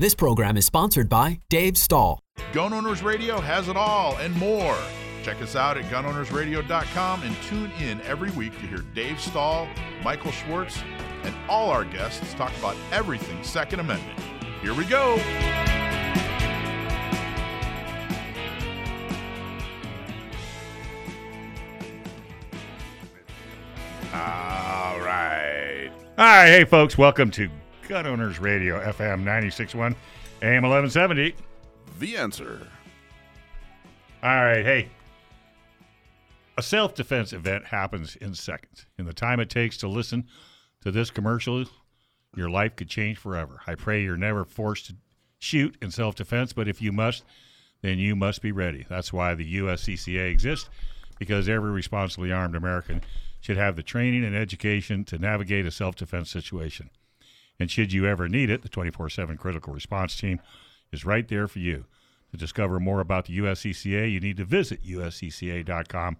This program is sponsored by Dave Stahl. Gun Owners Radio has it all and more. Check us out at gunownersradio.com and tune in every week to hear Dave Stahl, Michael Schwartz, and all our guests talk about everything Second Amendment. Here we go. All right. All right, hey folks, welcome to Gun Owners Radio, FM 961, AM 1170. The answer. All right, hey. A self defense event happens in seconds. In the time it takes to listen to this commercial, your life could change forever. I pray you're never forced to shoot in self defense, but if you must, then you must be ready. That's why the USCCA exists, because every responsibly armed American should have the training and education to navigate a self defense situation. And should you ever need it, the 24 7 critical response team is right there for you. To discover more about the USCCA, you need to visit uscca.com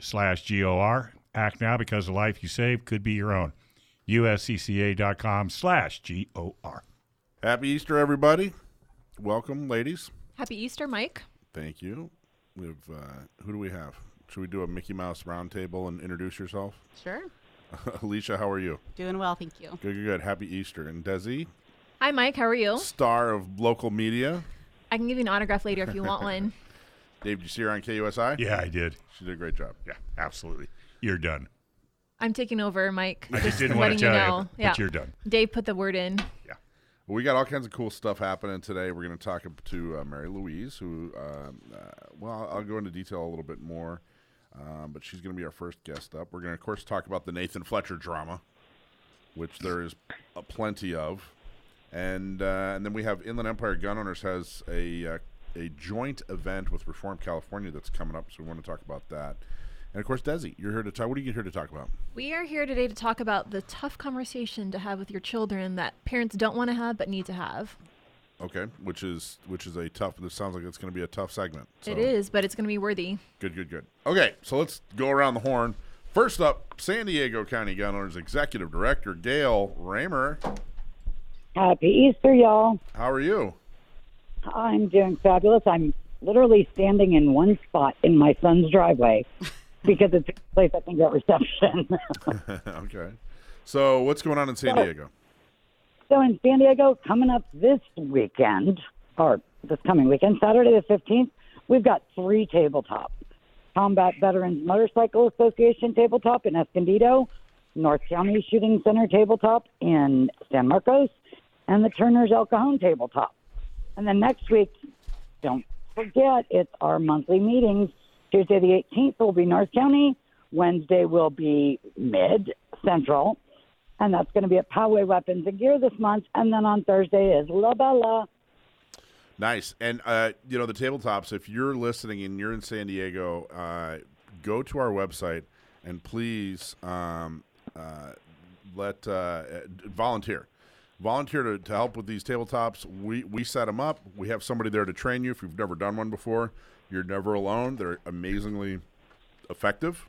slash GOR. Act now because the life you save could be your own. uscca.com slash GOR. Happy Easter, everybody. Welcome, ladies. Happy Easter, Mike. Thank you. We've uh, who do we have? Should we do a Mickey Mouse roundtable and introduce yourself? Sure. Alisha, how are you? Doing well, thank you. Good, good, good. Happy Easter. And Desi, Hi, Mike. How are you? star of local media. I can give you an autograph later if you want one. Dave, did you see her on KUSI? Yeah, I did. She did a great job. Yeah, absolutely. You're done. I'm taking over, Mike. I just didn't want to tell you you, know. but yeah. you're done. Dave put the word in. Yeah. Well, we got all kinds of cool stuff happening today. We're going to talk to uh, Mary Louise, who, um, uh, well, I'll go into detail a little bit more, um, but she's going to be our first guest up. We're going to, of course, talk about the Nathan Fletcher drama, which there is a plenty of, and uh, and then we have Inland Empire Gun Owners has a uh, a joint event with Reform California that's coming up, so we want to talk about that. And of course, Desi, you're here to talk. What are you here to talk about? We are here today to talk about the tough conversation to have with your children that parents don't want to have but need to have. Okay, which is which is a tough. This sounds like it's going to be a tough segment. It so- is, but it's going to be worthy. Good, good, good. Okay, so let's go around the horn. First up, San Diego County Gun Owners Executive Director Gail Raymer. Happy Easter, y'all. How are you? I'm doing fabulous. I'm literally standing in one spot in my son's driveway because it's a place I can get reception. okay. So, what's going on in San So- Diego? So in San Diego, coming up this weekend, or this coming weekend, Saturday the 15th, we've got three tabletops. Combat Veterans Motorcycle Association tabletop in Escondido, North County Shooting Center tabletop in San Marcos, and the Turner's El Cajon tabletop. And then next week, don't forget, it's our monthly meetings. Tuesday the 18th will be North County. Wednesday will be Mid Central. And that's going to be at Poway Weapons and Gear this month. And then on Thursday is La Bella. Nice. And, uh, you know, the tabletops, if you're listening and you're in San Diego, uh, go to our website and please um, uh, let uh, volunteer. Volunteer to, to help with these tabletops. We, we set them up. We have somebody there to train you. If you've never done one before, you're never alone. They're amazingly effective.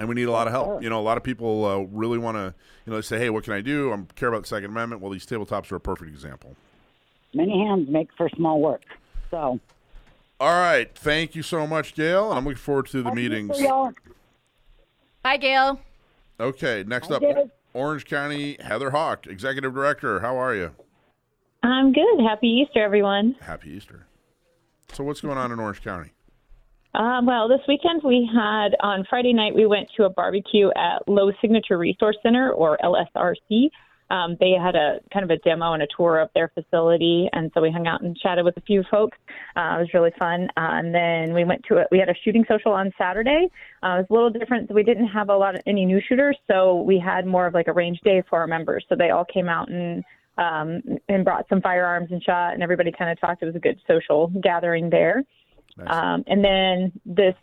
And we need a lot of help. You know, a lot of people uh, really want to, you know, they say, hey, what can I do? I care about the Second Amendment. Well, these tabletops are a perfect example. Many hands make for small work. So, All right. Thank you so much, Gail. And I'm looking forward to the Happy meetings. Easter, y'all. Hi, Gail. Okay. Next Hi, up, David. Orange County, Heather Hawk, Executive Director. How are you? I'm good. Happy Easter, everyone. Happy Easter. So, what's going on in Orange County? Uh, well, this weekend we had on Friday night we went to a barbecue at Low Signature Resource Center or LSRC. Um, they had a kind of a demo and a tour of their facility, and so we hung out and chatted with a few folks. Uh, it was really fun. Uh, and then we went to a, we had a shooting social on Saturday. Uh, it was a little different. We didn't have a lot of any new shooters, so we had more of like a range day for our members. So they all came out and um, and brought some firearms and shot, and everybody kind of talked. It was a good social gathering there. Nice. Um, and then this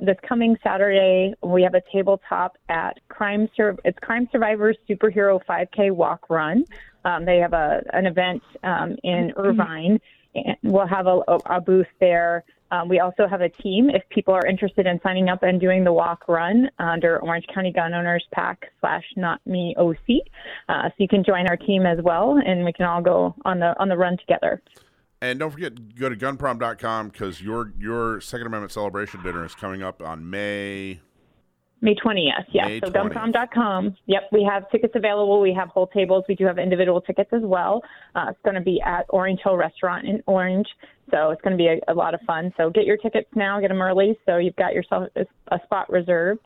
this coming Saturday, we have a tabletop at Crime Sur- it's Crime Survivors Superhero 5K Walk Run. Um, they have a an event um, in Irvine, and we'll have a, a, a booth there Um, we also have a team if people are interested in signing up and doing the walk run under Orange County Gun Owners Pack slash Not Me OC. Uh, so you can join our team as well, and we can all go on the on the run together. And don't forget, go to gunprom.com because your your Second Amendment celebration dinner is coming up on May. May 20th, yes. May so 20th. gunprom.com. Yep, we have tickets available. We have whole tables. We do have individual tickets as well. Uh, it's going to be at Orange Hill Restaurant in Orange. So it's going to be a, a lot of fun. So get your tickets now, get them early so you've got yourself a, a spot reserved.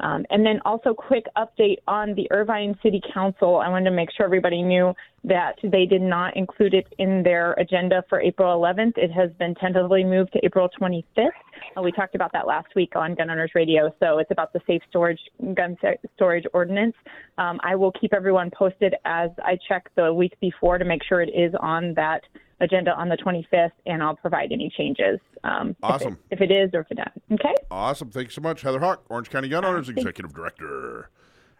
Um, and then also quick update on the Irvine City Council. I wanted to make sure everybody knew that they did not include it in their agenda for April 11th. It has been tentatively moved to April 25th. Uh, we talked about that last week on Gun Owners Radio. So it's about the safe storage gun storage ordinance. Um, I will keep everyone posted as I check the week before to make sure it is on that agenda on the 25th, and I'll provide any changes. Um, if it- Awesome. If it, is or if it not. Okay. Awesome. Thanks so much, Heather Hawk, Orange County Gun Owners Executive Director.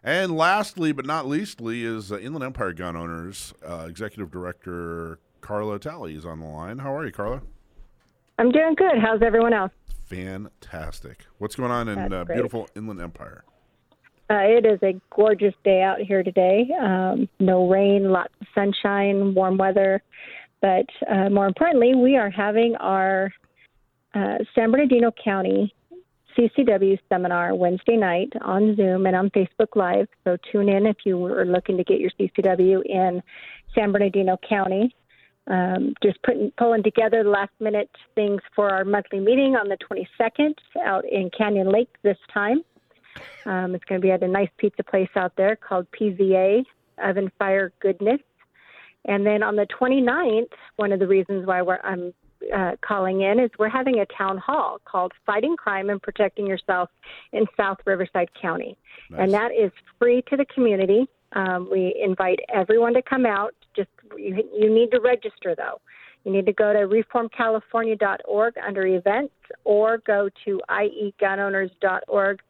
And lastly, but not leastly, is uh, Inland Empire Gun Owners uh, Executive Director Carla Talley is on the line. How are you, Carla? I'm doing good. How's everyone else? Fantastic. What's going on in uh, beautiful Inland Empire? Uh, it is a gorgeous day out here today. Um, no rain, lots of sunshine, warm weather. But uh, more importantly, we are having our uh, San Bernardino County CCW seminar Wednesday night on Zoom and on Facebook Live. So tune in if you were looking to get your CCW in San Bernardino County. Um, just putting pulling together the last minute things for our monthly meeting on the 22nd out in Canyon Lake this time. Um, it's going to be at a nice pizza place out there called PZA Oven Fire Goodness. And then on the 29th, one of the reasons why we're, I'm uh, calling in is we're having a town hall called Fighting Crime and Protecting Yourself in South Riverside County. And that is free to the community. Um, we invite everyone to come out. Just you, you need to register though. You need to go to reformcalifornia.org under events or go to iegunowners.org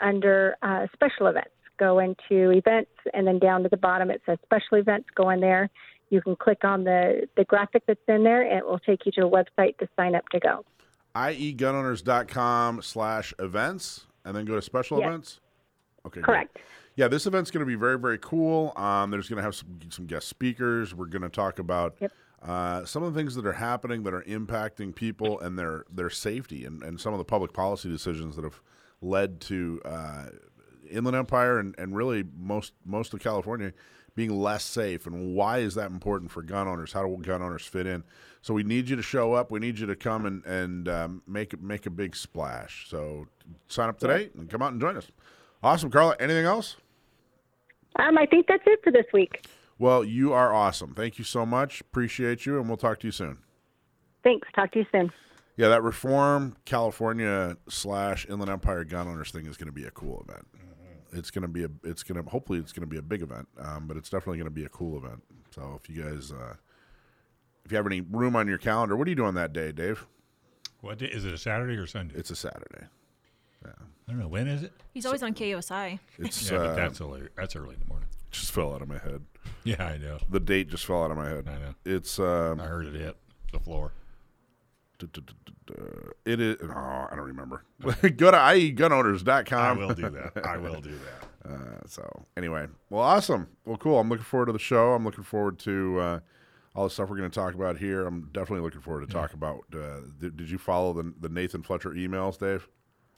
under uh, special events. Go into events and then down to the bottom it says special events. Go in there. You can click on the, the graphic that's in there and it will take you to a website to sign up to go. iegunowners.com slash events and then go to special Yes. events? Okay. Correct. Yeah, this event's going to be very, very cool. Um, there's going to have some some guest speakers. We're going to talk about Yep. uh, some of the things that are happening that are impacting people and their their safety, and, and some of the public policy decisions that have led to uh, Inland Empire and, and really most most of California being less safe. And why is that important for gun owners? How do gun owners fit in? So we need you to show up. We need you to come and and um, make make a big splash. So sign up today and come out and join us. Awesome, Carla. Anything else? Um, I think that's it for this week. Well, you are awesome. Thank you so much. Appreciate you, and we'll talk to you soon. Thanks. Talk to you soon. Yeah, that Reform California slash Inland Empire gun owners thing is going to be a cool event. It's going to be a. It's going to hopefully it's going to be a big event, um, but it's definitely going to be a cool event. So if you guys, uh, if you have any room on your calendar, what are you doing that day, Dave? What day, is it a Saturday or Sunday? It's a Saturday. I don't know when is it. He's always on KUSI. It's Yeah, uh, but that's early. That's early in the morning. just fell out of my head. Yeah, I know. The date just fell out of my head. I know. It's um, I heard it hit the floor. It is. Oh, I don't remember. Go to iegunowners.com. I will do that. I will do that. Uh, so anyway, well, awesome. Well, cool. I'm looking forward to the show. I'm looking forward to uh, all the stuff we're going to talk about here. I'm definitely looking forward to talk about. Uh, did, did you follow the, the Nathan Fletcher emails, Dave?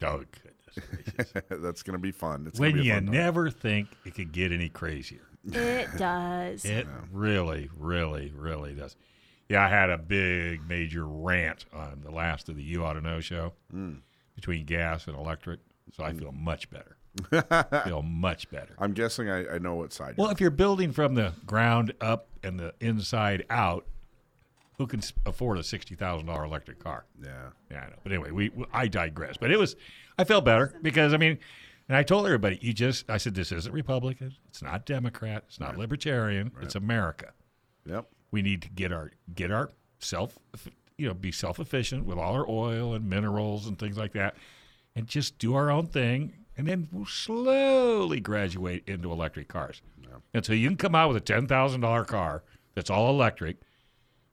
Oh goodness. That's going to be fun. It's gonna when be a you fun time. never think it could get any crazier. It does. It really, really, really does. Yeah, I had a big major rant on the last of the You Ought to Know show Hmm. between gas and electric, so I feel much better. feel much better. I'm guessing I, I know what side. Well, if you're building from the ground up and the inside out, who can afford a sixty thousand dollar electric car? yeah. Yeah, I know. But anyway, we, we I digress. But it was I felt better because I mean, and I told everybody, you just I said this isn't Republican, it's not Democrat, it's not Libertarian, it's America. Yep. We need to get our get our self you know be self efficient with all our oil and minerals and things like that, and just do our own thing, and then we'll slowly graduate into electric cars. And so you can come out with a ten thousand dollar car that's all electric,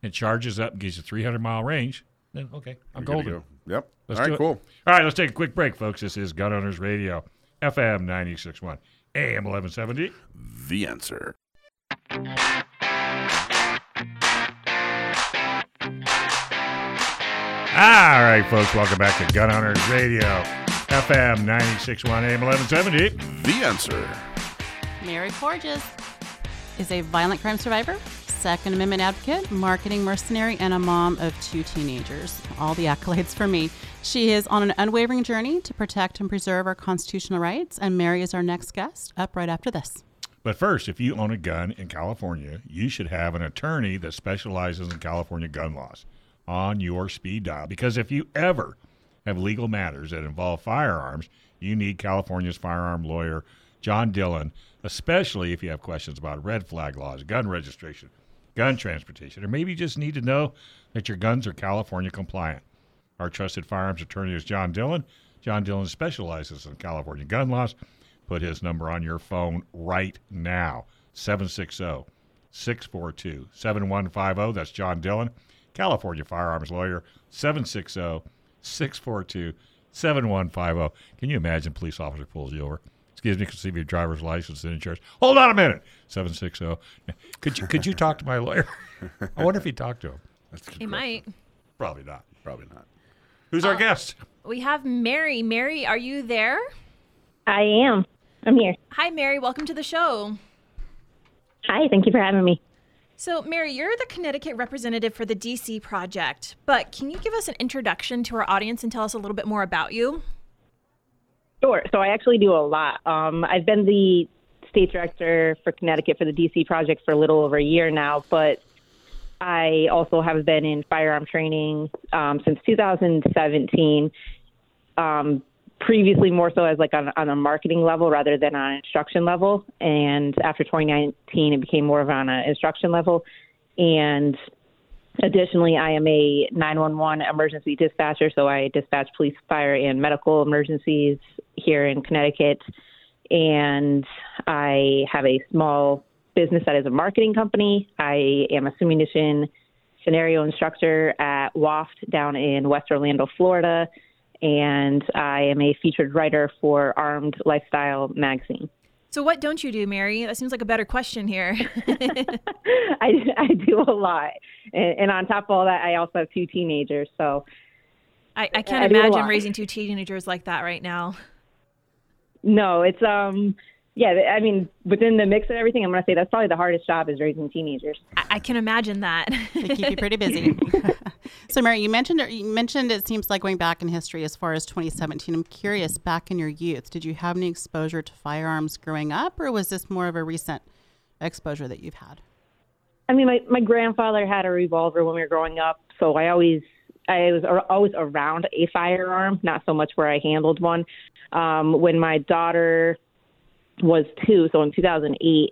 and charges up and gives you three hundred mile range. Then okay, I'm to golden. Yep. Let's All it. cool. All right, let's take a quick break, folks. This is Gun Owners Radio, FM 96.1, AM 1170. The answer. All right, folks, welcome back to Gun Owners Radio, FM 96.1, AM 1170. The answer. Mary Forgues is a violent crime survivor, Second Amendment advocate, marketing mercenary, and a mom of two teenagers. All the accolades for me. She is on an unwavering journey to protect and preserve our constitutional rights, and Mary is our next guest up right after this. But first, if you own a gun in California, you should have an attorney that specializes in California gun laws on your speed dial. Because if you ever have legal matters that involve firearms, you need California's firearm lawyer, John Dillon, especially if you have questions about red flag laws, gun registration, gun transportation, or maybe you just need to know that your guns are California compliant. Our trusted firearms attorney is John Dillon. John Dillon specializes in California gun laws. Put his number on your phone right now 760 642 7150. That's John Dillon, California firearms lawyer 760 642 7150. Can you imagine police officer pulls you over? Excuse me, can see your driver's license and insurance. Hold on a minute. 760. Could you could you talk to my lawyer? I wonder if he talked to him. That's He question. might. Probably not. Probably not. Who's our uh, guest? We have Mary. Mary, are you there? I am. I'm here. Hi, Mary. Welcome to the show. Hi, thank you for having me. So, Mary, you're the Connecticut representative for the DC project, but can you give us an introduction to our audience and tell us a little bit more about you? Sure. So I actually do a lot. Um, I've been the state director for Connecticut for the DC project for a little over a year now, but I also have been in firearm training um, since 2017. Um, previously, more so as like on, on a marketing level rather than on an instruction level. And after 2019, it became more of on an instruction level. And Additionally, I am a 911 emergency dispatcher, so I dispatch police, fire, and medical emergencies here in Connecticut. And I have a small business that is a marketing company. I am a simulation scenario instructor at WOFT down in West Orlando, Florida. And I am a featured writer for Armed Lifestyle magazine. So, what don't you do, Mary? That seems like a better question here. I, I do a lot. And, and on top of all that, I also have two teenagers. So I, I can't I imagine raising two teenagers like that right now. no, it's um yeah, I mean within the mix of everything, I'm gonna say that's probably the hardest job is raising teenagers. I, I can imagine that. They keep you pretty busy. so, Mary, you mentioned you mentioned it seems like going back in history as far as 2017. I'm curious, back in your youth, did you have any exposure to firearms growing up, or was this more of a recent exposure that you've had? I mean, my my grandfather had a revolver when we were growing up, so I always I was always around a firearm, not so much where I handled one. Um, when my daughter was two, so in 2008,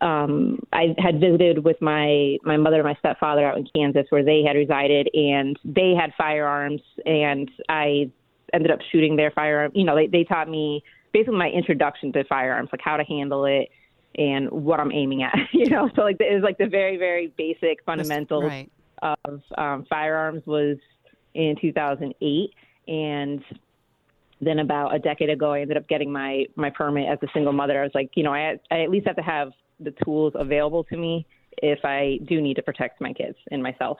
um, I had visited with my my mother and my stepfather out in Kansas, where they had resided, and they had firearms, and I ended up shooting their firearm. You know, they they taught me basically my introduction to firearms, like how to handle it and what I'm aiming at. You know, so like it was like the very very basic fundamentals Right. of um, firearms was in 2008, and then about a decade ago, I ended up getting my my permit as a single mother. I was like, you know, I I at least have to have the tools available to me if I do need to protect my kids and myself.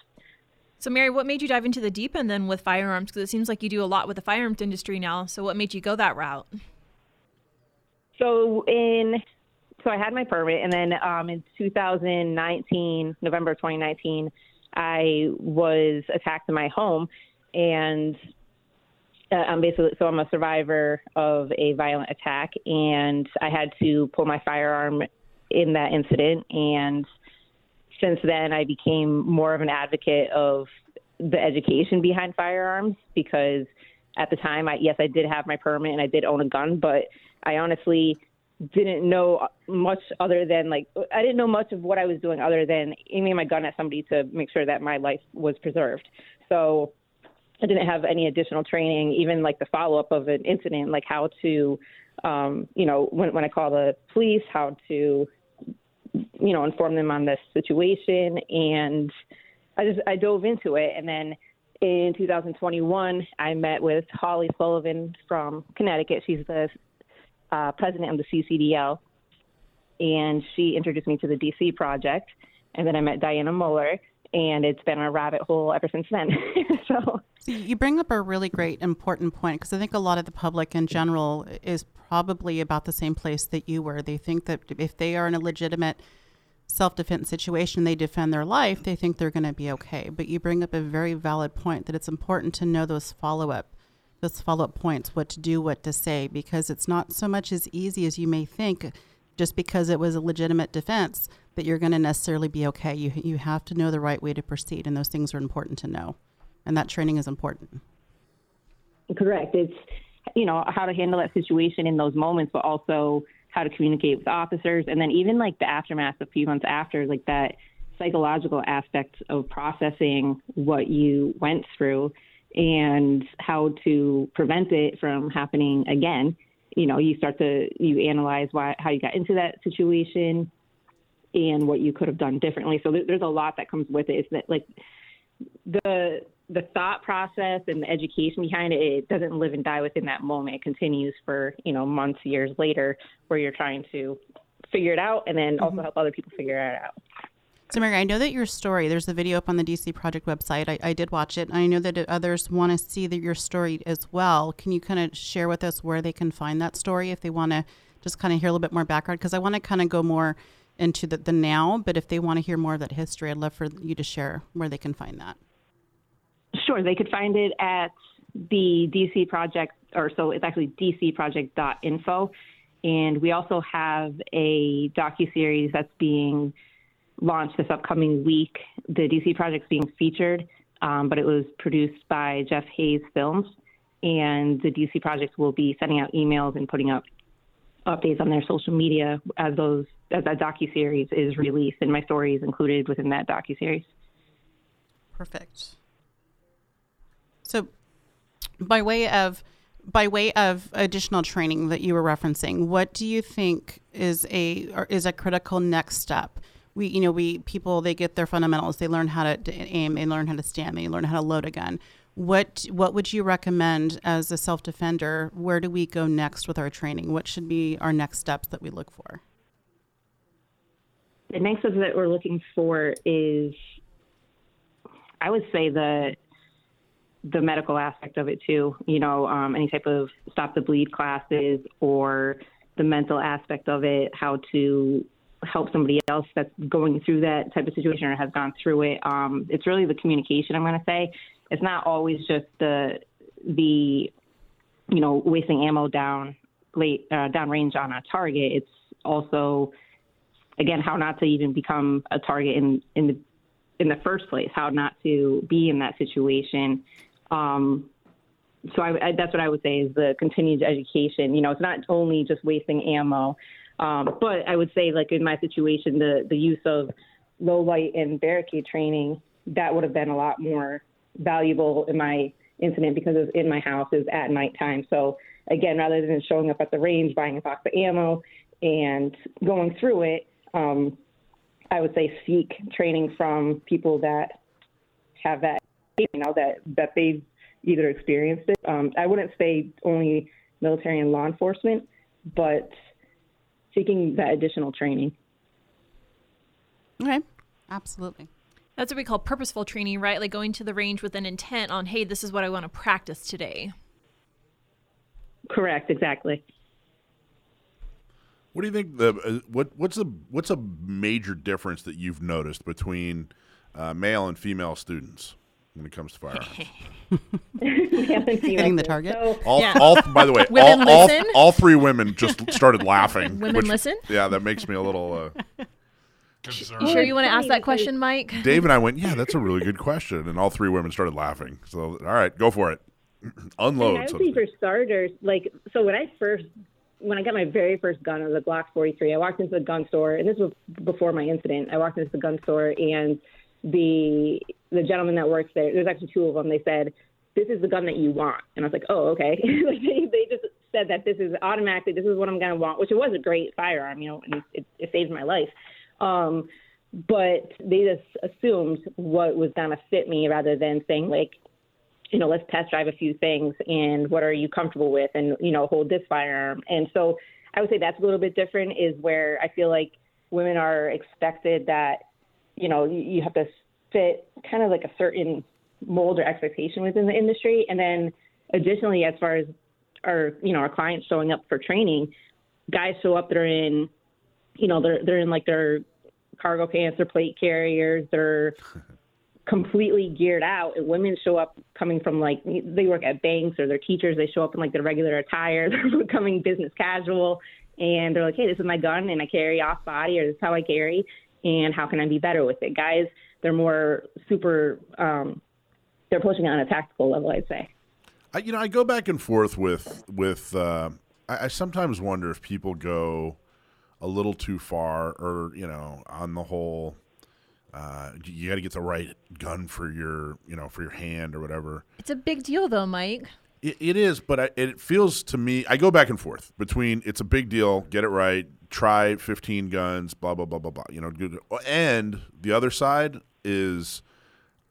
so, Mary, what made you dive into the deep end then with firearms? Because it seems like you do a lot with the firearms industry now. So, what made you go that route? So in so I had my permit, and then um, in 2019, November 2019, I was attacked in my home, and uh, I'm basically so I'm a survivor of a violent attack, and I had to pull my firearm in that incident, and since then I became more of an advocate of the education behind firearms because at the time I yes I did have my permit and I did own a gun, but I honestly didn't know much other than like I didn't know much of what I was doing other than aiming my gun at somebody to make sure that my life was preserved. So I didn't have any additional training, even like the follow up of an incident, like how to, um, you know, when when I call the police, how to, you know, inform them on the situation, and I just I dove into it, and then in 2021, I met with Holly Sullivan from Connecticut. She's the uh, president of the CCDL, and she introduced me to the DC project. And then I met Dianna Muller, and it's been a rabbit hole ever since then. so you bring up a really great important point because I think a lot of the public in general is probably about the same place that you were. They think that if they are in a legitimate self-defense situation, they defend their life, they think they're going to be okay. But you bring up a very valid point that it's important to know those follow-up those follow-up points, what to do, what to say because it's not so much as easy as you may think just because it was a legitimate defense that you're going to necessarily be okay. You you have to know the right way to proceed and those things are important to know. And that training is important. Correct. It's you know how to handle that situation in those moments, but also how to communicate with officers, and then even like the aftermath a few months after, like that psychological aspect of processing what you went through and how to prevent it from happening again. You know, you start to you analyze why how you got into that situation and what you could have done differently. So there, there's a lot that comes with it. It's that like the the thought process and the education behind it, it doesn't live and die within that moment. It continues for, you know, months, years later where you're trying to figure it out and then also mm-hmm. help other people figure it out. So, Mary, I know that your story, there's a video up on the DC Project website. I, I did watch it. And I know that others want to see the, your story as well. Can you kind of share with us where they can find that story if they want to just kind of hear a little bit more background? Because I want to kind of go more into the, the now, but if they want to hear more of that history, I'd love for you to share where they can find that. Sure, they could find it at the DC Project, or so it's actually dcproject.info. And we also have a docu-series that's being launched this upcoming week. The DC Project's being featured, um, but it was produced by Jeff Hayes Films. And the DC Project will be sending out emails and putting up updates on their social media as those as that docu-series is released. And my story is included within that docu-series. Perfect. So, by way of by way of additional training that you were referencing, what do you think is a is a critical next step? We, you know, we people they get their fundamentals. They learn how to aim. They learn how to stand. They learn how to load a gun. What what would you recommend as a self defender? Where do we go next with our training? What should be our next steps that we look for? The next step that we're looking for is, I would say the the medical aspect of it too. You know, um, any type of stop the bleed classes or the mental aspect of it, how to help somebody else that's going through that type of situation or has gone through it. Um, it's really the communication. I'm going to say it's not always just the the you know wasting ammo down late uh, down range on a target. It's also again how not to even become a target in in the in the first place, how not to be in that situation. Um, so I, I, that's what I would say is the continued education. You know, it's not only just wasting ammo, um, but I would say like in my situation, the the use of low light and barricade training that would have been a lot more valuable in my incident because it was in my house, was at nighttime. So again, rather than showing up at the range, buying a box of ammo, and going through it, um, I would say seek training from people that have that, you know, that that they've either experienced it. Um, I wouldn't say only military and law enforcement, but seeking that additional training. Okay, absolutely. That's what we call purposeful training, right? Like going to the range with an intent on, hey, this is what I want to practice today. Correct, exactly. What do you think? The uh, what what's a what's a major difference that you've noticed between uh, male and female students when it comes to firearms? Hitting the target. So, All, Yeah. all by the way, all, all, all three women just started laughing. Women which- listen? Yeah, that makes me a little. Uh, Concern. You sure you want to ask that question, Mike? Dave and I went, yeah, that's a really good question, and all three women started laughing. So, all right, go for it. Unload. And I so would to say for starters, like so when I first when I got my very first gun, it was a Glock 43. I walked into the gun store, and this was before my incident. I walked into the gun store, and the the gentleman that works there, there's actually two of them. They said, "This is the gun that you want," and I was like, "Oh, okay." like they, they just said that this is automatically this is what I'm gonna want, which it was a great firearm, you know, and it, it saved my life. Um, but they just assumed what was gonna fit me rather than saying like you know, let's test drive a few things and what are you comfortable with and, you know, hold this firearm. And so I would say that's a little bit different is where I feel like women are expected that, you know, you, have to fit kind of like a certain mold or expectation within the industry. And then additionally, as far as our, you know, our clients showing up for training, guys show up, they're in, you know, they're, they're in like their cargo pants, their plate carriers, they're completely geared out. And women show up coming from like they work at banks or they're teachers they show up in like their regular attire. They're becoming business casual. And they're like hey this is my gun and i carry off body or this is how i carry and how can i be better with it? Guys they're more super um they're pushing it on a tactical level i'd say. I, you know i go back and forth with with uh, I, I sometimes wonder if people go a little too far or you know on the whole uh, you got to get the right gun for your, you know, for your hand or whatever. It's a big deal, though, Mike. It, it is, but I, it feels to me. I go back and forth between it's a big deal, get it right, try 15 guns, blah blah blah blah blah. You know. And the other side is,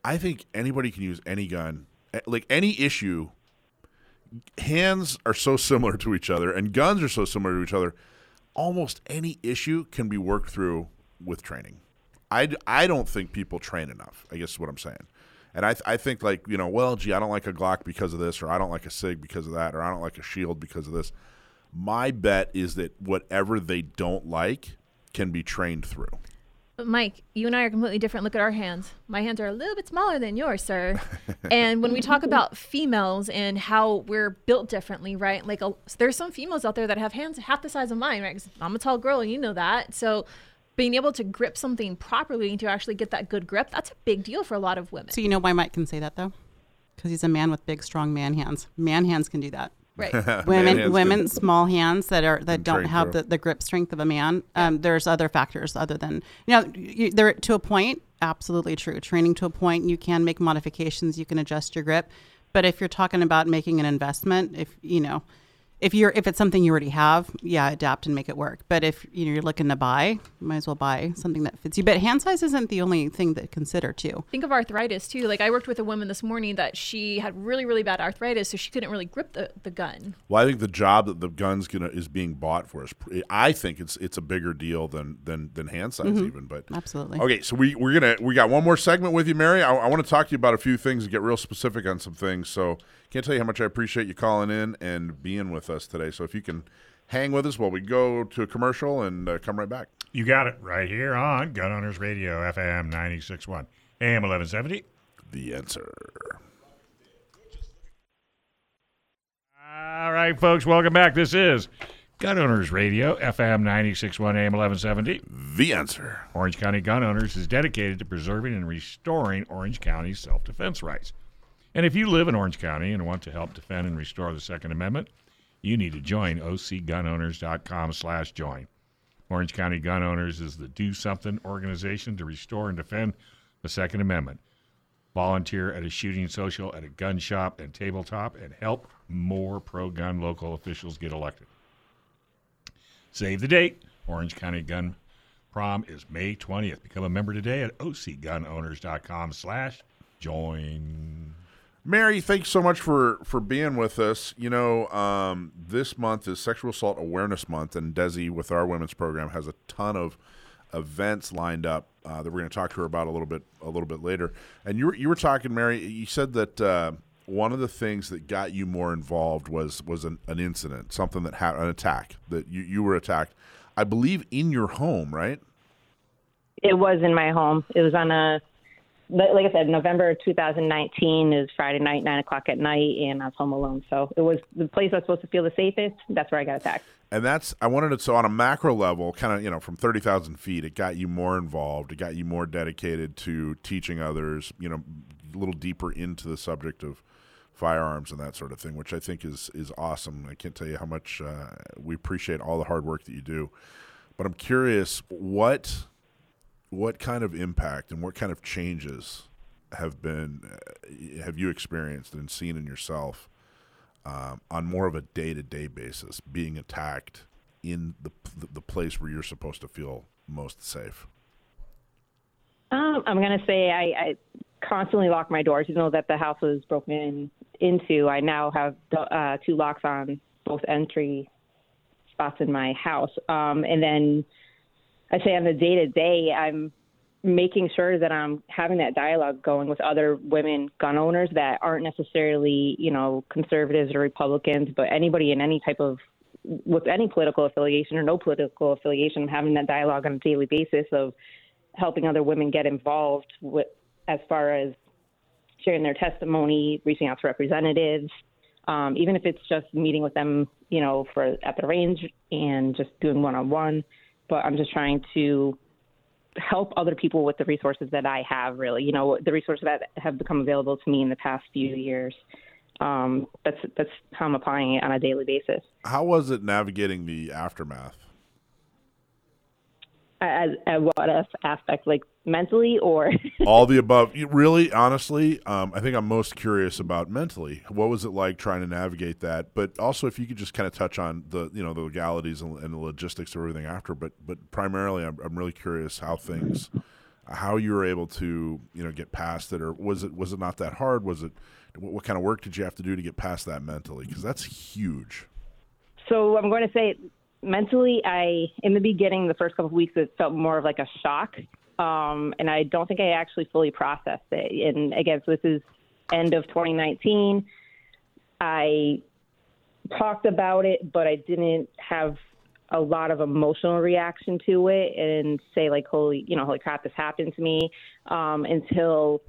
I think anybody can use any gun, like any issue. Hands are so similar to each other, and guns are so similar to each other. Almost any issue can be worked through with training. I, I don't think people train enough. I guess is what I'm saying. And I, th- I think like you know, well, gee, I don't like a Glock because of this, or I don't like a Sig because of that, or I don't like a Shield because of this. My bet is that whatever they don't like can be trained through. But Mike, you and I are completely different. Look at our hands. My hands are a little bit smaller than yours, sir. and when we talk about females and how we're built differently, right? Like, a, there's some females out there that have hands half the size of mine, right? 'Cause I'm a tall girl, and you know that. So being able to grip something properly and to actually get that good grip, that's a big deal for a lot of women. So you know why Mike can say that though? Because he's a man with big, strong man hands. Man hands can do that. Right. women, hands women, can- small hands that are that don't have the, the grip strength of a man. Um, there's other factors other than you know you, they're to a point. Absolutely true. Training to a point, you can make modifications. You can adjust your grip. But if you're talking about making an investment, if you know, if you're if it's something you already have, yeah, adapt and make it work. But if you know, you're looking to buy, you might as well buy something that fits you. But hand size isn't the only thing to consider too. Think of arthritis too. Like I worked with a woman this morning that she had really, really bad arthritis, so she couldn't really grip the, the gun. Well, I think the job that the gun's gonna is being bought for is. I think it's it's a bigger deal than than than hand size mm-hmm. even. But Absolutely. Okay, so we we're gonna we got one more segment with you, Mary. I, I want to talk to you about a few things and get real specific on some things. So can't tell you how much I appreciate you calling in and being with us today. So if you can hang with us while we go to a commercial and uh, come right back. You got it right here on Gun Owners Radio, FM 96.1, AM 1170. The answer. All right, folks, welcome back. This is Gun Owners Radio, FM 96.1, AM 1170. The answer. Orange County Gun Owners is dedicated to preserving and restoring Orange County's self defense rights. And if you live in Orange County and want to help defend and restore the Second Amendment, you need to join ocgunowners.com slash join. Orange County Gun Owners is the do something organization to restore and defend the Second Amendment. Volunteer at a shooting social, at a gun shop and tabletop, and help more pro gun local officials get elected. Save the date. Orange County Gun Prom is May 20th. Become a member today at ocgunowners.com slash join. Mary, thanks so much for for being with us. You know, um, this month is Sexual Assault Awareness Month, and Desi, with our women's program, has a ton of events lined up uh, that we're going to talk to her about a little bit a little bit later. And you were you were talking, Mary. You said that uh, one of the things that got you more involved was was an, an incident, something that had an attack that you you were attacked. I believe in your home, right? It was in my home. It was on a, like like I said, November 2019 is Friday night, nine o'clock at night, and I was home alone. So it was the place I was supposed to feel the safest. That's where I got attacked. And that's I wanted to so on a macro level, kind of you know from thirty thousand feet, it got you more involved. It got you more dedicated to teaching others. You know, a little deeper into the subject of firearms and that sort of thing, which I think is is awesome. I can't tell you how much uh, we appreciate all the hard work that you do. But I'm curious what what kind of impact and what kind of changes have been uh, have you experienced and seen in yourself um, on more of a day to day basis, being attacked in the the place where you're supposed to feel most safe. Um, I'm gonna say I, I constantly lock my doors. You know that the house was broken into. I now have uh, two locks on both entry spots in my house. Um, and then I say on the day to day, I'm making sure that I'm having that dialogue going with other women gun owners that aren't necessarily, you know, conservatives or Republicans, but anybody in any type of with any political affiliation or no political affiliation, I'm having that dialogue on a daily basis of helping other women get involved with as far as sharing their testimony, reaching out to representatives, um, even if it's just meeting with them, you know, for at the range and just doing one on one. But I'm just trying to help other people with the resources that I have, really, you know, the resources that have become available to me in the past few years. Um, that's that's how I'm applying it on a daily basis. How was it navigating the aftermath? As, at what aspect, like mentally or all the above? Really, honestly, um, I think I'm most curious about mentally. What was it like trying to navigate that? But also, if you could just kind of touch on the you know the legalities and, and the logistics of everything after. But but primarily, I'm, I'm really curious how things, how you were able to you know get past it, or was it was it not that hard? Was it what, what kind of work did you have to do to get past that mentally? Because that's huge. So I'm going to say mentally, I in the beginning, the first couple of weeks, it felt more of like a shock, um, and I don't think I actually fully processed it. And again, so this is end of 2019. I talked about it, but I didn't have a lot of emotional reaction to it and say like, holy, you know, holy crap, this happened to me um, until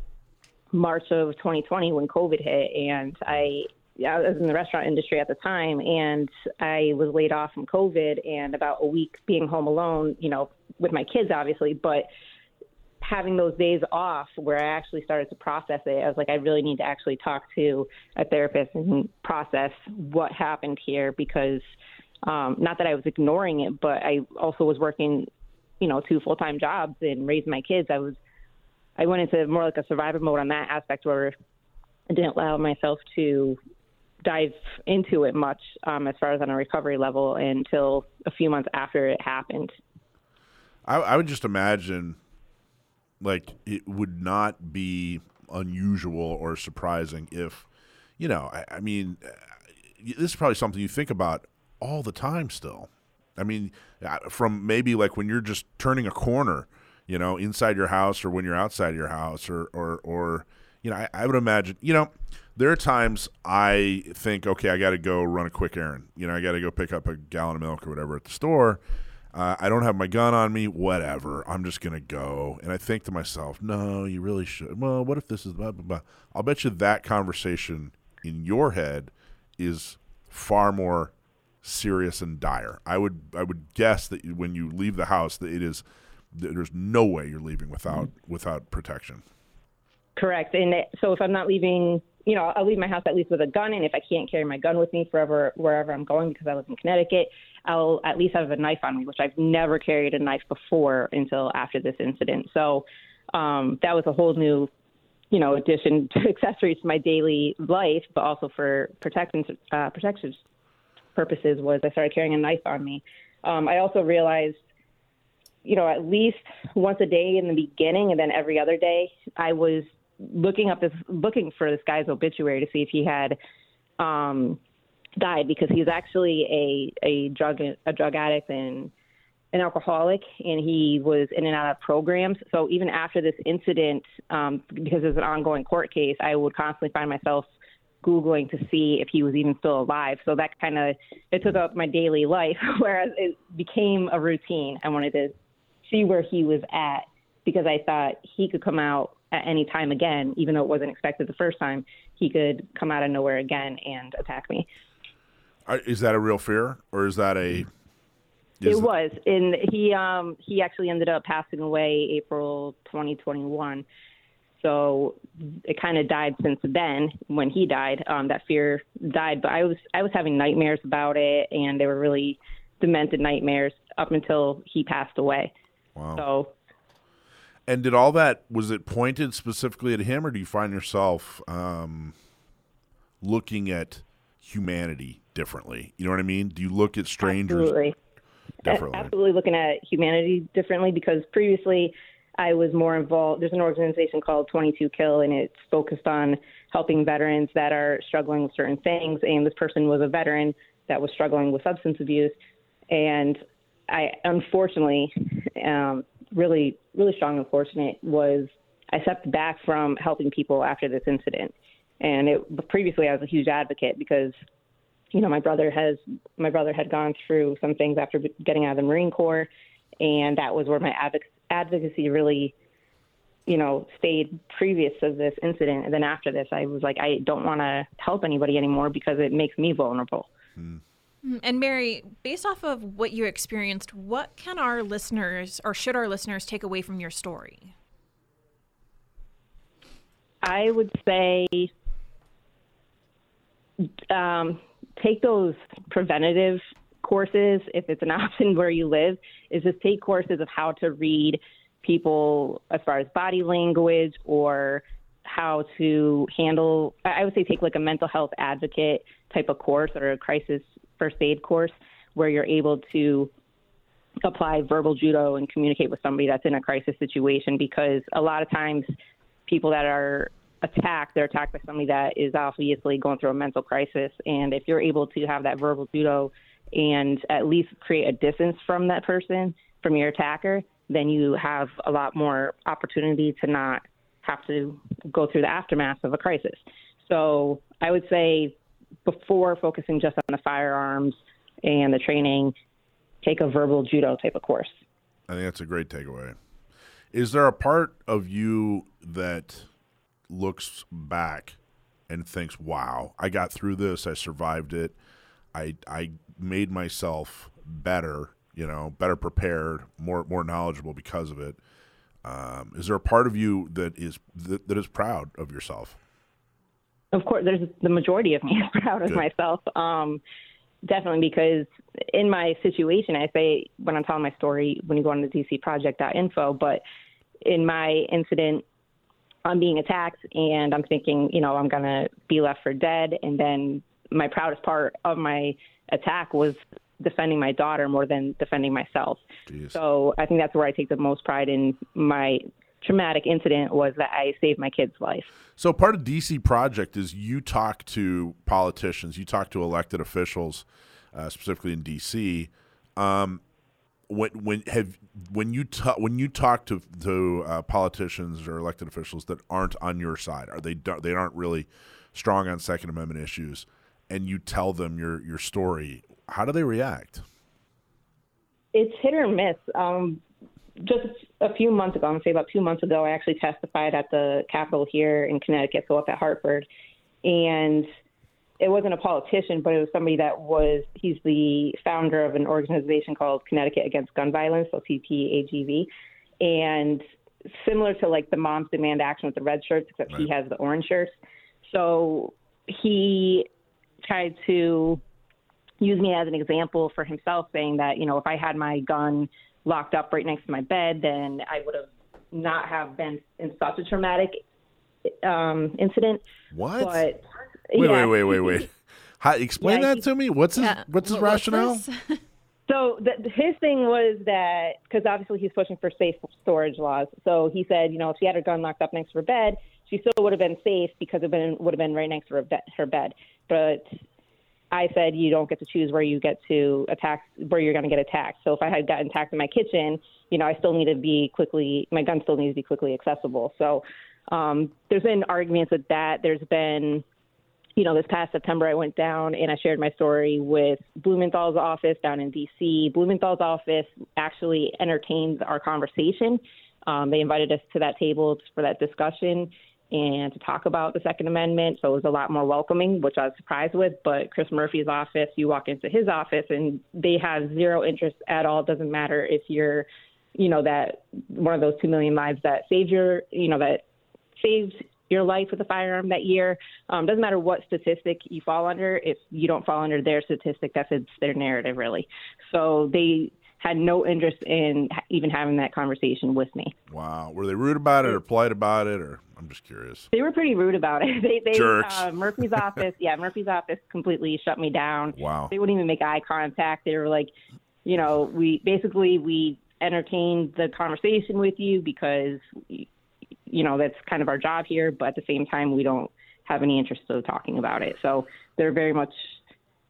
March of 2020 when COVID hit, and I I was in the restaurant industry at the time, and I was laid off from COVID, and about a week being home alone, you know, with my kids, obviously, but having those days off where I actually started to process it, I was like, I really need to actually talk to a therapist and process what happened here because um, not that I was ignoring it, but I also was working, you know, two full time jobs and raising my kids. I was, I went into more like a survivor mode on that aspect where I didn't allow myself to dive into it much um, as far as on a recovery level until a few months after it happened. I, I would just imagine, like, it would not be unusual or surprising if, you know, I, I mean, this is probably something you think about all the time still. I mean, uh, from maybe like when you're just turning a corner, you know, inside your house or when you're outside your house or, or, or you know, I, I would imagine, you know, there are times I think, okay, I got to go run a quick errand. You know, I got to go pick up a gallon of milk or whatever at the store. Uh, I don't have my gun on me. Whatever. I'm just gonna go. And I think to myself, no, you really should. Well, what if this is blah blah blah? I'll bet you that conversation in your head is far more serious and dire. I would I would guess that when you leave the house, that it is there's no way you're leaving without without protection. Correct. And so if I'm not leaving you know, I'll leave my house at least with a gun, and if I can't carry my gun with me forever wherever I'm going because I live in Connecticut, I'll at least have a knife on me, which I've never carried a knife before until after this incident. So um, that was a whole new, you know, addition to accessories to my daily life, but also for protection uh, protection purposes was I started carrying a knife on me. Um, I also realized you know, at least once a day in the beginning and then every other day, I was looking up this looking for this guy's obituary to see if he had um, died because he's actually a a drug a drug addict and an alcoholic and he was in and out of programs. So even after this incident um, because it's an ongoing court case i would constantly find myself googling to see if he was even still alive. So that kind of it took up my daily life whereas it became a routine. I wanted to see where he was at because i thought he could come out at any time again, even though it wasn't expected the first time, he could come out of nowhere again and attack me. Is that a real fear, or is that a? Is it was, and he um he actually ended up passing away April 2021. So it kind of died since then. When he died, um, that fear died. But I was I was having nightmares about it, and they were really demented nightmares up until he passed away. Wow. So and did all that was it pointed specifically at him, or do you find yourself um, looking at humanity differently? You know what I mean? Do you look at strangers Absolutely. differently? Absolutely looking at humanity differently because previously I was more involved. There's an organization called 22 Kill, and it's focused on helping veterans that are struggling with certain things. And this person was a veteran that was struggling with substance abuse. And I, unfortunately, um, really, really strong unfortunate was I stepped back from helping people after this incident. And it previously I was a huge advocate because, you know, my brother has my brother had gone through some things after getting out of the Marine Corps, and that was where my advocacy really, you know, stayed previous to this incident. And then after this, I was like, I don't want to help anybody anymore because it makes me vulnerable. Hmm. And Mary, based off of what you experienced, what can our listeners or should our listeners take away from your story? I would say um, take those preventative courses if it's an option where you live is just take courses of how to read people as far as body language or how to handle i would say take like a mental health advocate type of course or a crisis first aid course where you're able to apply verbal judo and communicate with somebody that's in a crisis situation because a lot of times people that are attacked, they're attacked by somebody that is obviously going through a mental crisis. And if you're able to have that verbal judo and at least create a distance from that person, from your attacker, then you have a lot more opportunity to not have to go through the aftermath of a crisis. So I would say before focusing just on the firearms and the training, take a verbal judo type of course. I think that's a great takeaway. Is there a part of you that looks back and thinks, "Wow, I got through this. I survived it. I I made myself better, you know, better prepared, more more knowledgeable because of it." Um, is there a part of you that is that, that is proud of yourself? Of course, there's the majority of me is proud of Good. myself. Um, definitely because in my situation, I say when I'm telling my story, when you go on the DC dcproject.info, but in my incident, I'm being attacked and I'm thinking, you know, I'm going to be left for dead. And then my proudest part of my attack was defending my daughter more than defending myself. Jeez. So I think that's where I take the most pride in my traumatic incident was that I saved my kid's life. So part of DC Project is you talk to politicians, you talk to elected officials, uh, specifically in DC. Um, when when have when you ta- when you talk to to uh, politicians or elected officials that aren't on your side, are they they aren't really strong on Second Amendment issues, and you tell them your your story, how do they react? It's hit or miss. Um, just a few months ago, I'm gonna say about two months ago, I actually testified at the Capitol here in Connecticut, so up at Hartford, and it wasn't a politician, but it was somebody that was he's the founder of an organization called Connecticut Against Gun Violence, so CPAGV, and similar to like the Moms Demand Action with the red shirts, except right. he has the orange shirts. So he tried to use me as an example for himself, saying that you know if I had my gun locked up right next to my bed, then I would have not have been in such a traumatic um, incident. What? But Wait, yeah. wait, wait, wait, wait. How, explain yeah, that he, to me. What's his yeah. What's his rationale? so the, his thing was that because obviously he's pushing for safe storage laws. So he said, you know, if she had her gun locked up next to her bed, she still would have been safe because it would have been right next to her, be- her bed. But I said you don't get to choose where you get to attack, where you're going to get attacked. So if I had gotten attacked in my kitchen, you know, I still need to be quickly, my gun still needs to be quickly accessible. So um, there's been arguments with that. There's been you know, this past September, I went down and I shared my story with Blumenthal's office down in D.C. Blumenthal's office actually entertained our conversation. Um, they invited us to that table for that discussion and to talk about the Second Amendment. So it was a lot more welcoming, which I was surprised with. But Chris Murphy's office, you walk into his office and they have zero interest at all. It doesn't matter if you're, you know, that one of those two million lives that saved your, you know, that saved your life with a firearm that year. Um, doesn't matter what statistic you fall under. If you don't fall under their statistic, that fits their narrative really. So they had no interest in even having that conversation with me. Wow. Were they rude about it or polite about it or I'm just curious. They were pretty rude about it. They, they Jerks. Uh, Murphy's office, yeah, Murphy's office completely shut me down. Wow. They wouldn't even make eye contact. They were like, you know, we basically we entertain the conversation with you because you know that's kind of our job here, but at the same time we don't have any interest in talking about it. So they're very much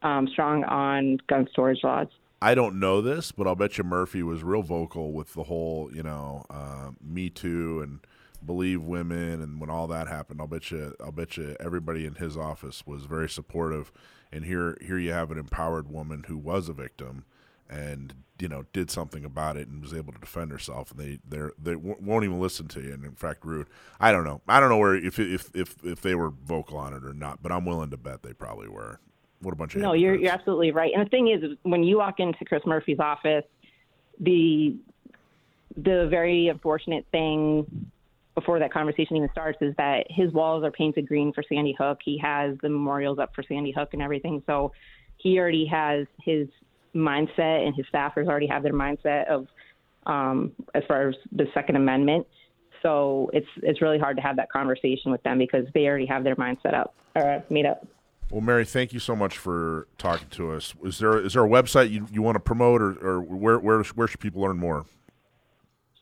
um, strong on gun storage laws. I don't know this, but I'll bet you Murphy was real vocal with the whole, you know, uh, Me Too and believe women, and when all that happened, I'll bet you, I'll bet you, everybody in his office was very supportive. And here, here you have an empowered woman who was a victim, and you know did something about it and was able to defend herself. And they, they, they won't even listen to you. And in fact, rude. I don't know. I don't know where if if if if they were vocal on it or not, but I'm willing to bet they probably were. What a bunch of no, you're you're absolutely right. And the thing is, when you walk into Chris Murphy's office, the the very unfortunate thing before that conversation even starts is that his walls are painted green for Sandy Hook. He has the memorials up for Sandy Hook and everything. So he already has his mindset, and his staffers already have their mindset of um, as far as the Second Amendment. So it's it's really hard to have that conversation with them because they already have their mindset up or made up. Well, Mary, thank you so much for talking to us. Is there is there a website you, you want to promote, or, or where where where should people learn more?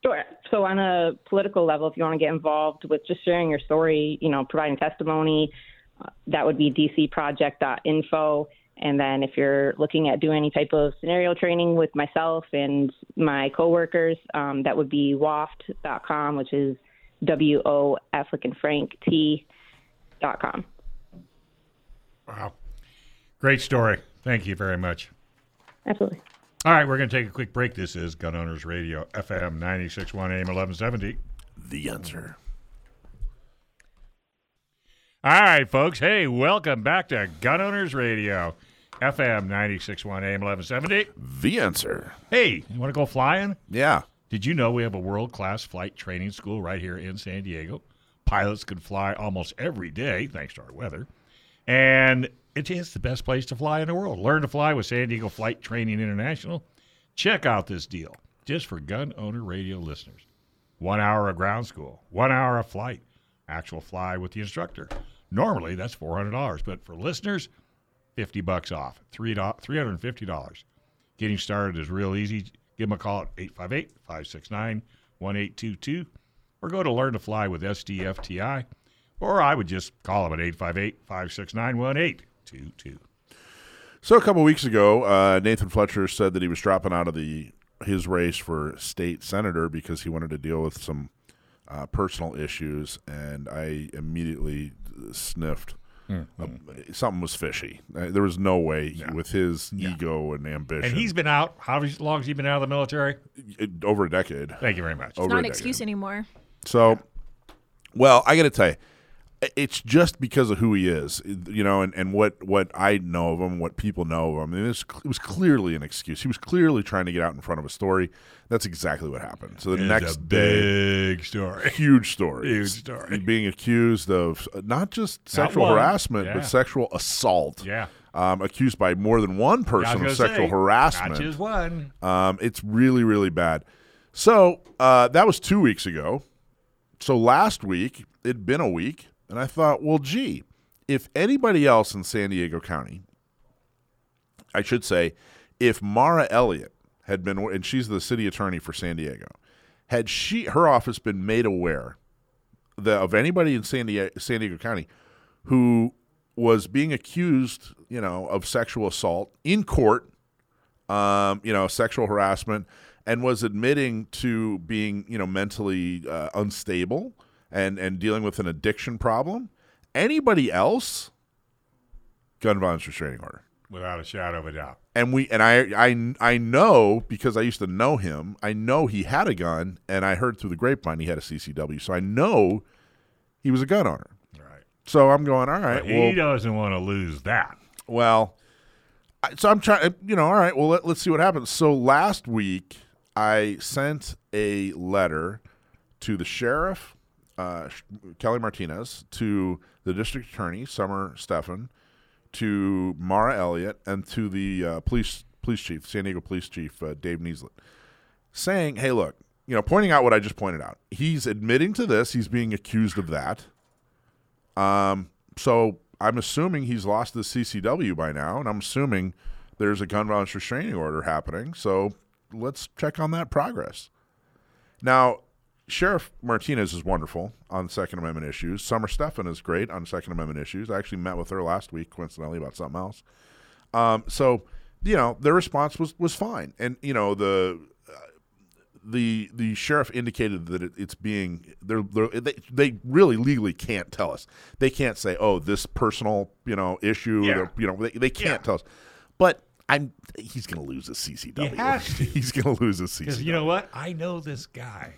Sure. So on a political level, if you want to get involved with just sharing your story, you know, providing testimony, uh, that would be dcproject.info. And then if you're looking at doing any type of scenario training with myself and my coworkers, um, that would be woft.com, which is W O and Frank T dot com. Wow. Great story. Thank you very much. Absolutely. All right, we're going to take a quick break. This is Gun Owners Radio, FM 96.1 AM 1170. The answer. All right, folks. Hey, welcome back to Gun Owners Radio, FM 96.1 AM 1170. The answer. Hey, you want to go flying? Yeah. Did you know we have a world class flight training school right here in San Diego? Pilots can fly almost every day thanks to our weather. And it is the best place to fly in the world. Learn to fly with San Diego Flight Training International. Check out this deal just for gun owner radio listeners. One hour of ground school, one hour of flight, actual fly with the instructor. Normally that's four hundred dollars, but for listeners, fifty bucks off, three three hundred and fifty dollars. Getting started is real easy. Give them a call at 858-569-1822 or go to Learn to Fly with SDFTI or I would just call them at 858 569 1822. So a couple weeks ago, uh, Nathan Fletcher said that he was dropping out of the his race for state senator because he wanted to deal with some uh, personal issues, and I immediately sniffed. Mm-hmm. Uh, something was fishy. Uh, there was no way yeah. with his yeah. ego and ambition. And he's been out. How long has he been out of the military? It, over a decade. Thank you very much. It's over not an excuse anymore. So, yeah. well, I got to tell you, it's just because of who he is, you know, and, and what, what I know of him, what people know of him. I mean, it, was, clearly an excuse. He was clearly trying to get out in front of a story. That's exactly what happened. So the it's next a big story, huge story, huge story, being accused of not just sexual not harassment, yeah. but sexual assault. Yeah. Um, accused by more than one person of sexual say, harassment. Not just one. Um, it's really, really bad. So uh, that was two weeks ago. So last week, it'd been a week. And I thought, well, gee, if anybody else in San Diego County, I should say, if Mara Elliott had been, and she's the city attorney for San Diego, had she her office been made aware of anybody in San Diego, San Diego County who was being accused, you know, of sexual assault in court, um, you know, sexual harassment, and was admitting to being, you know, mentally uh, unstable and and dealing with an addiction problem. Anybody else, gun violence restraining order, without a shadow of a doubt. And we and I I I know because I used to know him. I know he had a gun, and I heard through the grapevine he had a CCW. So I know he was a gun owner. Right. So I'm going. All right. But he well, doesn't want to lose that. Well, so I'm trying. You know. All right. Well, let, let's see what happens. So last week I sent a letter to the sheriff uh, Kelly Martinez, to the district attorney Summer Stephan, to Mara Elliott, and to the uh, police police chief, San Diego police chief uh, Dave Nisleit, saying, "Hey, look, you know, pointing out what I just pointed out. He's admitting to this. He's being accused of that. Um, so I'm assuming he's lost the CCW by now, and I'm assuming there's a gun violence restraining order happening. So." let's check on that progress. Now, Sheriff Martinez is wonderful on Second Amendment issues. Summer Stephan is great on Second Amendment issues. I actually met with her last week, coincidentally, about something else. Um, so, you know, their response was was fine, and you know the uh, the the sheriff indicated that it, it's being they're, they're, they they really legally can't tell us. They can't say, oh, this personal you know issue. Yeah. You know, they, they can't Yeah. tell us. But I'm he's going to lose his CCW. He has to. he's going to lose his CCW. you know what? I know this guy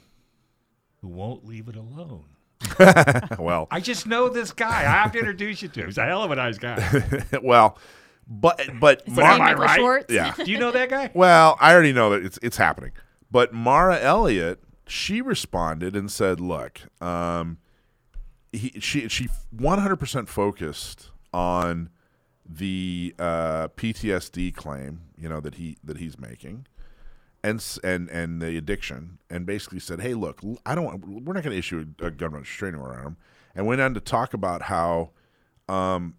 who won't leave it alone. well, I just know this guy. I have to introduce you to him. He's a hell of a nice guy. well, but but Is Mar- it Michael right? Schwartz? yeah. Do you know that guy? Well, I already know that it's it's happening. But Mara Elliott, she responded and said, "Look, um, he, she she 100% focused on the uh, PTSD claim, you know that he that he's making, and and and the addiction, and basically said, "Hey, look, I don't. We're not going to issue a, a government restraining order on him." And went on to talk about how um,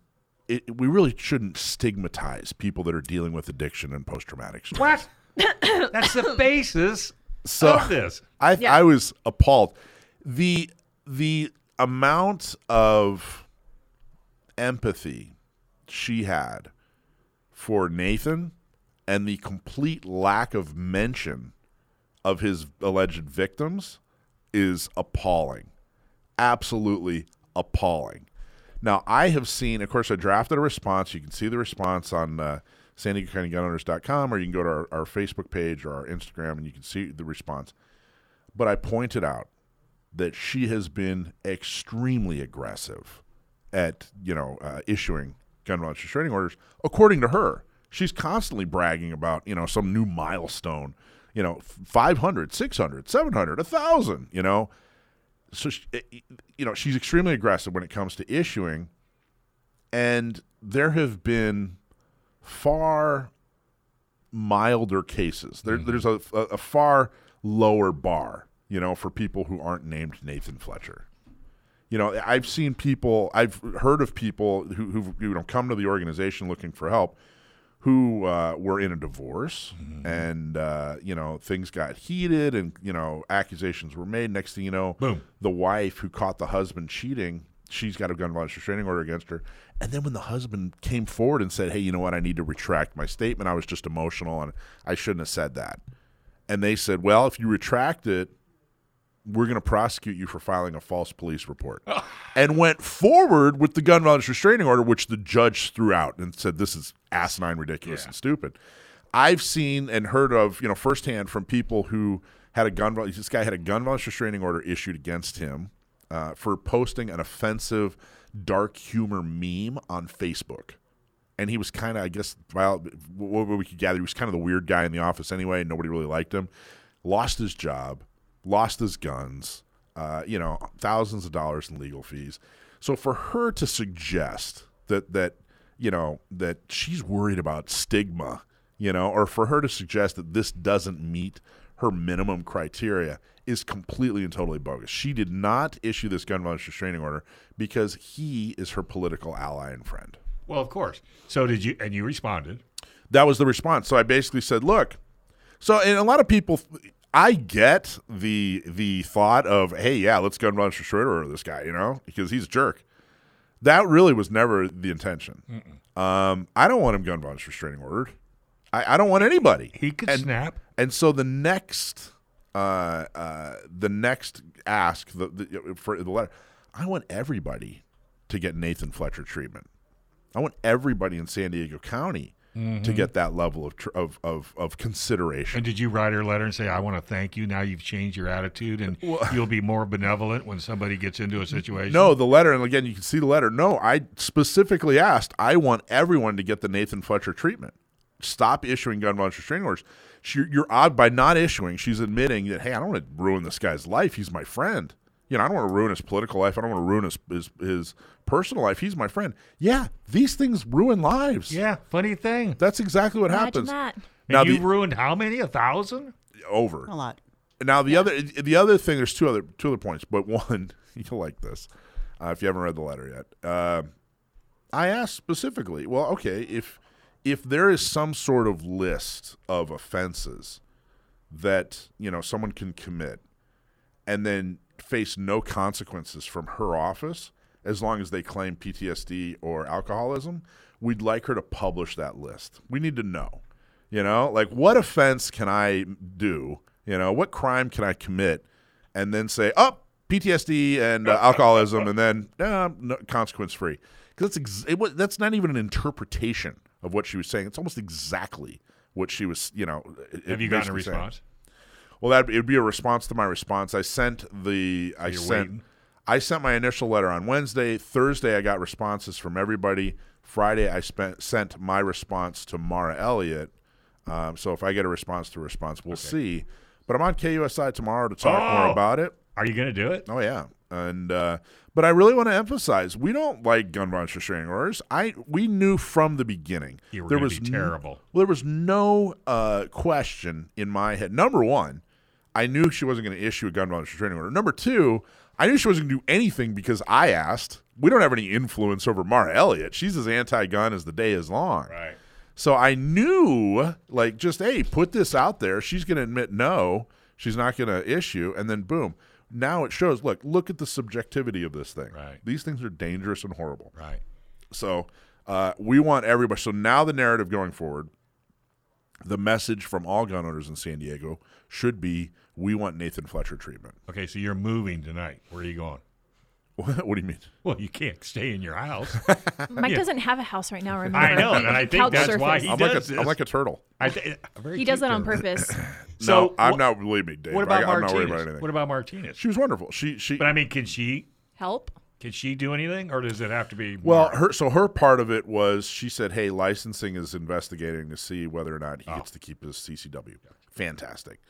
it, we really shouldn't stigmatize people that are dealing with addiction and post traumatic stress. What? That's the basis So of this. I Yeah. I was appalled. The the amount of empathy she had for Nathan and the complete lack of mention of his alleged victims is appalling. Absolutely appalling. Now, I have seen, of course, I drafted a response. You can see the response on uh, San Diego County Gun Owners.com, or you can go to our, our Facebook page or our Instagram and you can see the response. But I pointed out that she has been extremely aggressive at, you know, uh, issuing gun violence restraining orders. According to her, she's constantly bragging about, you know, some new milestone, you know, 500, 600, 700, 1,000, you know? So she, eh, you know she's extremely aggressive when it comes to issuing and there have been far milder cases. There, mm-hmm. there's a, a, a far lower bar you know for people who aren't named nathan fletcher. You know i've seen people i've heard of people who, who you know come to the organization looking for help who uh, were in a divorce and uh, you know things got heated and you know accusations were made. Next thing you know Boom. the wife who caught the husband cheating she's got a gun violence restraining order against her. And then when the husband came forward and said hey you know what? I need to retract my statement i was just emotional and i shouldn't have said that. And they said well if you retract it we're going to prosecute you for filing a false police report and went forward with the gun violence restraining order which the judge threw out and said this is asinine ridiculous Yeah. and stupid i've seen and heard of you know firsthand from people who had a gun violence this guy had a gun violence restraining order issued against him uh, for posting an offensive dark humor meme on facebook and he was kind of, I guess, well, what what we could gather, he was kind of the weird guy in the office anyway, nobody really liked him. Lost his job, lost his guns, uh, you know, thousands of dollars in legal fees. So for her to suggest that that you know that she's worried about stigma, you know, or for her to suggest that this doesn't meet her minimum criteria is completely and totally bogus. She did not issue this gun violence restraining order because he is her political ally and friend. Well, of course. So did you? And you responded. that was the response. So I basically said, "Look." So and a lot of people, I get the the thought of, "Hey, yeah, let's gun violence restraining order this guy," you know, because he's a jerk. That really was never the intention. Um, I don't want him gun violence restraining ordered. I, I don't want anybody. He could And- snap. And so the next, uh, uh, the next ask the, the, for the letter, I want everybody to get Nathan Fletcher treatment. I want everybody in San Diego County to get that level of, tr- of, of, of consideration. And did you write her a letter and say, "I want to thank you. Now you've changed your attitude, and you'll be more benevolent when somebody gets into a situation." No, the letter, and again, you can see the letter. No, I specifically asked. I want everyone to get the Nathan Fletcher treatment. Stop issuing gun violence restraining orders. She, you're odd by not issuing. She's admitting that, hey, I don't want to ruin this guy's life. He's my friend. You know, I don't want to ruin his political life. I don't want to ruin his, his his personal life. He's my friend. Yeah, these things ruin lives. Yeah, funny thing. that's exactly what Imagine happens. that. And Now you the- ruined how many? A thousand? Over. A lot. Now the other the other thing, there's two other two other points, but one you'll like this uh, if you haven't read the letter yet. Uh, I asked specifically. Well, okay, if if there is some sort of list of offenses that you know someone can commit and then face no consequences from her office as long as they claim PTSD or alcoholism, we'd like her to publish that list. We need to know. You know, like what offense can I do? You know, what crime can I commit and then say, "Oh, PTSD and uh, alcoholism," and then uh, no, consequence free? Because that's ex- it that's not even an interpretation of what she was saying. It's almost exactly what she was. You know, Have you gotten a response? saying. Well, that it would be a response to my response. I sent the I sent waiting? I sent my initial letter on Wednesday. Thursday, I got responses from everybody. Friday, I spent sent my response to Mara Elliott. Um, so if I get a response to a response, we'll see. But I'm on KUSI tomorrow to talk Oh! more about it. Are you going to do it? Oh yeah, and uh, but I really want to emphasize we don't like gun violence restraining orders. I we knew from the beginning You were there was terrible. well, there was no uh, question in my head. Number one, I knew she wasn't going to issue a gun violence restraining order. Number two, I knew she wasn't going to do anything because I asked. We don't have any influence over Mara Elliott. She's as anti-gun as the day is long. Right. So I knew, like, just hey, put this out there. She's going to admit no, she's not going to issue, and then boom. Now it shows. Look, look at the subjectivity of this thing. Right. These things are dangerous and horrible. Right. So uh, we want everybody. So now the narrative going forward, the message from all gun owners in San Diego should be: we want Nathan Fletcher treatment. Okay, so you're moving tonight. Where are you going? what do you mean? Well, you can't stay in your house. Mike Yeah. doesn't have a house right now. Remember, I know, and I he think couch that's why he I'm does like a, this. I'm like a turtle. I th- very He does cute that on turtle. purpose. So no, I'm wh- not. Believe me, Dave. What about I, I'm not worried Martinez? about anything. What about Martinez? she was wonderful. She she. But I mean, can she Help. can she do anything, or does it have to be? well, Mara? her so her part of it was she said, "Hey, licensing is investigating to see whether or not he oh. gets to keep his CCW." Fantastic,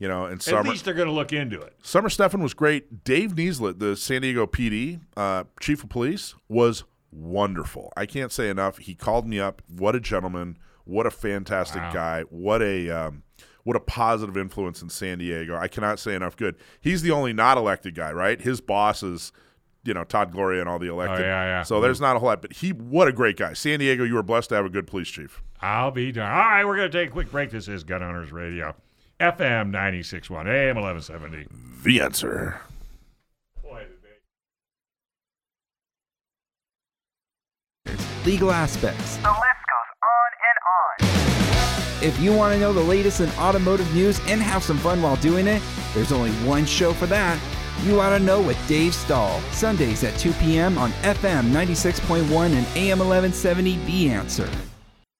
you know. And at summer least they're going to look into it. Summer Stephan was great. Dave Nisleit, the San Diego PD uh, chief of police, was wonderful. I can't say enough. He called me up. What a gentleman! What a fantastic Wow. guy! What a um, what a positive influence in San Diego. I cannot say enough good. He's the only not elected guy, right? His boss is, you know, Todd Gloria and all the elected. Oh, yeah, yeah. So there's not a whole lot, but he, what a great guy. San Diego, you were blessed to have a good police chief. I'll be done. All right, we're going to take a quick break. This is Gun Owners Radio, FM 96.1, AM 1170. The answer. legal aspects. The list goes on and on. If you want to know the latest in automotive news and have some fun while doing it, there's only one show for that. You ought to know with Dave Stahl. Sundays at 2 p.m. on FM 96.1 and AM 1170 The Answer.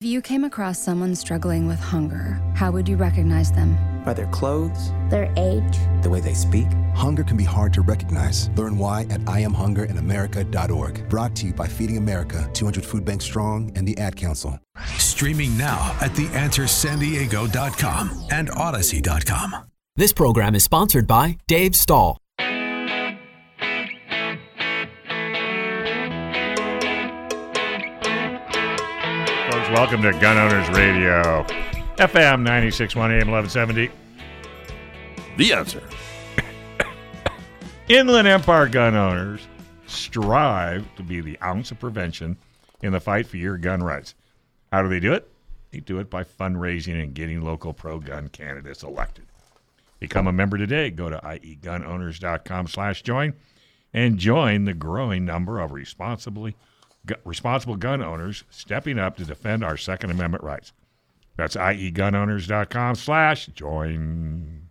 If you came across someone struggling with hunger, how would you recognize them? By their clothes, Their age? the way they speak. Hunger can be hard to recognize. Learn why at IamHungerInAmerica.org. Brought to you by Feeding America, 200 Food Bank Strong, and the Ad Council. Streaming now at theanswersandiego.com and odyssey.com. This program is sponsored by Dave Stahl. Folks, welcome to Gun Owners Radio, FM 96.1, AM 1170. The answer. Inland Empire gun owners strive to be the ounce of prevention in the fight for your gun rights. How do they do it? They do it by fundraising and getting local pro gun candidates elected. Become a member today. Go to iegunowners.com slash join and join the growing number of responsibly gu- responsible gun owners stepping up to defend our Second Amendment rights. That's iegunowners.com slash join.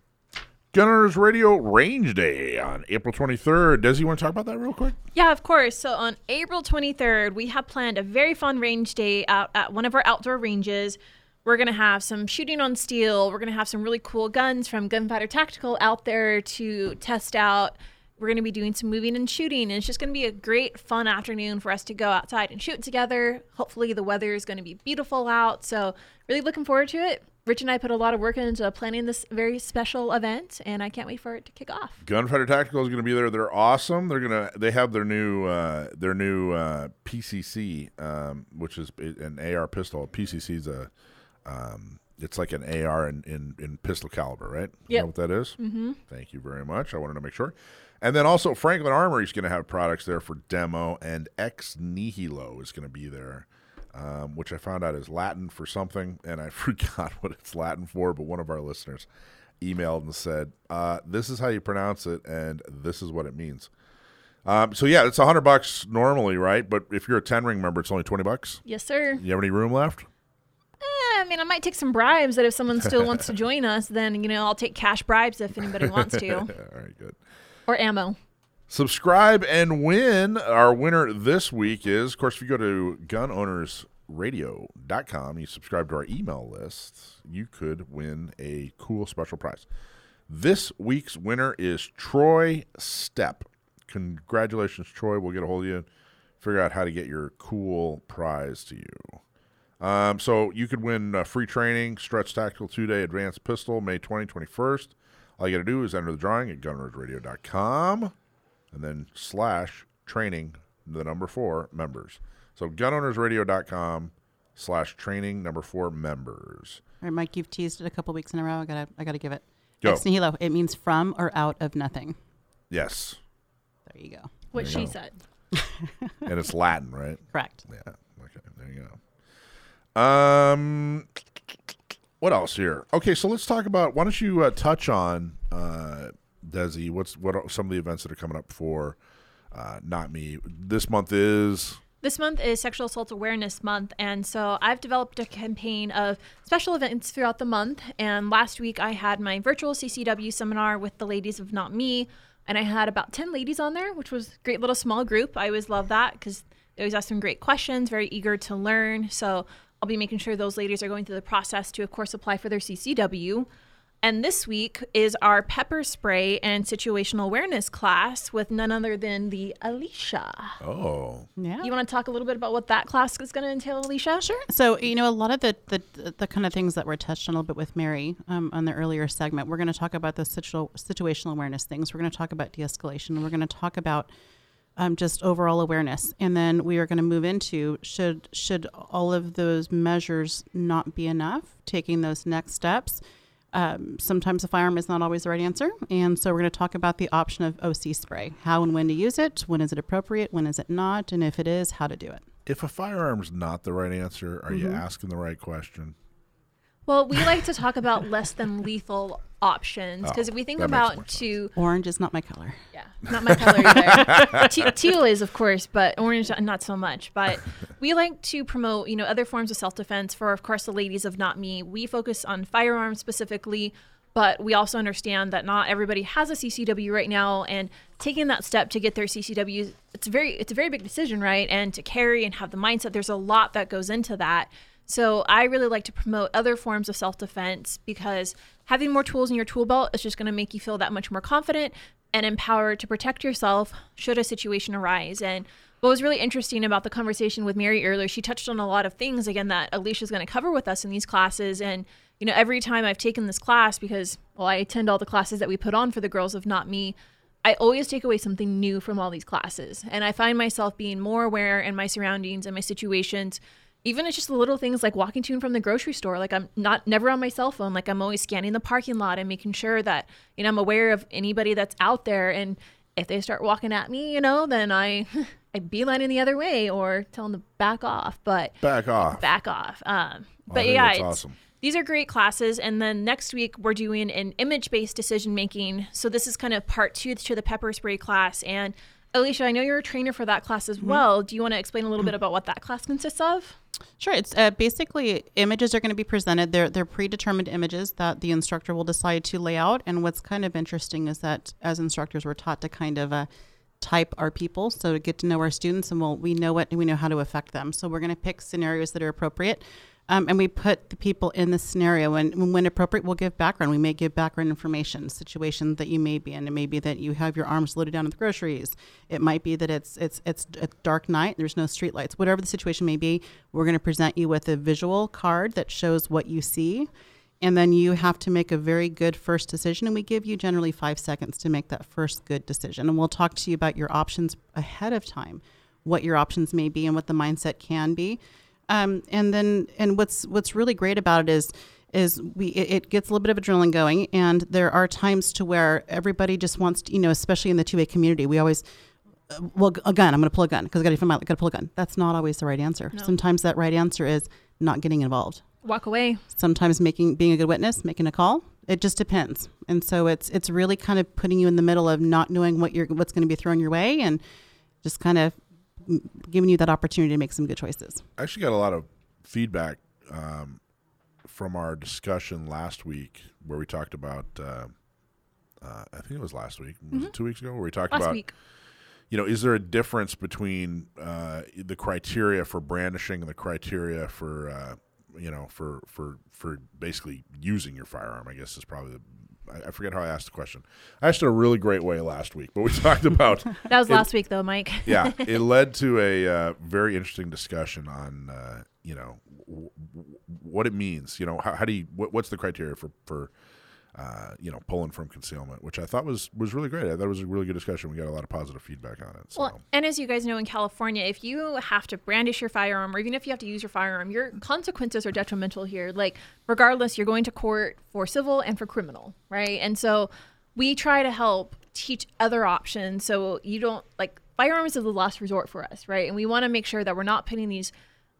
Gunners Radio Range Day on April 23rd. Desi, you want to talk about that real quick? Yeah, of course. So on April 23rd, we have planned a very fun range day out at one of our outdoor ranges. We're going to have some shooting on steel. We're going to have some really cool guns from Gunfighter Tactical out there to test out. We're going to be doing some moving and shooting. And it's just going to be a great, fun afternoon for us to go outside and shoot together. Hopefully, the weather is going to be beautiful out. So, really looking forward to it. Rich and I put a lot of work into planning this very special event, and I can't wait for it to kick off. Gunfighter Tactical is going to be there. They're awesome. They're gonna they have their new uh, their new uh, PCC, um, which is an AR pistol. PCC is a um, it's like an AR in, in, in pistol caliber, right? You know what that is? Mhm. Thank you very much. I wanted to make sure. And then also Franklin Armory is going to have products there for demo, and Ex Nihilo is going to be there, um, which I found out is Latin for something, and I forgot what it's Latin for. But one of our listeners emailed and said, uh, "This is how you pronounce it, and this is what it means." Um, so yeah, it's a hundred bucks normally, right? But if you're a ten ring member, it's only twenty bucks. Yes, sir. You have any room left? Eh, I mean, I might take some bribes that if someone still wants to join us, then, you know, I'll take cash bribes if anybody wants to. All right, good. Or ammo. Subscribe and win. Our winner this week is, of course, if you go to gunownersradio.com, you subscribe to our email list, you could win a cool special prize. This week's winner is Troy Step. Congratulations, Troy. We'll get a hold of you and figure out how to get your cool prize to you. Um, so you could win uh, free training, Stretch Tactical two day advanced pistol, May 20, 21st. All you got to do is enter the drawing at gunownersradio.com and then slash training, the number four members. So gunownersradio.com slash training, number four members. All right, Mike, you've teased it a couple weeks in a row. I gotta, I gotta give it. Go. Ex nihilo. It means from or out of nothing. Yes. There you go. What There she go. said. and it's Latin, right? Correct. Yeah. Okay. There you go. Um, what else here? Okay, so let's talk about. Why don't you uh, touch on uh, Desi? What's what are some of the events that are coming up for uh, Not Me? This month is This month is Sexual Assault Awareness Month, and so I've developed a campaign of special events throughout the month. And last week I had my virtual CCW seminar with the ladies of Not Me, and I had about 10 ladies on there, which was great little small group. I always love that because they always ask some great questions, very eager to learn. So I'll be making sure those ladies are going through the process to, of course, apply for their CCW. And this week is our pepper spray and situational awareness class with none other than the Alisha. oh Yeah. You want to talk a little bit about what that class is going to entail, Alisha? Sure. So you know a lot of the the, the kind of things that were touched on a little bit with Mary um, on the earlier segment. We're going to talk about the situ- situational awareness things. We're going to talk about de-escalation. We're going to talk about um, just overall awareness, and then we are going to move into should should all of those measures not be enough, taking those next steps. Um, sometimes a firearm is not always the right answer, and so we're going to talk about the option of OC spray, how and when to use it, when is it appropriate, when is it not, and if it is, how to do it. if a firearm's not the right answer, are you Mhm. asking the right question? Well, we like to talk about less than lethal options because Oh, if we think that makes more about to Orange is not my color. Yeah, not my color either. Te- teal is, of course, but orange uh, not so much. But we like to promote, you know, other forms of self-defense for, of course, the ladies of Not Me. We focus on firearms specifically, but we also understand that not everybody has a CCW right now, and taking that step to get their CCW, it's very, it's a very big decision, right? And to carry and have the mindset, there's a lot that goes into that. So I really like to promote other forms of self-defense because having more tools in your tool belt is just going to make you feel that much more confident and empowered to protect yourself should a situation arise. And what was really interesting about the conversation with Mary earlier, she touched on a lot of things again that Alisha's going to cover with us in these classes. And you know, every time I've taken this class because well, I attend all the classes that we put on for the girls of Not Me. I always take away something new from all these classes. And I find myself being more aware in my surroundings and my situations. Even it's just the little things like walking to and from the grocery store. Like I'm not never on my cell phone. Like I'm always scanning the parking lot and making sure that, you know, I'm aware of anybody that's out there. And if they start walking at me, you know, then I I beeline in the other way or tell them to back off. But Back off. back off. Um, but yeah, it's- awesome. these are great classes. And then next week, we're doing an image based decision making. So this is kind of part two to the pepper spray class. And Alisha, I know you're a trainer for that class as well. Do you want to explain a little bit about what that class consists of? Sure. It's uh, basically images are going to be presented. They're they're predetermined images that the instructor will decide to lay out. And what's kind of interesting is that as instructors, we're taught to kind of uh, type our people, so to get to know our students, and we'll, we know what we know how to affect them. So we're going to pick scenarios that are appropriate. Um, and we put the people in the scenario, and when appropriate, we'll give background. We may give background information, situations that you may be in. It may be that you have your arms loaded down with groceries. It might be that it's it's it's a dark night. There's no street lights. Whatever the situation may be, we're going to present you with a visual card that shows what you see, and then you have to make a very good first decision. And we give you generally five seconds to make that first good decision. And we'll talk to you about your options ahead of time, what your options may be, and what the mindset can be. Um, and then, and what's what's really great about it is is we it, it gets a little bit of adrenaline going, and there are times to where everybody just wants to, you know, especially in the two A community, we always. uh, Well, a gun. I'm going to pull a gun because I got to find. Got to pull a gun. That's not always the right answer. No. Sometimes that right answer is not getting involved. Walk away. Sometimes making being a good witness, making a call, It just depends, and so it's it's really kind of putting you in the middle of not knowing what you're what's going to be thrown your way, and just kind of giving you that opportunity to make some good choices. I actually got a lot of feedback um, from our discussion last week where we talked about. Uh, uh, I think it was last week. Was it two weeks ago? Where we talked Mm-hmm. Last about. week. You know, is there a difference between uh, the criteria for brandishing and the criteria for, uh, you know, for for for basically using your firearm? I guess is probably the. I, forget how I asked the question. I asked it a really great way last week, but we talked about That was it- last week, though, Mike. yeah, it led to a uh, very interesting discussion on uh, you know w- w- what it means. You know, how, how do you what, what's the criteria for for uh, you know pulling from concealment, which I thought was was really great. I thought it was a really good discussion. We got a lot of positive feedback on it. So. Well, and as you guys know, in California, if you have to brandish your firearm, or even if you have to use your firearm, your consequences are detrimental here. Like, regardless, you're going to court for civil and for criminal, right? And so we try to help teach other options so you don't like firearms is the last resort for us, right? And we want to make sure that we're not putting these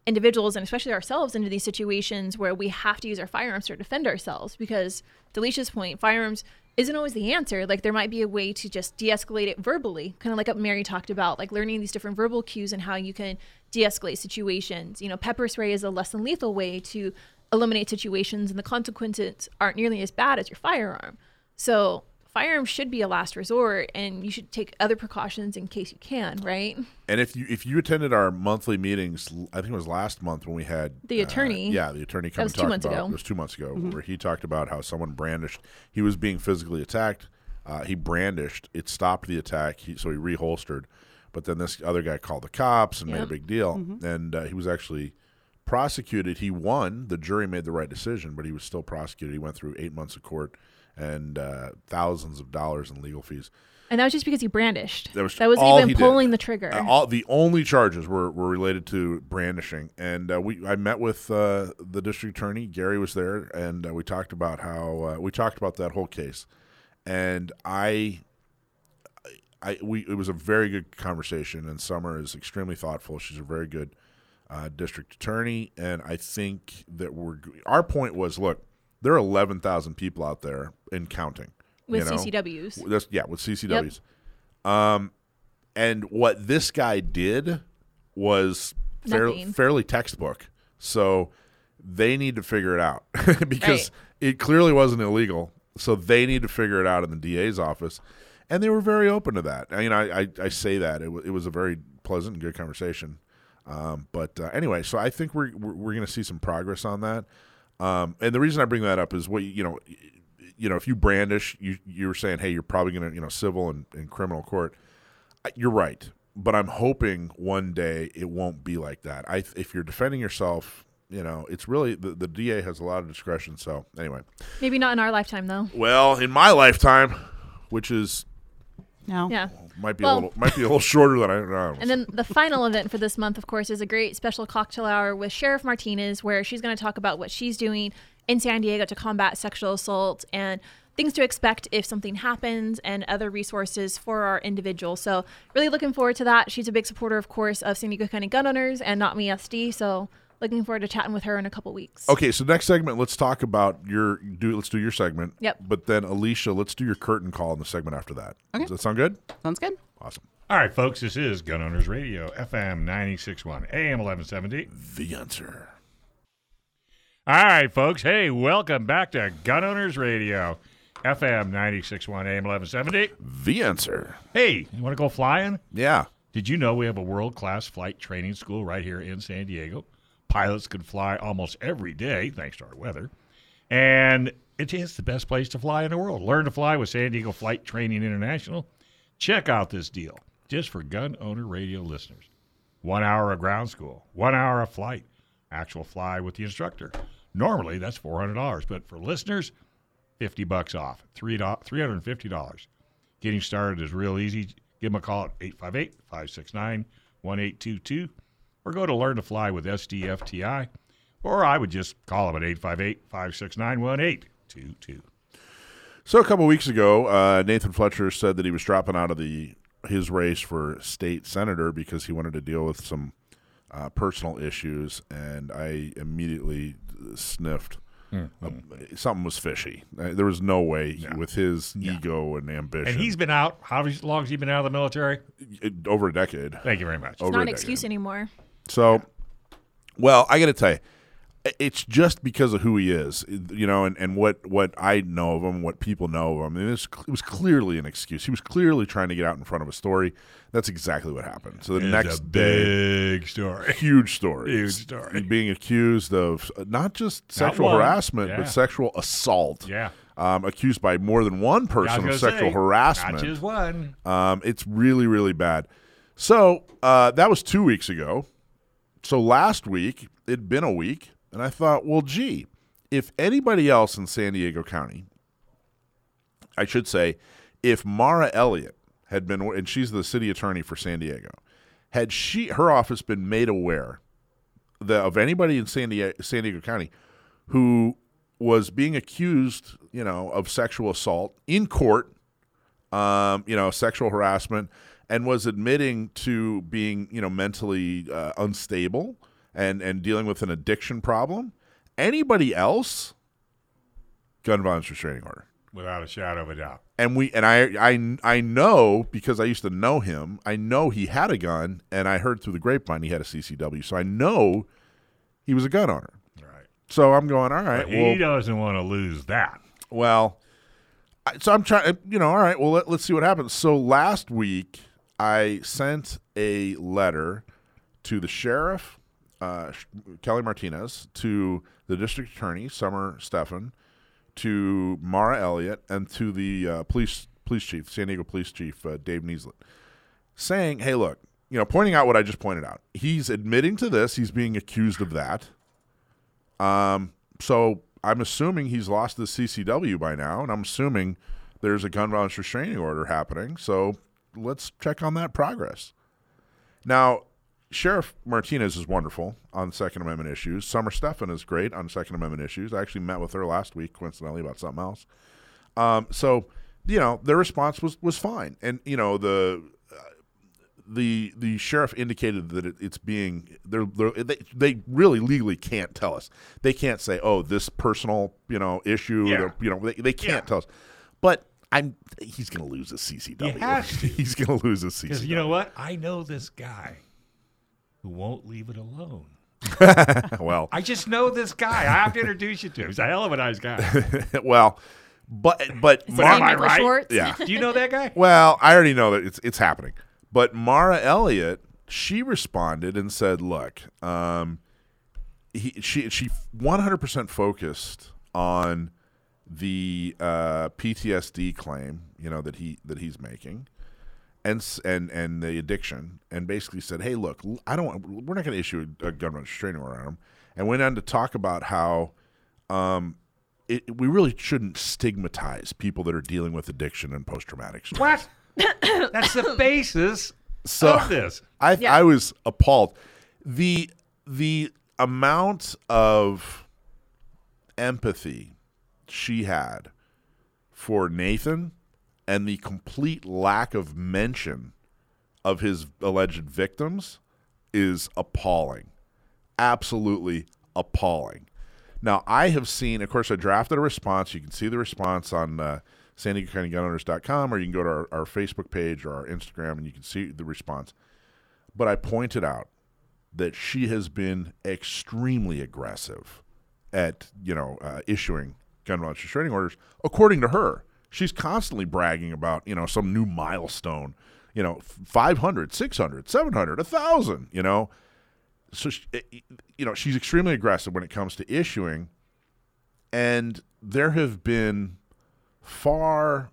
individuals and especially ourselves into these situations where we have to use our firearms to defend ourselves because to Alisha's point, firearms isn't always the answer. Like there might be a way to just de-escalate it verbally, kind of like what Mary talked about, like learning these different verbal cues and how you can de-escalate situations. You know, pepper spray is a less than lethal way to eliminate situations and the consequences aren't nearly as bad as your firearm. So firearms should be a last resort and you should take other precautions in case you can, right? And if you if you attended our monthly meetings, i think it was last month when we had The uh, attorney. yeah, the attorney That was and two talk months about ago. it was two months ago, Mhm. where he talked about how someone brandished. He was being physically attacked. Uh, he brandished. It stopped the attack. He, so he reholstered. But then this other guy called the cops and made a big deal. Mhm. And uh, he was actually prosecuted. He won. The jury made the right decision, but he was still prosecuted. He went through eight months of court and uh, thousands of dollars in legal fees. And that was just because he brandished. That was, that was even he did. pulling the trigger. Uh, all the only charges were, were related to brandishing, and uh, we I met with uh, the district attorney. Gary was there, and uh, we talked about how uh, we talked about that whole case, and I. I we it was a very good conversation, and Summer is extremely thoughtful. She's a very good uh, district attorney, and I think that we're our point was look, there are eleven thousand people out there and counting With you know? CCWs. That's- yeah, with CCWs. Um, and what this guy did was fair, fairly textbook. So they need to figure it out because it clearly wasn't illegal. So they need to figure it out in the DA's office, and they were very open to that. I mean, I I, I say that it, w- it was a very pleasant and good conversation. Um, but uh, anyway, so I think we're we're, we're going to see some progress on that. Um, and the reason I bring that up is what you- know, you know, if you brandish, you you were saying, hey, you're probably going to you know civil and, and criminal court. You're right, but I'm hoping one day it won't be like that. I if you're defending yourself, you know, it's really the, the DA has a lot of discretion. So anyway, Maybe not in our lifetime, though. well, in my lifetime, which is no, Yeah. might be Well- a little might be a little shorter than I don't know. And then the final event for this month, of course, is a great special cocktail hour with Sheriff Martinez, where she's going to talk about what she's doing in San Diego to combat sexual assault and things to expect if something happens and other resources for our individual. So, really looking forward to that. She's a big supporter, of course, of San Diego County gun owners and Not Me SD. So, looking forward to chatting with her in a couple weeks. Okay, so next segment, let's talk about your do. Let's do your segment. Yep. But then Alisha, let's do your Curtin call in the segment after that. Okay. Does that sound good? Sounds good. Awesome. All right, folks, this is Gun Owners Radio, FM 961, AM 1170. The answer. All right, folks. Hey, welcome back to Gun Owners Radio, FM 961, AM 1170. The answer. Hey, you want to go flying? Yeah. Did you know we have a world class flight training school right here in San Diego? Pilots can fly almost every day thanks to our weather. And it is the best place to fly in the world. Learn to fly with San Diego Flight Training International. Check out this deal just for gun owner radio listeners. One hour of ground school, one hour of flight, actual fly with the instructor. Normally that's four hundred dollars, but for listeners, fifty bucks off, three hundred and fifty dollars. Getting started is real easy. Give them a call at 858-569-1822 or go to Learn to Fly with SDFTI or I would just call them at 858-569-1822. So a couple weeks ago, uh, Nathan Fletcher said that he was dropping out of the his race for state senator because he wanted to deal with some uh, personal issues, and I immediately sniffed Mm-hmm. Uh, something was fishy. Uh, there was no way he- with his ego and ambition. And he's been out. How long has he been out of the military? It- over a decade. Thank you very much. It's Over not an excuse anymore. So, well, I got to tell you, it's just because of who he is, you know, and, and what, what I know of him, what people know of him. I mean, it, was, it was clearly an excuse. He was clearly trying to get out in front of a story. That's exactly what happened. So the It's next a day, big story. huge story, Huge story. being accused of not just sexual one. harassment, Yeah. but sexual assault. Yeah. Um, accused by more than one I was person gonna of sexual say, harassment. Not just one. Um, it's really, really bad. So uh, that was two weeks ago. So last week, it'd been a week, and I thought, well, gee, if anybody else in San Diego County, I should say, if Mara Elliott had been, and she's the city attorney for San Diego, had she her office been made aware the, of anybody in San Diego, San Diego County who was being accused, you know, of sexual assault in court, um, you know, sexual harassment, and was admitting to being, you know, mentally uh, unstable and and dealing with an addiction problem. Anybody else, gun violence restraining order. Without a shadow of a doubt. And we and I I I know because I used to know him. I know he had a gun, and I heard through the grapevine he had a CCW. So I know he was a gun owner. Right. So I'm going. All right. But he well, doesn't want to lose that. well, I- so I'm trying. You know. All right. Well, let, let's see what happens. So last week I sent a letter to the sheriff, uh, Kelly Martinez, to the district attorney Summer Stephan, to Mara Elliott, and to the uh, police police chief, San Diego police chief uh, Dave Nisleit, saying, "Hey, look." You know, pointing out what I just pointed out. He's admitting to this. He's being accused of that. Um, so I'm assuming he's lost the CCW by now, and I'm assuming there's a gun violence restraining order happening. So let's check on that progress. Now, Sheriff Martinez is wonderful on Second Amendment issues. Summer Stephan is great on Second Amendment issues. I actually met with her last week, coincidentally, about something else. Um, so, you know, their response was was fine, and you know the the the sheriff indicated that it, it's being they're, they're they they really legally can't tell us. They can't say, "Oh, this personal you know issue." Yeah. You know, they, they can't Yeah. tell us. But I'm he's going to lose his CCW. He has to. he's going to lose his Because CCW. you know what? I know this guy who won't leave it alone. well, I just know this guy. I have to introduce you to him. He's a hell of a nice guy. well, but but Is his Mar- name Michael Schwartz? Yeah. Do you know that guy? Well, I already know that it's it's happening. But Mara Elliott, she responded and said, "Look, um, he, she she 100% focused on the uh, PTSD claim, you know that he that he's making, and and and the addiction, and basically said, "Hey, look, l- I don't. We're not going to issue a, a government restraining order on him." And went on to talk about how. Um, it, we really shouldn't stigmatize people that are dealing with addiction and post traumatic stress. What? That's the basis So of this. I Yeah. I was appalled. The the amount of empathy she had for Nathan and the complete lack of mention of his alleged victims is appalling. Absolutely appalling. Now, I have seen, of course, I drafted a response. You can see the response on uh, San Diego County Gun Owners.com, or you can go to our, our Facebook page or our Instagram and you can see the response. But I pointed out that she has been extremely aggressive at, you know, uh, issuing gun violence restraining orders. According to her, she's constantly bragging about, you know, some new milestone, you know, 500, 600, 700, 1,000, you know? So she, you know she's extremely aggressive when it comes to issuing and there have been far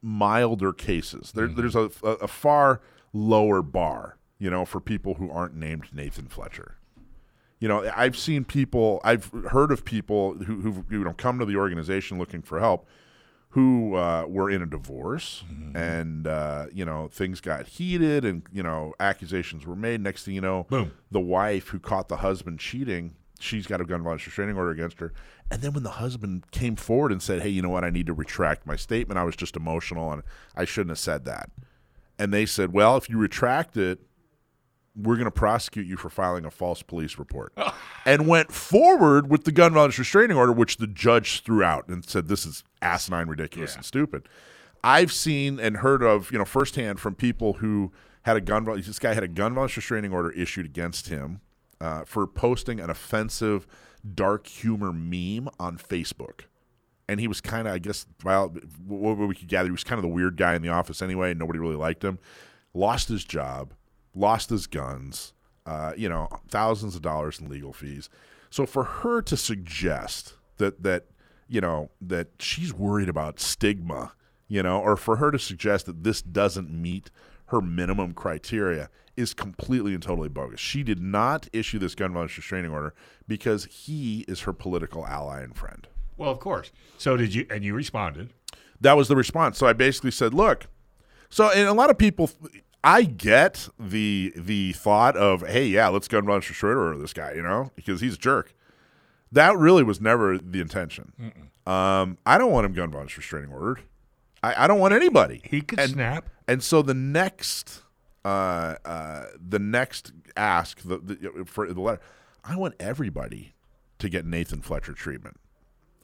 milder cases. There, mm-hmm. there's a, a, a far lower bar you know for people who aren't named nathan fletcher you know i've seen people i've heard of people who, who you know come to the organization looking for help who uh, were in a divorce and uh, you know things got heated and you know accusations were made. Next thing you know Boom. the wife who caught the husband cheating she's got a gun violence restraining order against her. And then when the husband came forward and said hey you know what? I need to retract my statement i was just emotional and i shouldn't have said that. And they said well if you retract it we're going to prosecute you for filing a false police report, and went forward with the gun violence restraining order, which the judge threw out and said this is asinine, ridiculous, and stupid. I've seen and heard of, you know, firsthand from people who had a gun. Violence, this guy had a gun violence restraining order issued against him uh, for posting an offensive, dark humor meme on Facebook. And he was kind of, I guess, well, what we could gather, he was kind of the weird guy in the office anyway, nobody really liked him. Lost his job, lost his guns, uh, you know, thousands of dollars in legal fees. So for her to suggest that that you know that she's worried about stigma, you know, or for her to suggest that this doesn't meet her minimum criteria is completely and totally bogus. She did not issue this gun violence restraining order because he is her political ally and friend. Well, of course. So did you? And you responded. That was the response. So I basically said, "Look." So and a lot of people, I get the the thought of, "Hey, yeah, let's gun violence restraining order this guy," you know, because he's a jerk. That really was never the intention. Um, I don't want him gun violence restraining ordered. I, I don't want anybody. He could and, snap. And so the next, uh, uh, the next ask the, the, for the letter, I want everybody to get Nathan Fletcher treatment.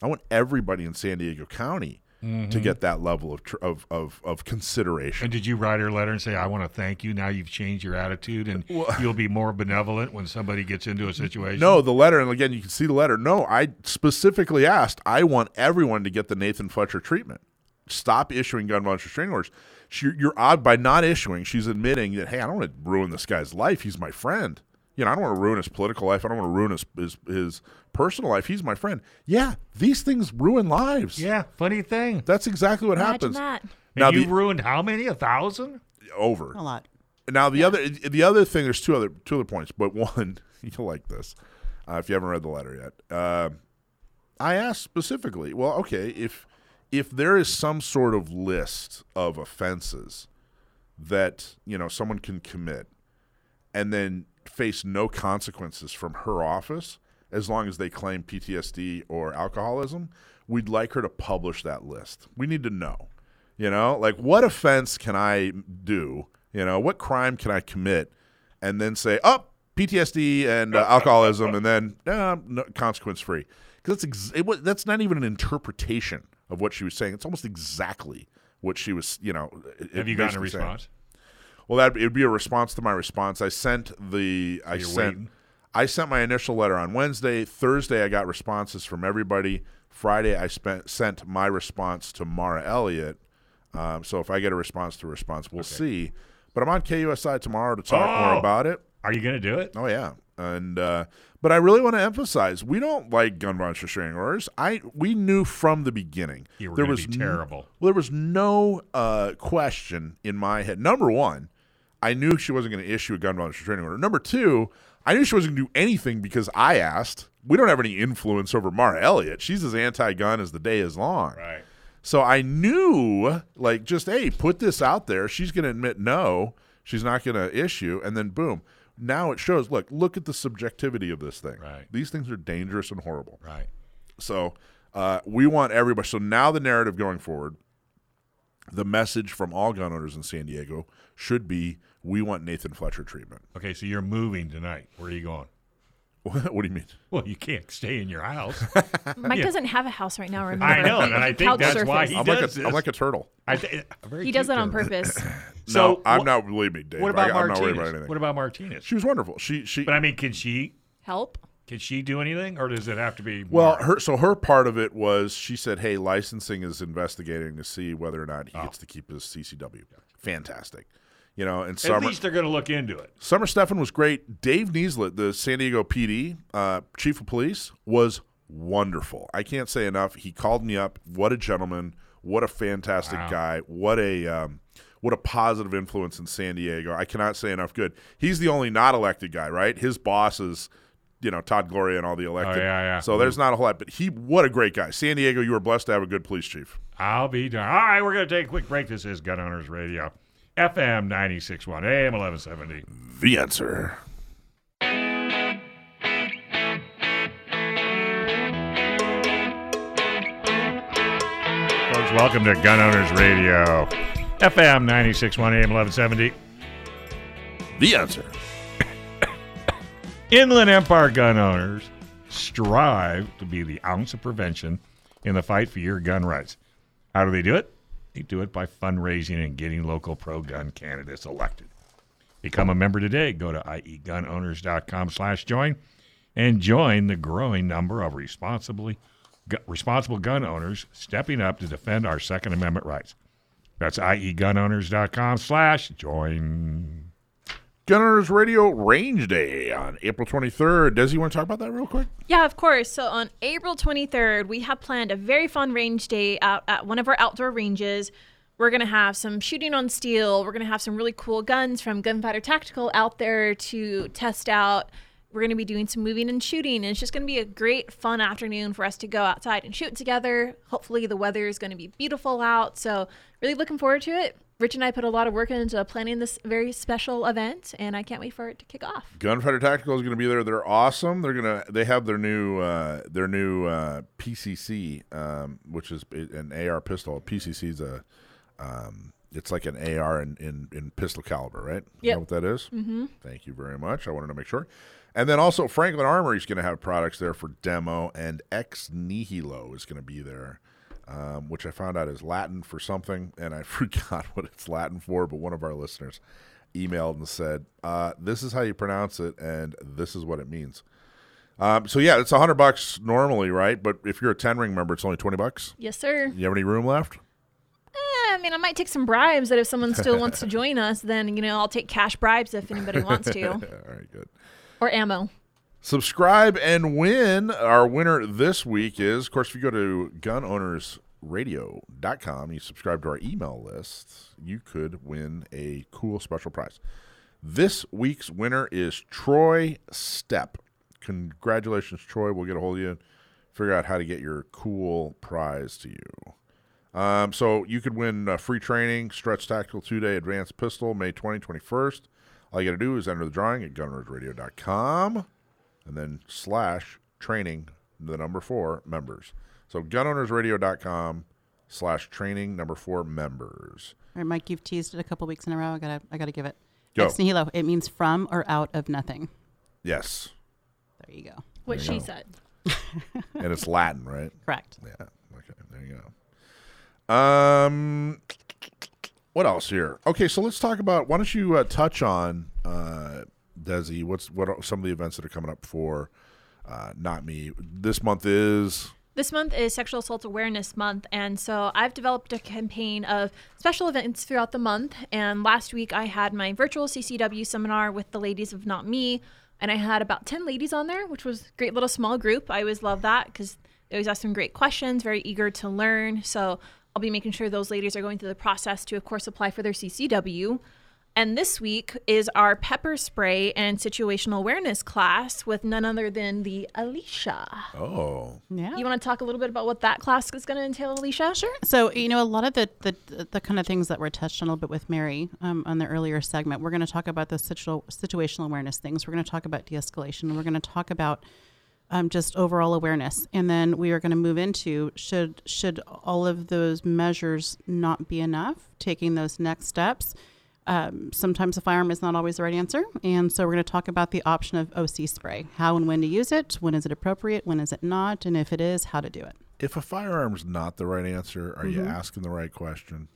I want everybody in San Diego County to Mhm. get that level of, tr- of of of consideration. And did you write her letter and say, "I want to thank you. Now you've changed your attitude, and you'll be more benevolent when somebody gets into a situation." No, the letter, and again, you can see the letter. No, I specifically asked. I want everyone to get the Nathan Fletcher treatment. Stop issuing gun violence restraining orders. She, you're odd by not issuing. She's admitting that, hey, I don't want to ruin this guy's life. He's my friend. You know, I don't want to ruin his political life. I don't want to ruin his, his his personal life. He's my friend. Yeah, these things ruin lives. Yeah, funny thing. That's exactly what Imagine happens. that. Now and you the- ruined how many? A thousand? over A lot. Now the other the other thing, there's two other two other points, but one you'll like this uh, if you haven't read the letter yet. Uh, I asked specifically. Well, okay, if if there is some sort of list of offenses that you know someone can commit, and then face no consequences from her office as long as they claim PTSD or alcoholism, we'd like her to publish that list. We need to know. You know, like what offense can I do? You know, what crime can I commit? And then say, oh, PTSD and uh, alcoholism, and then uh, no, consequence free. Because that's ex- it that's not even an interpretation of what she was saying. It's almost exactly what she was. You know, Have you gotten a response? saying. Well, that it would be a response to my response. I sent the I sent waiting. I sent my initial letter on Wednesday. Thursday, I got responses from everybody. Friday, I spent sent my response to Mara Elliott. Um, so if I get a response to a response, we'll see. But I'm on KUSI tomorrow to talk Oh! more about it. Are you going to do it? Oh yeah, and uh, but I really want to emphasize we don't like gun violence restraining orders. I we knew from the beginning You were there was terrible. well, there was no uh, question in my head. Number one, I knew she wasn't going to issue a gun violence restraining order. Number two, I knew she wasn't going to do anything because I asked. We don't have any influence over Mara Elliott. She's as anti-gun as the day is long. Right. So I knew, like, just hey, put this out there. She's going to admit no, she's not going to issue, and then boom. Now it shows. Look, look at the subjectivity of this thing. Right. These things are dangerous and horrible. Right. So uh, we want everybody. So now the narrative going forward, the message from all gun owners in San Diego should be: we want Nathan Fletcher treatment. Okay, so you're moving tonight. Where are you going? what do you mean? Well, you can't stay in your house. Mike Yeah. doesn't have a house right now. Remember? I know, and I he think couch that's why he I'm does like a, this. I'm like a turtle. I th- a He does cute that on turtle. purpose. So no, I'm wh- not. Believe me, Dave. What about I, I'm not worried Martinez? about anything. What about Martinez? She was wonderful. She she. But I mean, can she Help. can she do anything, or does it have to be? Well, Mara? her so her part of it was she said, "Hey, licensing is investigating to see whether or not he oh. gets to keep his CCW." Fantastic, you know. And at summer least they're going to look into it. Summer Stephan was great. Dave Nisleit, the San Diego PD uh, chief of police, was wonderful. I can't say enough. He called me up. What a gentleman! What a fantastic Wow. guy! What a um, what a positive influence in San Diego. I cannot say enough good. He's the only not elected guy, right? His boss is, you know, Todd Gloria and all the elected. Oh, yeah, yeah. So there's not a whole lot, but he, what a great guy. San Diego, you were blessed to have a good police chief. I'll be done. All right, we're going to take a quick break. This is Gun Owners Radio, FM 96.1, AM 1170. The answer. Folks, welcome to Gun Owners Radio, FM 96.1, AM 1170. The answer. Inland Empire gun owners strive to be the ounce of prevention in the fight for your gun rights. How do they do it? Do it by fundraising and getting local pro gun candidates elected. Become a member today. Go to iegunowners.com slash join and join the growing number of responsibly responsible gun owners stepping up to defend our Second Amendment rights. That's iegunowners.com slash join. Gunners Radio Range Day on April 23rd. Desi, you want to talk about that real quick? Yeah, of course. So on April 23rd, we have planned a very fun range day out at one of our outdoor ranges. We're going to have some shooting on steel. We're going to have some really cool guns from Gunfighter Tactical out there to test out. We're going to be doing some moving and shooting. And it's just going to be a great, fun afternoon for us to go outside and shoot together. Hopefully, the weather is going to be beautiful out. So, really looking forward to it. Rich and I put a lot of work into planning this very special event, and I can't wait for it to kick off. Gunfighter Tactical is going to be there. They're awesome. They're gonna they have their new uh, their new uh, PCC, um, which is an AR pistol. PCC is a um, it's like an AR in, in, in pistol caliber, right? You know what that is? Mm-hmm. Thank you very much. I wanted to make sure. And then also Franklin Armory is going to have products there for demo, and Ex Nihilo is going to be there, um, which I found out is Latin for something, and I forgot what it's Latin for. But one of our listeners emailed and said, uh, "This is how you pronounce it, and this is what it means." Um, so yeah, it's a hundred bucks normally, right? But if you're a ten ring member, it's only twenty bucks. Yes, sir. You have any room left? Eh, I mean, I might take some bribes that if someone still wants to join us, then, you know, I'll take cash bribes if anybody wants to. All right, good. Or ammo. Subscribe and win. Our winner this week is, of course, if you go to gunownersradio.com, you subscribe to our email list, you could win a cool special prize. This week's winner is Troy Step. Congratulations, Troy. We'll get a hold of you, figure out how to get your cool prize to you. Um, so you could win uh, free training, Stretch Tactical two day advanced pistol, May 20, 21st. All you got to do is enter the drawing at gunownersradio.com and then slash training, the number four members. So gunownersradio.com slash training, number four members. All right, Mike, you've teased it a couple weeks in a row. I gotta, I gotta give it. Go. Ex nihilo. It means from or out of nothing. Yes. There you go. What There she go. said. and it's Latin, right? Correct. Yeah. Okay. There you go. Um, what else here? Okay, so let's talk about. Why don't you uh, touch on uh, Desi? What's what are some of the events that are coming up for uh, not me? This month is This month is Sexual Assault Awareness Month, and so I've developed a campaign of special events throughout the month. And last week I had my virtual CCW seminar with the ladies of Not Me, and I had about 10 ladies on there, which was great little small group. I always love that because they always ask some great questions, very eager to learn. So I'll be making sure those ladies are going through the process to, of course, apply for their CCW. And this week is our pepper spray and situational awareness class with none other than the Alisha. oh Yeah. You want to talk a little bit about what that class is going to entail, Alisha? Sure. So you know a lot of the the, the kind of things that were touched on a little bit with Mary um, on the earlier segment. We're going to talk about the situ- situational awareness things. We're going to talk about de-escalation. We're going to talk about um, just overall awareness, and then we are going to move into should should all of those measures not be enough, taking those next steps. Um, sometimes a firearm is not always the right answer, and so we're going to talk about the option of OC spray, how and when to use it, when is it appropriate, when is it not, and if it is, how to do it. if a firearm's not the right answer, are you Mhm. asking the right question?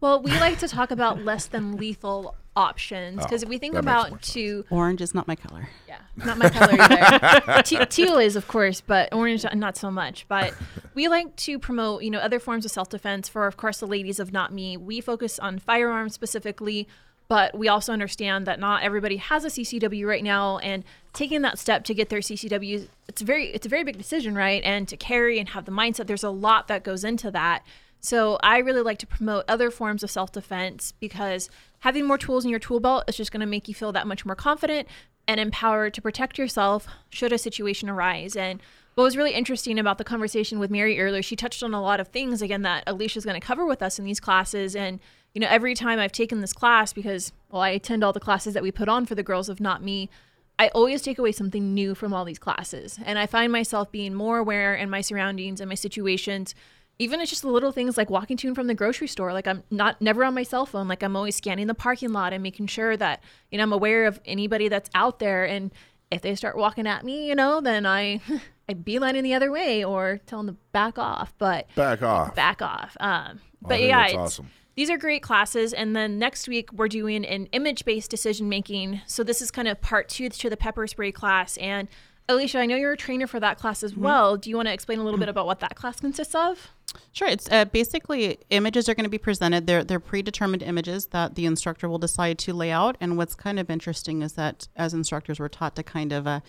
Well, we like to talk about less than lethal options because Oh, if we think that makes more about to Orange is not my color. Yeah, not my color either. Te- teal is, of course, but orange uh, not so much. But we like to promote, you know, other forms of self-defense for, of course, the ladies of Not Me. We focus on firearms specifically, but we also understand that not everybody has a CCW right now, and taking that step to get their CCW, it's very, it's a very big decision, right? And to carry and have the mindset, there's a lot that goes into that. So I really like to promote other forms of self-defense because having more tools in your tool belt is just going to make you feel that much more confident and empowered to protect yourself should a situation arise. And what was really interesting about the conversation with Mary earlier, she touched on a lot of things again that Alisha's going to cover with us in these classes. And you know, every time I've taken this class because well, I attend all the classes that we put on for the girls of Not Me. I always take away something new from all these classes. And I find myself being more aware in my surroundings and my situations. Even it's just the little things like walking to and from the grocery store. Like I'm not never on my cell phone. Like I'm always scanning the parking lot and making sure that, you know, I'm aware of anybody that's out there. And if they start walking at me, you know, then I I beelining the other way or tell them to back off. But Back off. back off. Um, but yeah, it's, awesome. these are great classes. And then next week we're doing an image-based decision making. So this is kind of part two to the pepper spray class. And Alisha, I know you're a trainer for that class as well. Do you want to explain a little bit about what that class consists of? Sure. It's uh, basically images are going to be presented. They're they're predetermined images that the instructor will decide to lay out. And what's kind of interesting is that as instructors, we're taught to kind of uh,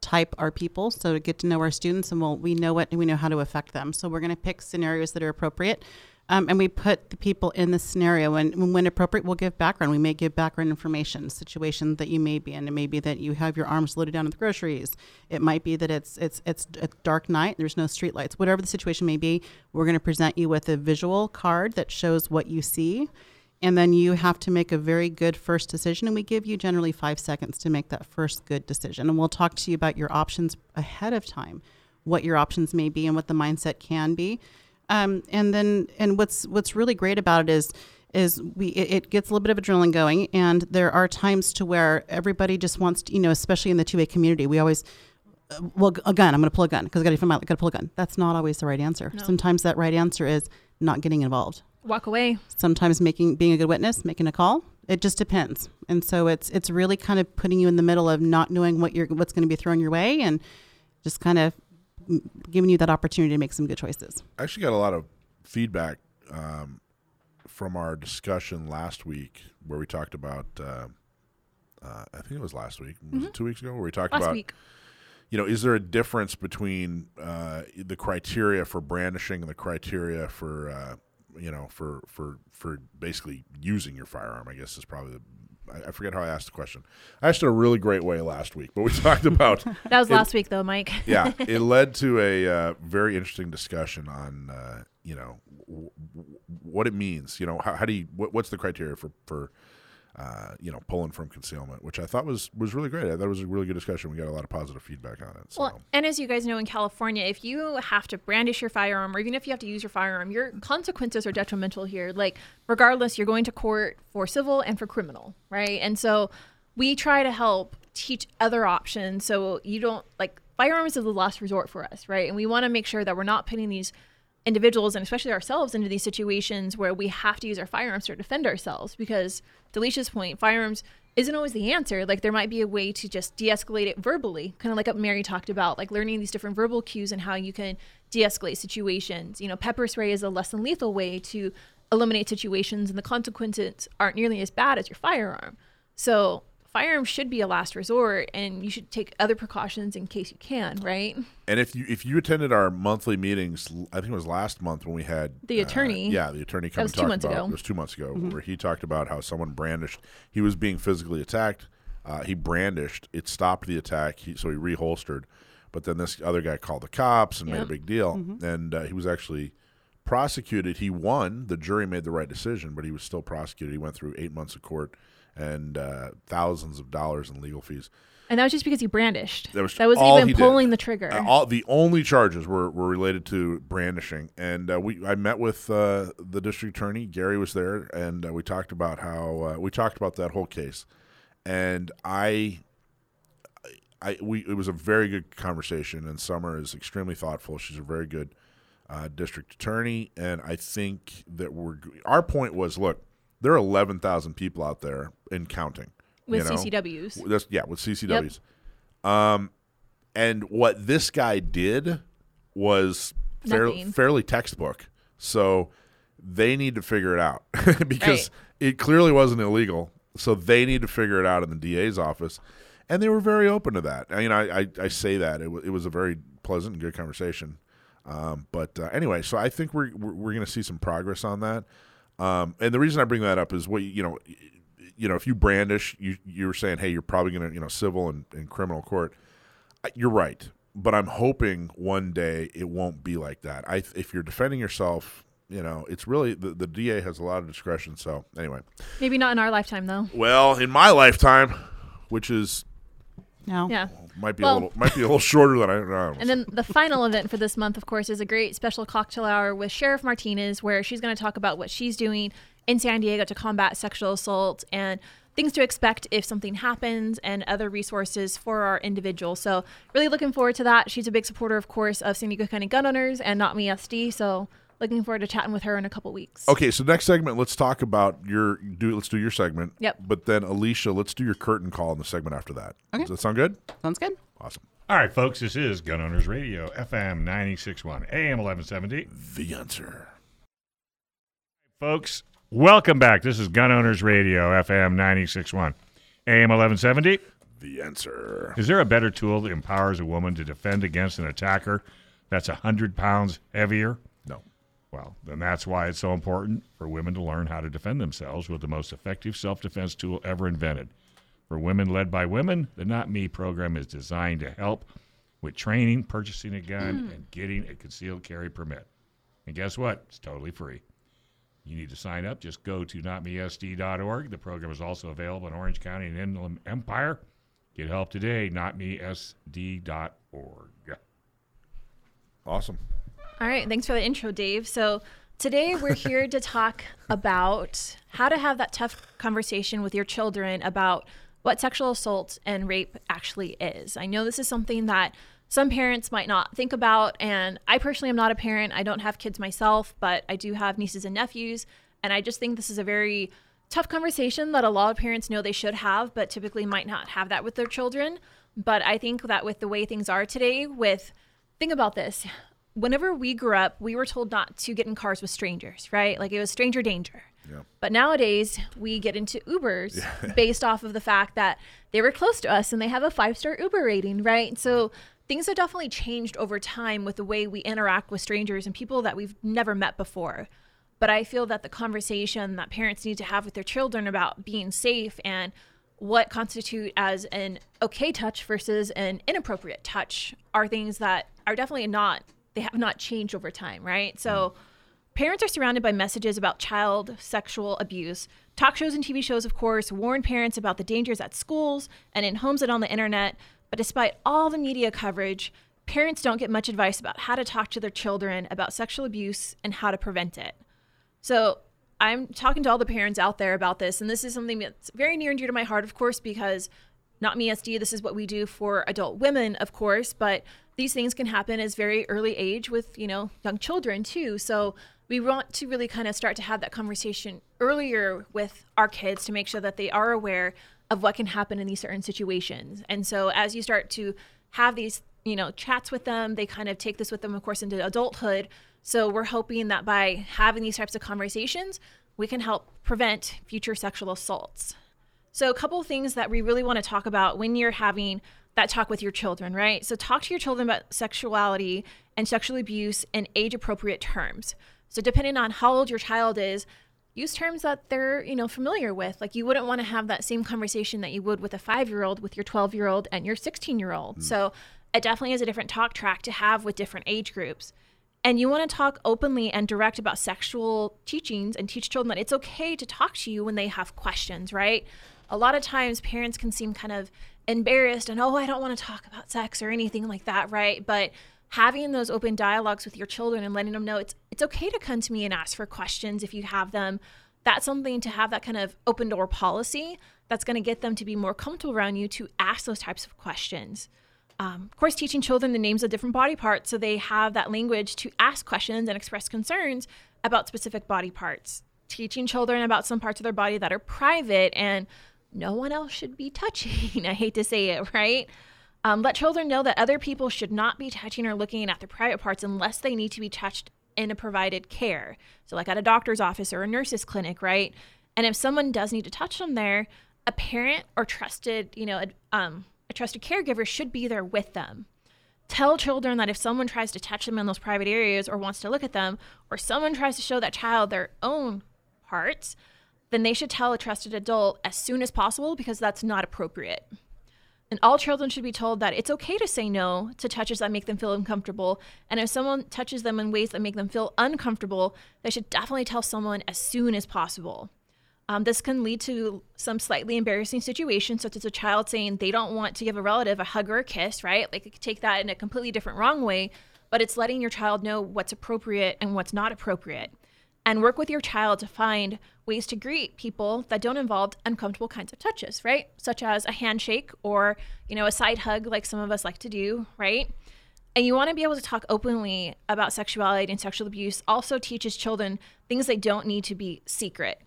type our people, so to get to know our students, and we'll, we know what we know how to affect them. So we're going to pick scenarios that are appropriate. Um, and we put the people in the scenario, and when appropriate, we'll give background. We may give background information, situation that you may be in. It may be that you have your arms loaded down with groceries. It might be that it's it's it's a dark night. There's no street lights. Whatever the situation may be, we're going to present you with a visual card that shows what you see, and then you have to make a very good first decision. And we give you generally five seconds to make that first good decision. And we'll talk to you about your options ahead of time, what your options may be, and what the mindset can be. Um, and then, and what's what's really great about it is is we it, gets a little bit of adrenaline going, and there are times to where everybody just wants to, you know, especially in the two A community, we always. uh, Well, a gun. I'm going to pull a gun because I got to find my. Got to pull a gun. That's not always the right answer. No. Sometimes that right answer is not getting involved. Walk away. Sometimes making being a good witness, making a call. It just depends. And so it's it's really kind of putting you in the middle of not knowing what you're what's going to be thrown your way, and just kind of giving you that opportunity to make some good choices. I actually got a lot of feedback um, from our discussion last week where we talked about. Uh, uh, I think it was last week. Was Mhm. it two weeks ago? Where we talked Last about. week. You know, is there a difference between uh, the criteria for brandishing and the criteria for, uh, you know, for for for basically using your firearm? I guess is probably the. I, forget how I asked the question. I asked it a really great way last week, but we talked about That was it- last week, though, Mike. yeah, it led to a uh, very interesting discussion on uh, you know w- w- what it means. You know, how, how do you what, what's the criteria for for uh, you know pulling from concealment, which I thought was was really great. I thought it was a really good discussion. We got a lot of positive feedback on it. So. Well, and as you guys know, in California, if you have to brandish your firearm, or even if you have to use your firearm, your consequences are detrimental here. Like, regardless, you're going to court for civil and for criminal, right? And so we try to help teach other options so you don't like firearms is the last resort for us, right? And we want to make sure that we're not putting these individuals and especially ourselves into these situations where we have to use our firearms to defend ourselves because Alisha's point firearms isn't always the answer. Like there might be a way to just de-escalate it verbally kind of like what mary talked about like learning these different verbal cues and how you can de-escalate situations. You know pepper spray is a less than lethal way to eliminate situations and the consequences aren't nearly as bad as your firearm. So firearms should be a last resort and you should take other precautions in case you can right And if you if you attended our monthly meetings, i think it was last month when we had The uh, attorney. yeah, the attorney come That was two months about ago. it was two months ago, Mhm. where he talked about how someone brandished. He was being physically attacked. Uh, he brandished. It stopped the attack. He, so he reholstered. But then this other guy called the cops and made a big deal. Mhm. And uh, he was actually prosecuted. He won. The jury made the right decision, but he was still prosecuted. He went through eight months of court and uh, thousands of dollars in legal fees. and that was just because he brandished That was that was even he did. pulling the trigger Uh, all the only charges were, were related to brandishing, and uh, we I met with uh, the district attorney. Gary was there, and uh, we talked about how uh, we talked about that whole case, and I. I we it was a very good conversation, and Summer is extremely thoughtful. She's a very good uh, district attorney, and I think that we're our point was look, there are eleven thousand people out there and counting With you know? CCWs. That's, yeah, with CCWs. Um, and what this guy did was fair, fairly textbook. So they need to figure it out because Right. it clearly wasn't illegal. So they need to figure it out in the DA's office. And they were very open to that. I mean, I, I, I say that. It, wa it was a very pleasant and good conversation. Um, but uh, anyway, so I think we're, we're, we're going to see some progress on that. Um, and the reason I bring that up is what, you know, you know, if you brandish, you you were saying, hey, you're probably going to, you know, civil and, and criminal court. You're right, but I'm hoping one day it won't be like that. I if you're defending yourself, you know, it's really the, the DA has a lot of discretion. So anyway, maybe not in our lifetime though well, in my lifetime, which is no, yeah might be Well- a little might be a little shorter than I. I don't know. And then the final event for this month, of course, is a great special cocktail hour with Sheriff Martinez, where she's going to talk about what she's doing in San Diego to combat sexual assault. And things to expect if something happens and other resources for our individual. So really looking forward to that. She's a big supporter, of course, of San Diego County gun owners and not me SD. So looking forward to chatting with her in a couple weeks. Okay, so next segment, let's talk about your do. Let's do your segment. Yep. But then Alisha, let's do your Curtin call in the segment after that. Okay. Does that sound good? Sounds good. Awesome. All right, folks, this is Gun Owners Radio, FM 961, AM 1170. The answer. Folks, welcome back. This is Gun Owners Radio, FM 961, AM 1170. The answer. Is there a better tool that empowers a woman to defend against an attacker that's 100 pounds heavier? No. Well, then that's why it's so important for women to learn how to defend themselves with the most effective self defense tool ever invented. For women led by women, the Not Me program is designed to help with training, purchasing a gun, mm. and getting a concealed carry permit. And guess what? It's totally free. You need to sign up. Just go to notmesd.org. The program is also available in Orange County and Inland Empire. Get help today, notmesd.org. Awesome. All right, thanks for the intro, Dave. So today we're here to talk about how to have that tough conversation with your children about what sexual assault and rape actually is. I know this is something that some parents might not think about, and I personally am not a parent. I don't have kids myself, but I do have nieces and nephews, and I just think this is a very tough conversation that a lot of parents know they should have, but typically might not have that with their children. But I think that with the way things are today, with think about this. Whenever we grew up, we were told not to get in cars with strangers, right? Like it was stranger danger. Yeah. But nowadays, we get into Ubers based off of the fact that they were close to us and they have a five star Uber rating, right? So things have definitely changed over time with the way we interact with strangers and people that we've never met before. But I feel that the conversation that parents need to have with their children about being safe and what constitute as an okay touch versus an inappropriate touch are things that are definitely not they have not changed over time, right? So mm. parents are surrounded by messages about child sexual abuse. Talk shows and TV shows, of course, warn parents about the dangers at schools and in homes and on the internet. But despite all the media coverage, parents don't get much advice about how to talk to their children about sexual abuse and how to prevent it. So I'm talking to all the parents out there about this, and this is something that's very near and dear to my heart, of course, because not me SD, this is what we do for adult women, of course, but these things can happen as very early age with, you know, young children too. So we want to really kind of start to have that conversation earlier with our kids to make sure that they are aware of what can happen in these certain situations. And so as you start to have these, you know, chats with them, they kind of take this with them, of course, into adulthood. So we're hoping that by having these types of conversations, we can help prevent future sexual assaults. So, a couple of things that we really want to talk about when you're having that talk with your children, right? So, talk to your children about sexuality and sexual abuse in age appropriate terms. So, depending on how old your child is, use terms that they're, you know, familiar with. Like you wouldn't want to have that same conversation that you would with a 5-year-old with your 12-year-old and your 16-year-old. Mm. So, it definitely is a different talk track to have with different age groups. And you want to talk openly and direct about sexual teachings and teach children that it's okay to talk to you when they have questions, right? A lot of times parents can seem kind of embarrassed and, oh, I don't want to talk about sex or anything like that, right? But having those open dialogues with your children and letting them know it's it's okay to come to me and ask for questions if you have them. That's something to have that kind of open door policy that's going to get them to be more comfortable around you to ask those types of questions. Um, of course, teaching children the names of different body parts so they have that language to ask questions and express concerns about specific body parts. Teaching children about some parts of their body that are private and no one else should be touching. I hate to say it, right? Um, let children know that other people should not be touching or looking at their private parts unless they need to be touched in a provided care. So, like at a doctor's office or a nurse's clinic, right? And if someone does need to touch them there, a parent or trusted, you know, um, a trusted caregiver should be there with them. Tell children that if someone tries to touch them in those private areas or wants to look at them, or someone tries to show that child their own parts, then they should tell a trusted adult as soon as possible because that's not appropriate. And all children should be told that it's okay to say no to touches that make them feel uncomfortable. And if someone touches them in ways that make them feel uncomfortable, they should definitely tell someone as soon as possible. Um, this can lead to some slightly embarrassing situations, such as a child saying they don't want to give a relative a hug or a kiss, right? Like, could take that in a completely different wrong way, but it's letting your child know what's appropriate and what's not appropriate. And work with your child to find ways to greet people that don't involve uncomfortable kinds of touches, right? Such as a handshake or, you know, a side hug like some of us like to do, right? And you want to be able to talk openly about sexuality and sexual abuse also teaches children things they don't need to be secret.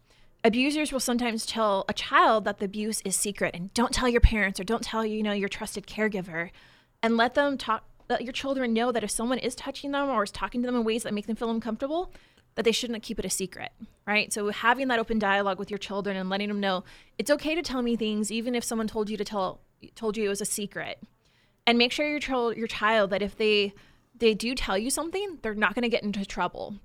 Abusers will sometimes tell a child that the abuse is secret and don't tell your parents or don't tell you know your trusted caregiver and let them talk let your children know that if someone is touching them or is talking to them in ways that make them feel uncomfortable, that they shouldn't keep it a secret, right? So having that open dialogue with your children and letting them know it's okay to tell me things even if someone told you to tell told you it was a secret. And make sure your child your child that if they they do tell you something, they're not going to get into trouble.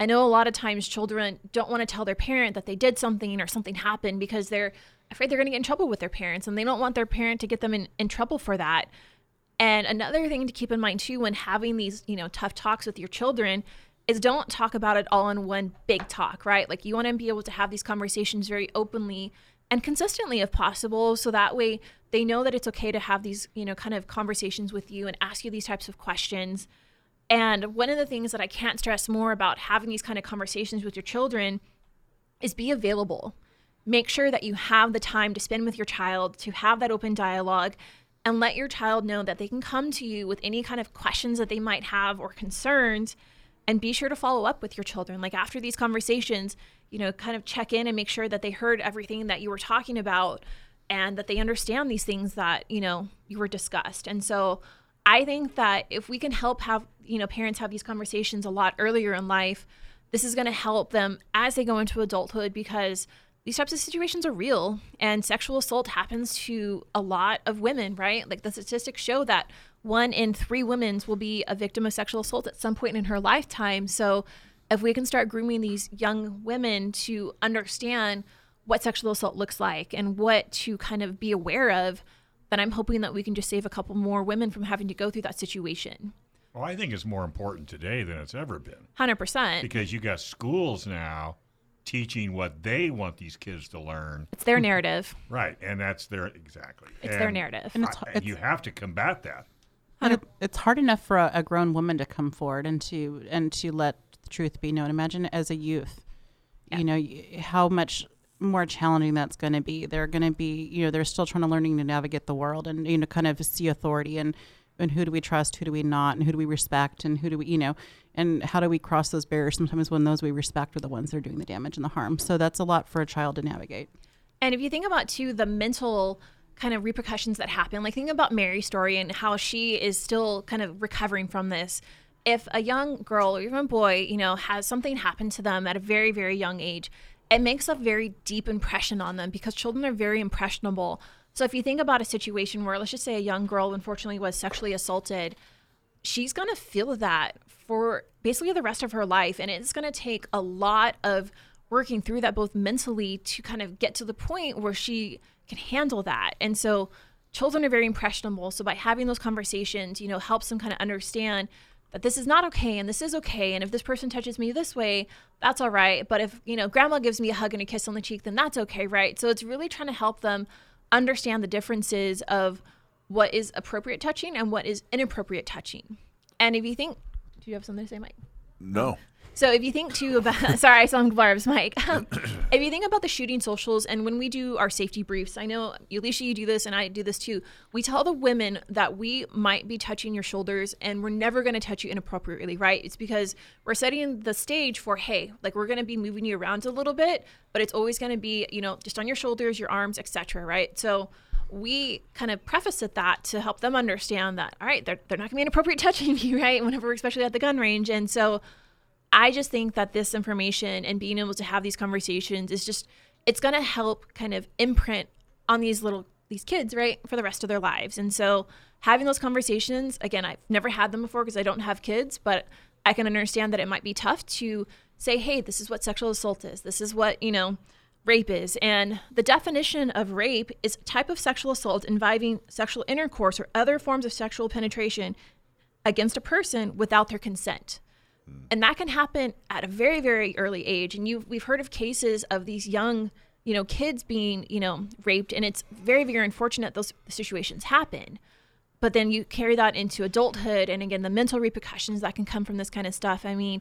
I know a lot of times children don't want to tell their parent that they did something or something happened because they're afraid they're going to get in trouble with their parents and they don't want their parent to get them in, in trouble for that. And another thing to keep in mind too when having these, you know, tough talks with your children is don't talk about it all in one big talk, right? Like you want to be able to have these conversations very openly and consistently if possible so that way they know that it's okay to have these, you know, kind of conversations with you and ask you these types of questions. And one of the things that I can't stress more about having these kind of conversations with your children is be available. Make sure that you have the time to spend with your child, to have that open dialogue, and let your child know that they can come to you with any kind of questions that they might have or concerns and be sure to follow up with your children like after these conversations you know kind of check in and make sure that they heard everything that you were talking about and that they understand these things that you know you were discussed and so i think that if we can help have you know parents have these conversations a lot earlier in life this is going to help them as they go into adulthood because these types of situations are real and sexual assault happens to a lot of women, right? Like the statistics show that one in three women will be a victim of sexual assault at some point in her lifetime. So if we can start grooming these young women to understand what sexual assault looks like and what to kind of be aware of, then I'm hoping that we can just save a couple more women from having to go through that situation. Well, I think it's more important today than it's ever been. 100%. Because you got schools now teaching what they want these kids to learn. It's their narrative. Right, and that's their exactly. It's their narrative. And, I, and you have to combat that. And it, it's hard enough for a, a, grown woman to come forward and to and to let the truth be known. Imagine as a youth, yeah. you know how much more challenging that's going to be. They're going to be, you know, they're still trying to learning to navigate the world and you know kind of see authority and and who do we trust, who do we not, and who do we respect, and who do we, you know, and how do we cross those barriers sometimes when those we respect are the ones that are doing the damage and the harm. So that's a lot for a child to navigate. And if you think about too the mental kind of repercussions that happen, like think about Mary's story and how she is still kind of recovering from this. If a young girl or even a boy, you know, has something happen to them at a very, very young age, it makes a very deep impression on them because children are very impressionable. So if you think about a situation where, let's just say, a young girl unfortunately was sexually assaulted, she's going to feel that for basically the rest of her life. And it's going to take a lot of working through that both mentally to kind of get to the point where she can handle that. And so children are very impressionable. So by having those conversations, you know, helps them kind of understand that this is not okay and this is okay. And if this person touches me this way, that's all right. But if, you know, grandma gives me a hug and a kiss on the cheek, then that's okay, right? So it's really trying to help them understand the differences of what is appropriate touching and what is inappropriate touching. And if you think, do you have something to say, Mike? No. So if you think too about, sorry, I sound Barb's Mike. if you think about the shooting socials and when we do our safety briefs, I know Alisha, you do this and I do this too. We tell the women that we might be touching your shoulders and we're never going to touch you inappropriately, right? It's because we're setting the stage for, hey, like we're going to be moving you around a little bit, but it's always going to be, you know, just on your shoulders, your arms, etc. Right? So we kind of preface it that to help them understand that, all right, they're, they're not going to be inappropriate touching you, right? Whenever, we're especially at the gun range. And so I just think that this information and being able to have these conversations is just it's going to help kind of imprint on these little these kids, right, for the rest of their lives. And so having those conversations, again, I've never had them before because I don't have kids, but I can understand that it might be tough to say, "Hey, this is what sexual assault is. This is what, you know, rape is." And the definition of rape is a type of sexual assault involving sexual intercourse or other forms of sexual penetration against a person without their consent. Mm. And that can happen at a very, very early age. And you we've heard of cases of these young, you know, kids being, you know, raped, and it's very, very unfortunate those situations happen. But then you carry that into adulthood, and again, the mental repercussions that can come from this kind of stuff. I mean,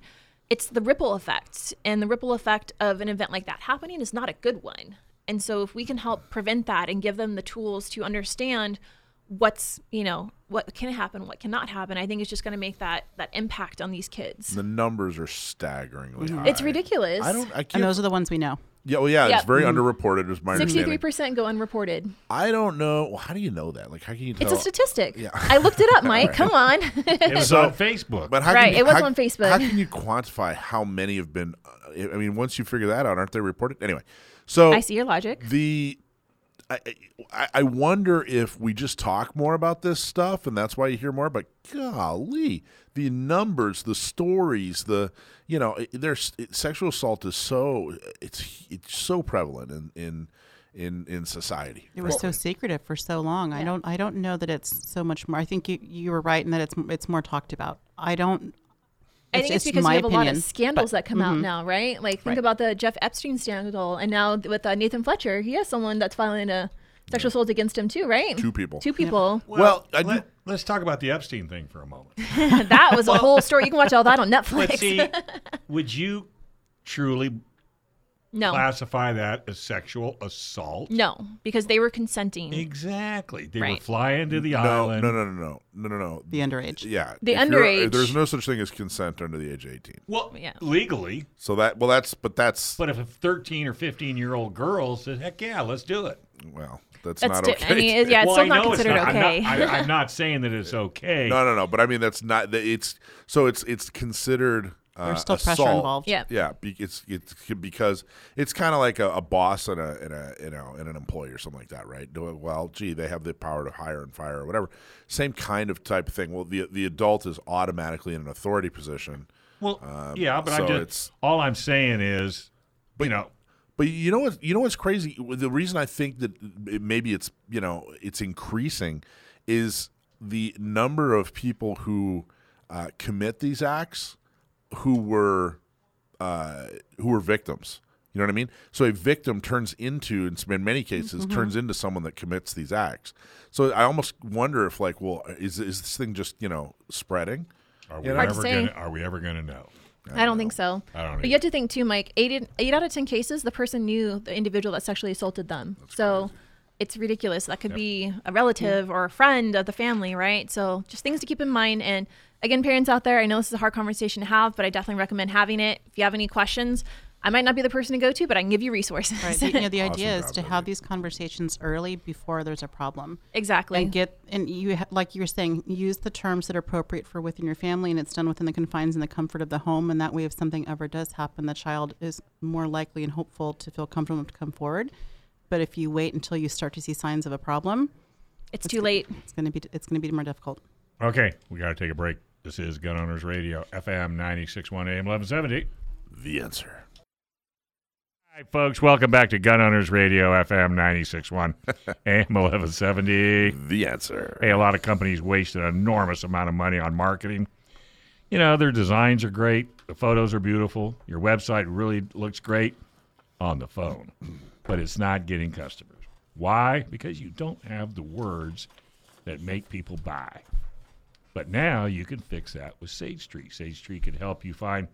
it's the ripple effect, and the ripple effect of an event like that happening is not a good one. And so, if we can help prevent that and give them the tools to understand what's you know what can happen, what cannot happen, I think it's just going to make that that impact on these kids. The numbers are staggeringly high. It's ridiculous. I don't. I can't. And those are the ones we know. yeah, well, yeah, Yep. it's very Mhm. underreported. Is my 63% go unreported. I don't know. Well, how do you know that? Like, how can you tell? It's a statistic. Yeah. I looked it up, Mike. Come on. It was So- on Facebook. But how Right, can you, it was how- on Facebook. How can you quantify how many have been? uh, I mean, once you figure that out, aren't they reported anyway? So I see your logic. The I, I I wonder if we just talk more about this stuff, and that's why you hear more. But golly, the numbers, the stories, the you know, there's it, sexual assault is so it's it's so prevalent in in in, in society. It was so secretive for so long. I don't. I don't know that it's so much more. I think you you were right in that it's it's more talked about. I don't. I think it's just because we have a lot of scandals but- that come out mhm. now, right? Like think Right. about the Jeff Epstein scandal, and now with uh, Nathan Fletcher, he has someone that's filing a sexual assault against him too, right? Two people. Two people. Well, I do- let, us talk about the Epstein thing for a moment. that was a whole story. You can watch all that on Netflix. But see, would you truly no, classify that as sexual assault? no, because they were consenting. Exactly. They were Right. flying to the no, island. No, no, no, no, no, no, no. The underage. Yeah, The if you're- underage. There's no such thing as consent under the age of 18. Well, Yeah. legally. So that well, that's but that's But if a 13 or 15 year old girl says, heck yeah, let's do it. well, that's, That's not di- okay. I mean, it- yeah, it's well, still I not know it's considered not. okay. I'm not, I, I'm not saying that it's okay. No, no, no. But I mean, that's not. that It's so it's it's considered. Uh, There's still pressure involved. Yeah. Yeah. Be, it's it's because it's kind of like a, a boss and a and a you know and an employee or something like that, right? Well. Gee, they have the power to hire and fire or whatever. Same kind of type of thing. Well, the the adult is automatically in an authority position. Well, Um, yeah, but so I'm just, it's- all I'm saying is, but, you know, But you know what? You know what's crazy? The reason I think that it- maybe it's you know it's increasing is the number of people who uh, commit these acts who were uh, who were victims. You know what I mean? So a victim turns into, in many cases, Mm-hmm. turns into someone that commits these acts. So I almost wonder if, like, well, is is this thing just you know spreading? are we You know? Hard to ever gonna are we ever gonna know? I don't think so. I don't But you have to think too, Mike. Eight in, eight out of ten cases, the person knew the individual that sexually assaulted them. so it's ridiculous. That could be a relative or a friend of the family, right? So just things to keep in mind. And again, parents out there, I know this is a hard conversation to have, but I definitely recommend having it. If you have any questions, I might not be the person to go to, but I can give you resources. Right. The, you know, the Awesome idea is job, to Debbie. have these conversations early before there's a problem. exactly. And get and you ha- like you were saying, use the terms that are appropriate for within your family, and it's done within the confines and the comfort of the home. And that way, if something ever does happen, the child is more likely and hopeful to feel comfortable to come forward. But if you wait until you start to see signs of a problem, it's too late. it's going to be it's going to be more difficult. Okay, we got to take a break. This is Gun Owners Radio, FM 96.1 AM 1170. The answer. Hi, folks. Welcome back to Gun Owners Radio, FM 96.1 AM 1170. The answer. Hey, a lot of companies waste an enormous amount of money on marketing. You know, their designs are great, the photos are beautiful, your website really looks great on the phone, but it's not getting customers. Why? Because you don't have the words that make people buy. But now you can fix that with Sage Tree. Sage Tree can help you find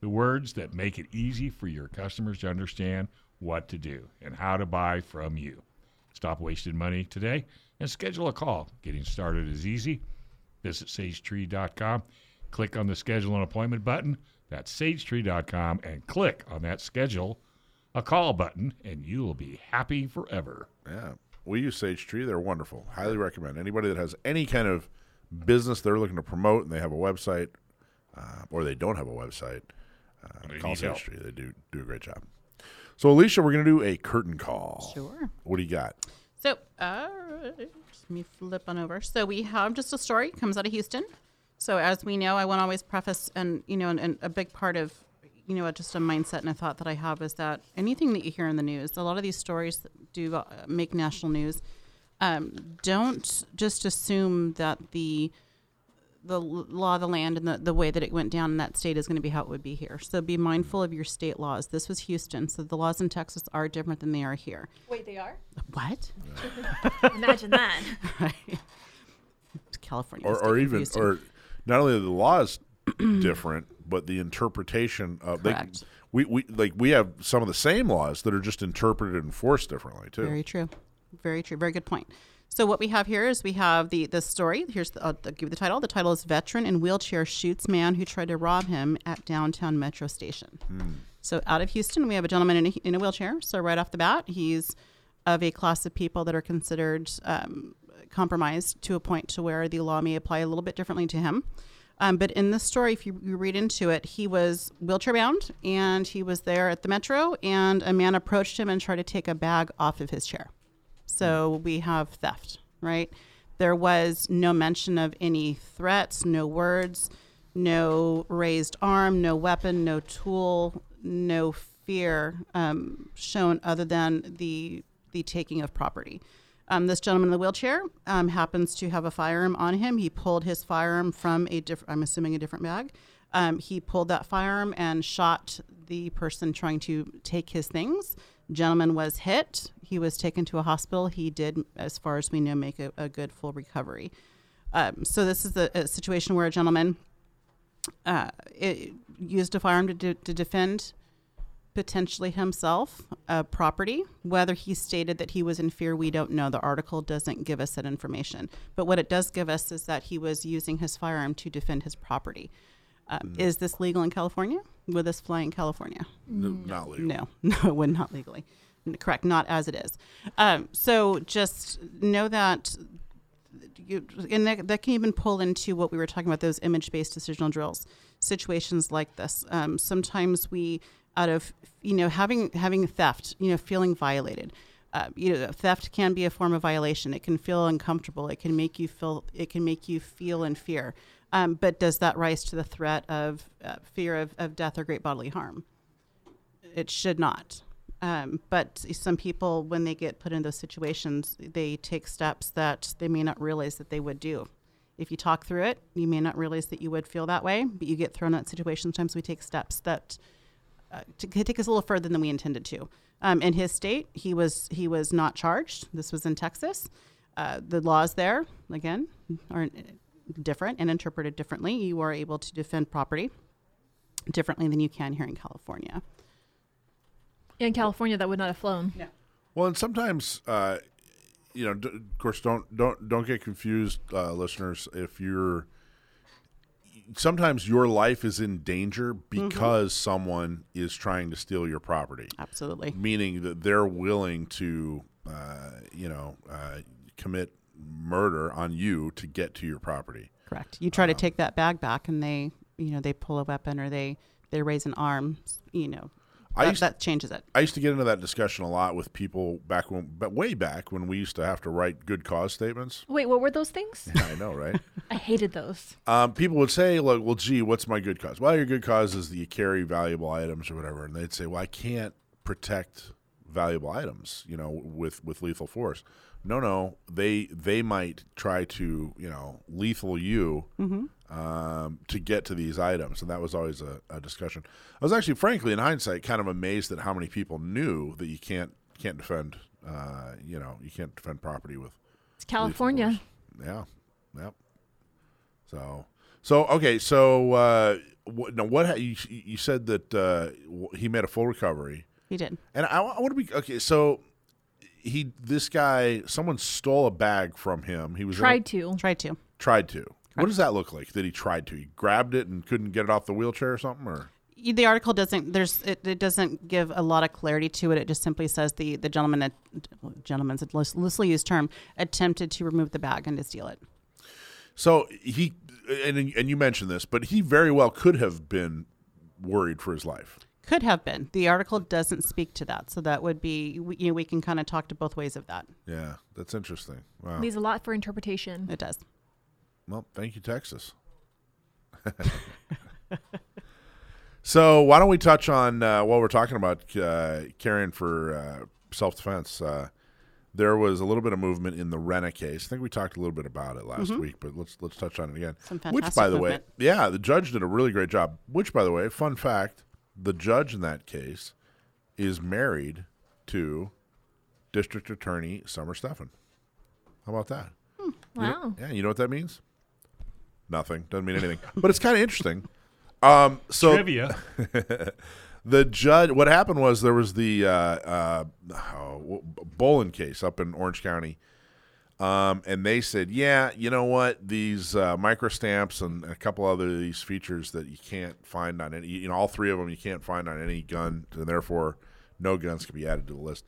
the words that make it easy for your customers to understand what to do and how to buy from you. Stop wasting money today and schedule a call. Getting started is easy. Visit sagetree.com. Click on the schedule an appointment button. That's sagetree.com and click on that schedule a call button, and you will be happy forever. Yeah. We use Sage Tree. They're wonderful. Highly recommend. Anybody that has any kind of business they're looking to promote and they have a website uh, or they don't have a website, uh, They call need Sage help. Tree. They do do a great job. So, Alisha, we're going to do a Curtin call. Sure. What do you got? So, uh, let me flip on over. So we have just a story comes out of Houston. So as we know, I want to always preface, and you know, and, and a big part of, you know, just a mindset and a thought that I have is that anything that you hear in the news, a lot of these stories do uh, make national news. Um, don't just assume that the the law of the land and the, the way that it went down in that state is going to be how it would be here. So be mindful of your state laws. This was Houston, so the laws in Texas are different than they are here. Wait, they are? What? Imagine that. right. California. Or, or even, Houston. or not only are the laws different, but the interpretation of they, we, we like we have some of the same laws that are just interpreted and enforced differently too. Very true. Very true. Very good point. So what we have here is we have the the story. Here's the, I'll give you the title. The title is "Veteran in Wheelchair Shoots Man Who Tried to Rob Him at Downtown Metro Station." So out of Houston, we have a gentleman in a, in a wheelchair. So right off the bat, he's of a class of people that are considered um, compromised to a point to where the law may apply a little bit differently to him. Um, but in this story, if you, you read into it, he was wheelchair bound and he was there at the metro, and a man approached him and tried to take a bag off of his chair. So we have theft, right? There was no mention of any threats, no words, no raised arm, no weapon, no tool, no fear um, shown other than the the taking of property. Um, this gentleman in the wheelchair um, happens to have a firearm on him. He pulled his firearm from a different, I'm assuming a different bag. Um, he pulled that firearm and shot the person trying to take his things. Gentleman was hit. He was taken to a hospital. He did, as far as we know, make a, a good full recovery. Um, so this is a, a situation where a gentleman uh, it, used a firearm to, de- to defend potentially himself uh, property. Whether he stated that he was in fear, we don't know. The article doesn't give us that information. But what it does give us is that he was using his firearm to defend his property. Um, Is this legal in California? Would this fly in California? N- not legal. No, no, it would not legally. Correct, not as it is. Um, so just know that you, and that, that can even pull into what we were talking about those image-based decisional drills situations like this um, sometimes we out of you know having having theft you know feeling violated uh, you know theft can be a form of violation it can feel uncomfortable it can make you feel it can make you feel in fear um, but does that rise to the threat of uh, fear of, of death or great bodily harm it should not. Um, but some people, when they get put in those situations, they take steps that they may not realize that they would do. If you talk through it, you may not realize that you would feel that way, but you get thrown in that situation. Sometimes we take steps that uh, take us a little further than we intended to. Um, in his state, he was he was not charged. This was in Texas. Uh, the laws there, again, are different and interpreted differently. You are able to defend property differently than you can here in California. In California, that would not have flown. Yeah. Well, and sometimes, uh, you know, d- of course, don't don't don't get confused, uh, listeners. If you're sometimes your life is in danger because someone is trying to steal your property. Absolutely. Meaning that they're willing to, uh, you know, uh, commit murder on you to get to your property. Correct. You try to take that bag back, and they, you know, they pull a weapon or they they raise an arm. You know, I that, used- that changes it. I used to get into that discussion a lot with people back when, but way back when we used to have to write good cause statements. Wait, what were those things? Yeah, I know, right? I hated those. Um, people would say, like, well, gee, what's my good cause? Well, your good cause is that you carry valuable items or whatever. And they'd say, well, I can't protect valuable items, you know, with, with lethal force. No, no, they they might try to, you know, lethal you um, to get to these items. And that was always a, a discussion. I was actually, frankly, in hindsight, kind of amazed at how many people knew that you can't can't defend, uh, you know, you can't defend property with It's California. yeah. Yep. So, so okay. So, uh, what, now what you, you said that uh, he made a full recovery, He did. and I, I, want to be okay. So, he this guy, someone stole a bag from him. He was in a- Tried to. Tried to. tried to. What does that look like? That he tried to? He grabbed it and couldn't get it off the wheelchair or something, or The article doesn't. There's. It, it doesn't give a lot of clarity to it. It just simply says the the gentleman, gentleman's a loosely used term, attempted to remove the bag and to steal it. so he and and you mentioned this, but he very well could have been worried for his life. Could have been. The article doesn't speak to that, so that would be. we- You know, we can kind of talk to both ways of that. Yeah, that's interesting. Wow. Leaves a lot for interpretation. It does. Well, thank you, Texas. so, why don't we touch on uh, while we're talking about uh, carrying for uh, self defense? Uh, there was a little bit of movement in the Renna case. I think we talked a little bit about it last Mhm. week, but let's let's touch on it again. Some Which, by the movement. way, yeah, the judge did a really great job. Which, by the way, fun fact: the judge in that case is married to District Attorney Summer Stephan. How about that? You know- Wow. yeah, you know what that means? Nothing. Doesn't mean anything. but it's kind of interesting. Um, so Trivia. the judge. What happened was there was the uh, uh, oh, Boland case up in Orange County, um, and they said, yeah, you know what, these uh, microstamps and a couple other these features that you can't find on any, you know, all three of them you can't find on any gun, and therefore no guns can be added to the list.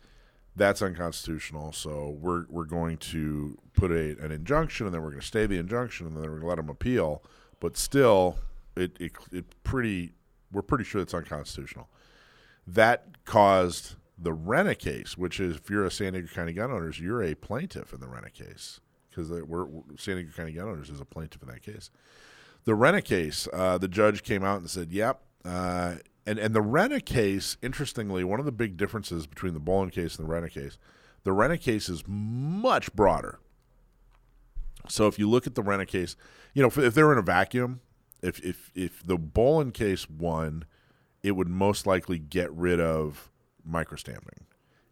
That's unconstitutional. So we're we're going to put a, an injunction, and then we're going to stay the injunction, and then we're going to let them appeal. But still, it, it it pretty we're pretty sure it's unconstitutional. That caused the Renna case, which is if you're a San Diego County gun owners, you're a plaintiff in the Renna case because we're, we're San Diego County gun owners is a plaintiff in that case. The Renna case, uh, the judge came out and said, "Yep." Uh, and and the Renna case, interestingly, one of the big differences between the Boland case and the Renna case, the Renna case is much broader. So if you look at the Rena case, you know, if, if they're in a vacuum, if if if the Boland case won, it would most likely get rid of microstamping.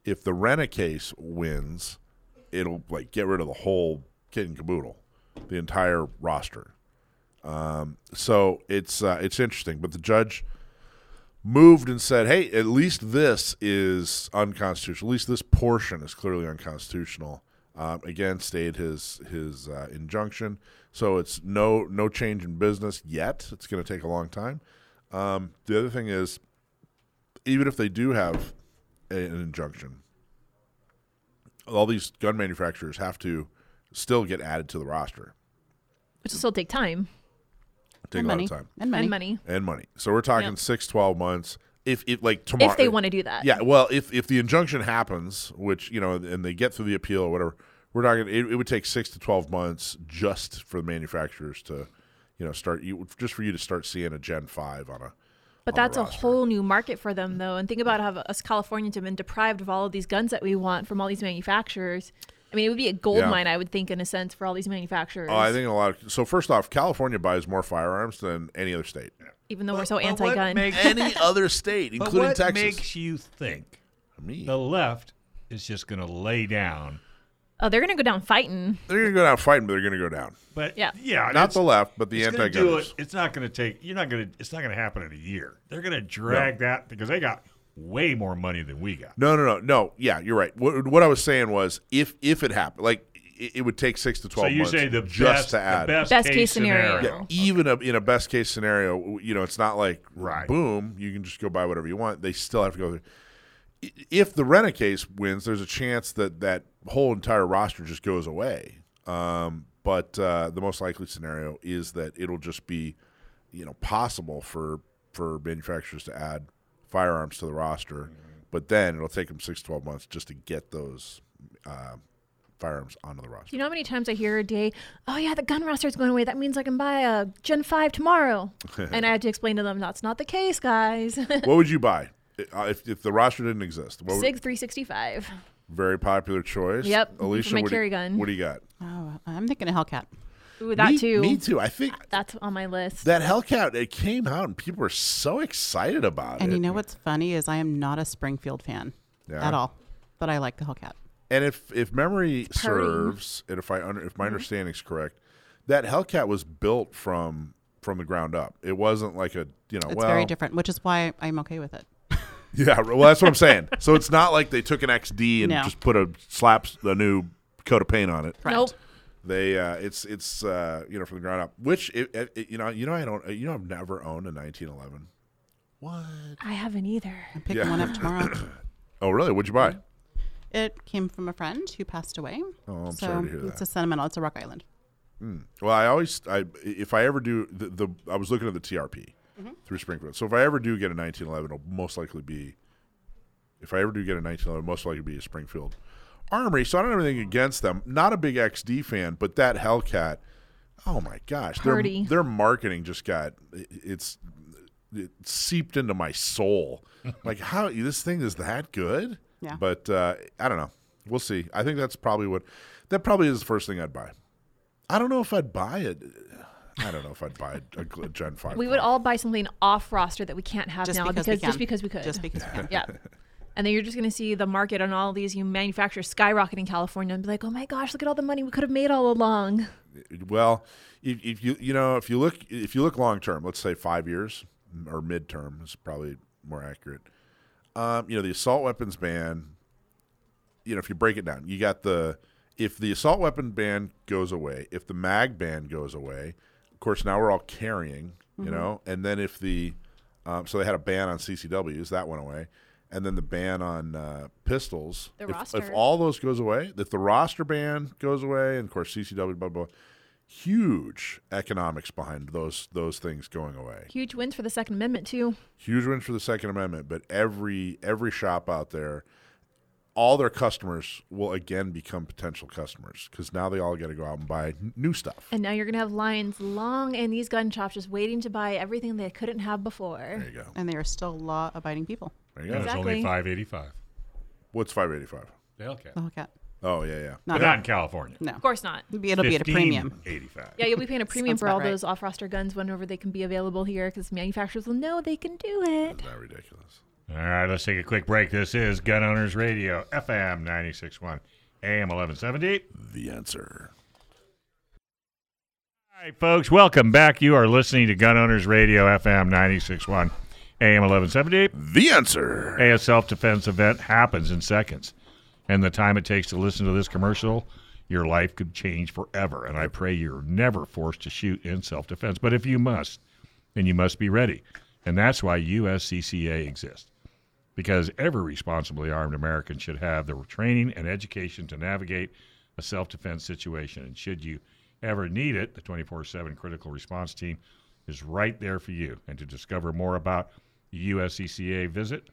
If the Renna case wins, it'll like get rid of the whole kit and caboodle, the entire roster. Um, so it's uh, it's interesting, but the judge moved and said, "Hey, at least this is unconstitutional. At least this portion is clearly unconstitutional." Um, again, stayed his his uh, injunction, so it's no no change in business yet. It's going to take a long time. Um, the other thing is, even if they do have an injunction, all these gun manufacturers have to still get added to the roster. Which will still take time. Take And a lot of time And money. And money. and money. So we're talking Yep. six, twelve months. If if like tomorrow, If they wanna do that. yeah. Well, if if the injunction happens, which you know, and they get through the appeal or whatever, we're talking. It, it would take six to twelve months just for the manufacturers to, you know, start you just for you to start seeing a Gen Five on a. But that's a whole new market for them, though. And think about how us Californians have been deprived of all of these guns that we want from all these manufacturers. I mean, it would be a gold Yeah. mine, I would think, in a sense, for all these manufacturers. Oh, I think a lot of. So first off, California buys more firearms than any other state. even though we're so But what anti-gun. makes- Any other state, But including what Texas. makes you think Me. the left is just going to lay down? Oh, they're gonna go down fighting. They're going to go down fighting, but they're going to go down. But Yeah. yeah, Not the left, but the it's gonna do anti-gunners. it. It's not going to take. You're not going to. It's not going to happen in a year. They're going to drag that because they got way more money than we got. No, no, no, no. Yeah, you're right. What, what I was saying was, if if it happened, like it, it would take six to twelve So you months say the just best- to the add best Best case case scenario. Oh, Yeah, even a, in a best case scenario, you know, it's not like Right. boom, you can just go buy whatever you want. They still have to go through. If the Renna case wins, there's a chance that that whole entire roster just goes away. Um, but uh, the most likely scenario is that it'll just be, you know, possible for for manufacturers to add firearms to the roster, but then it'll take them six to twelve months just to get those uh, firearms onto the roster. You know how many times I hear a day, oh yeah, the gun roster is going away. That means I can buy a Gen 5 tomorrow. and I have to explain to them that's not the case, guys. what would you buy if if the roster didn't exist? What would- Sig 365. Very popular choice. Yep, Alisha, my what, do carry you, gun. what do you got? Oh, I'm thinking a Hellcat. Ooh, that me, too. Me too. I think That's on my list. that Hellcat it came out and people were so excited about it. And it. you know what's funny is I am not a Springfield fan Yeah. at all, but I like the Hellcat. And if if memory It's serves, and if I under, if my Mm-hmm. understanding is correct, that Hellcat was built from from the ground up. It wasn't like a you know It's well very different, which is why I'm okay with it. Yeah, well that's what I'm saying. So it's not like they took an XD and No. just put a slaps a new coat of paint on it. Correct. Nope. They uh, it's it's uh, you know from the ground up. Which it, it, it- you know you know I don't you know I've never owned a 1911. What? I haven't either. I'm picking one up tomorrow. oh really? What'd you buy? It came from a friend who passed away. Oh, I'm so sorry to hear It's that. a sentimental. It's a Rock Island. Mm. Well, I always, I if I ever do the, the I was looking at the TRP Mhm. through Springfield. So if I ever do get a 1911, it'll most likely be. If I ever do get a 1911, most likely be a Springfield Armory. So I don't have anything against them. Not a big XD fan, but that Hellcat. Oh my gosh, their their marketing just got it's it seeped into my soul. like how this thing is that good? Yeah. But uh, I don't know. We'll see. I think that's probably what that probably is the first thing I'd buy. I don't know if I'd buy it. I don't know if I'd buy a, a Gen Five. We would all buy something off roster that we can't have Just now because we because just because we could. Just because we can. yeah. And then you're just going to see the market on all these you manufacturers skyrocket in California and be like, oh my gosh, look at all the money we could have made all along. Well, if, if you you know if you look if you look long term, let's say five years or midterm is probably more accurate. Um, you know, the assault weapons ban. You know, if you break it down, you got the if the assault weapon ban goes away, if the mag ban goes away, of course now we're all carrying. You Mhm. know, and then if the um, so they had a ban on CCWs that went away, and then the ban on uh, pistols. The if, if all those goes away, if the roster ban goes away, and of course CCW, blah blah, blah huge economics behind those those things going away. Huge wins for the Second Amendment too. Huge wins for the Second Amendment, but every every shop out there, all their customers will again become potential customers because now they all got to go out and buy n- new stuff. And now you're gonna have lines long in these gun shops just waiting to buy everything they couldn't have before. There you go. And they are still law-abiding people. There you And go. it's only 585. What's five eighty five? The Hellcat. The Hellcat. Oh yeah, yeah. But not in California. No. Of course not. It'll be, it'll be at a premium. 85. Yeah, you'll be paying a premium for all those off-roster guns whenever they can be available here because manufacturers will know they can do it. Not ridiculous. All right, let's take a quick break. This is Gun Owners Radio, FM 96.1, AM 1170. The answer. All right, folks, welcome back. You are listening to Gun Owners Radio, FM 96.1, AM 1170. The answer. A self defense event happens in seconds. And the time it takes to listen to this commercial, your life could change forever. And I pray you're never forced to shoot in self defense. But if you must, then you must be ready. And that's why USCCA exists. Because every responsibly armed American should have the training and education to navigate a self defense situation. And should you ever need it, the 24 7 critical response team is right there for you. And to discover more about USCCA, visit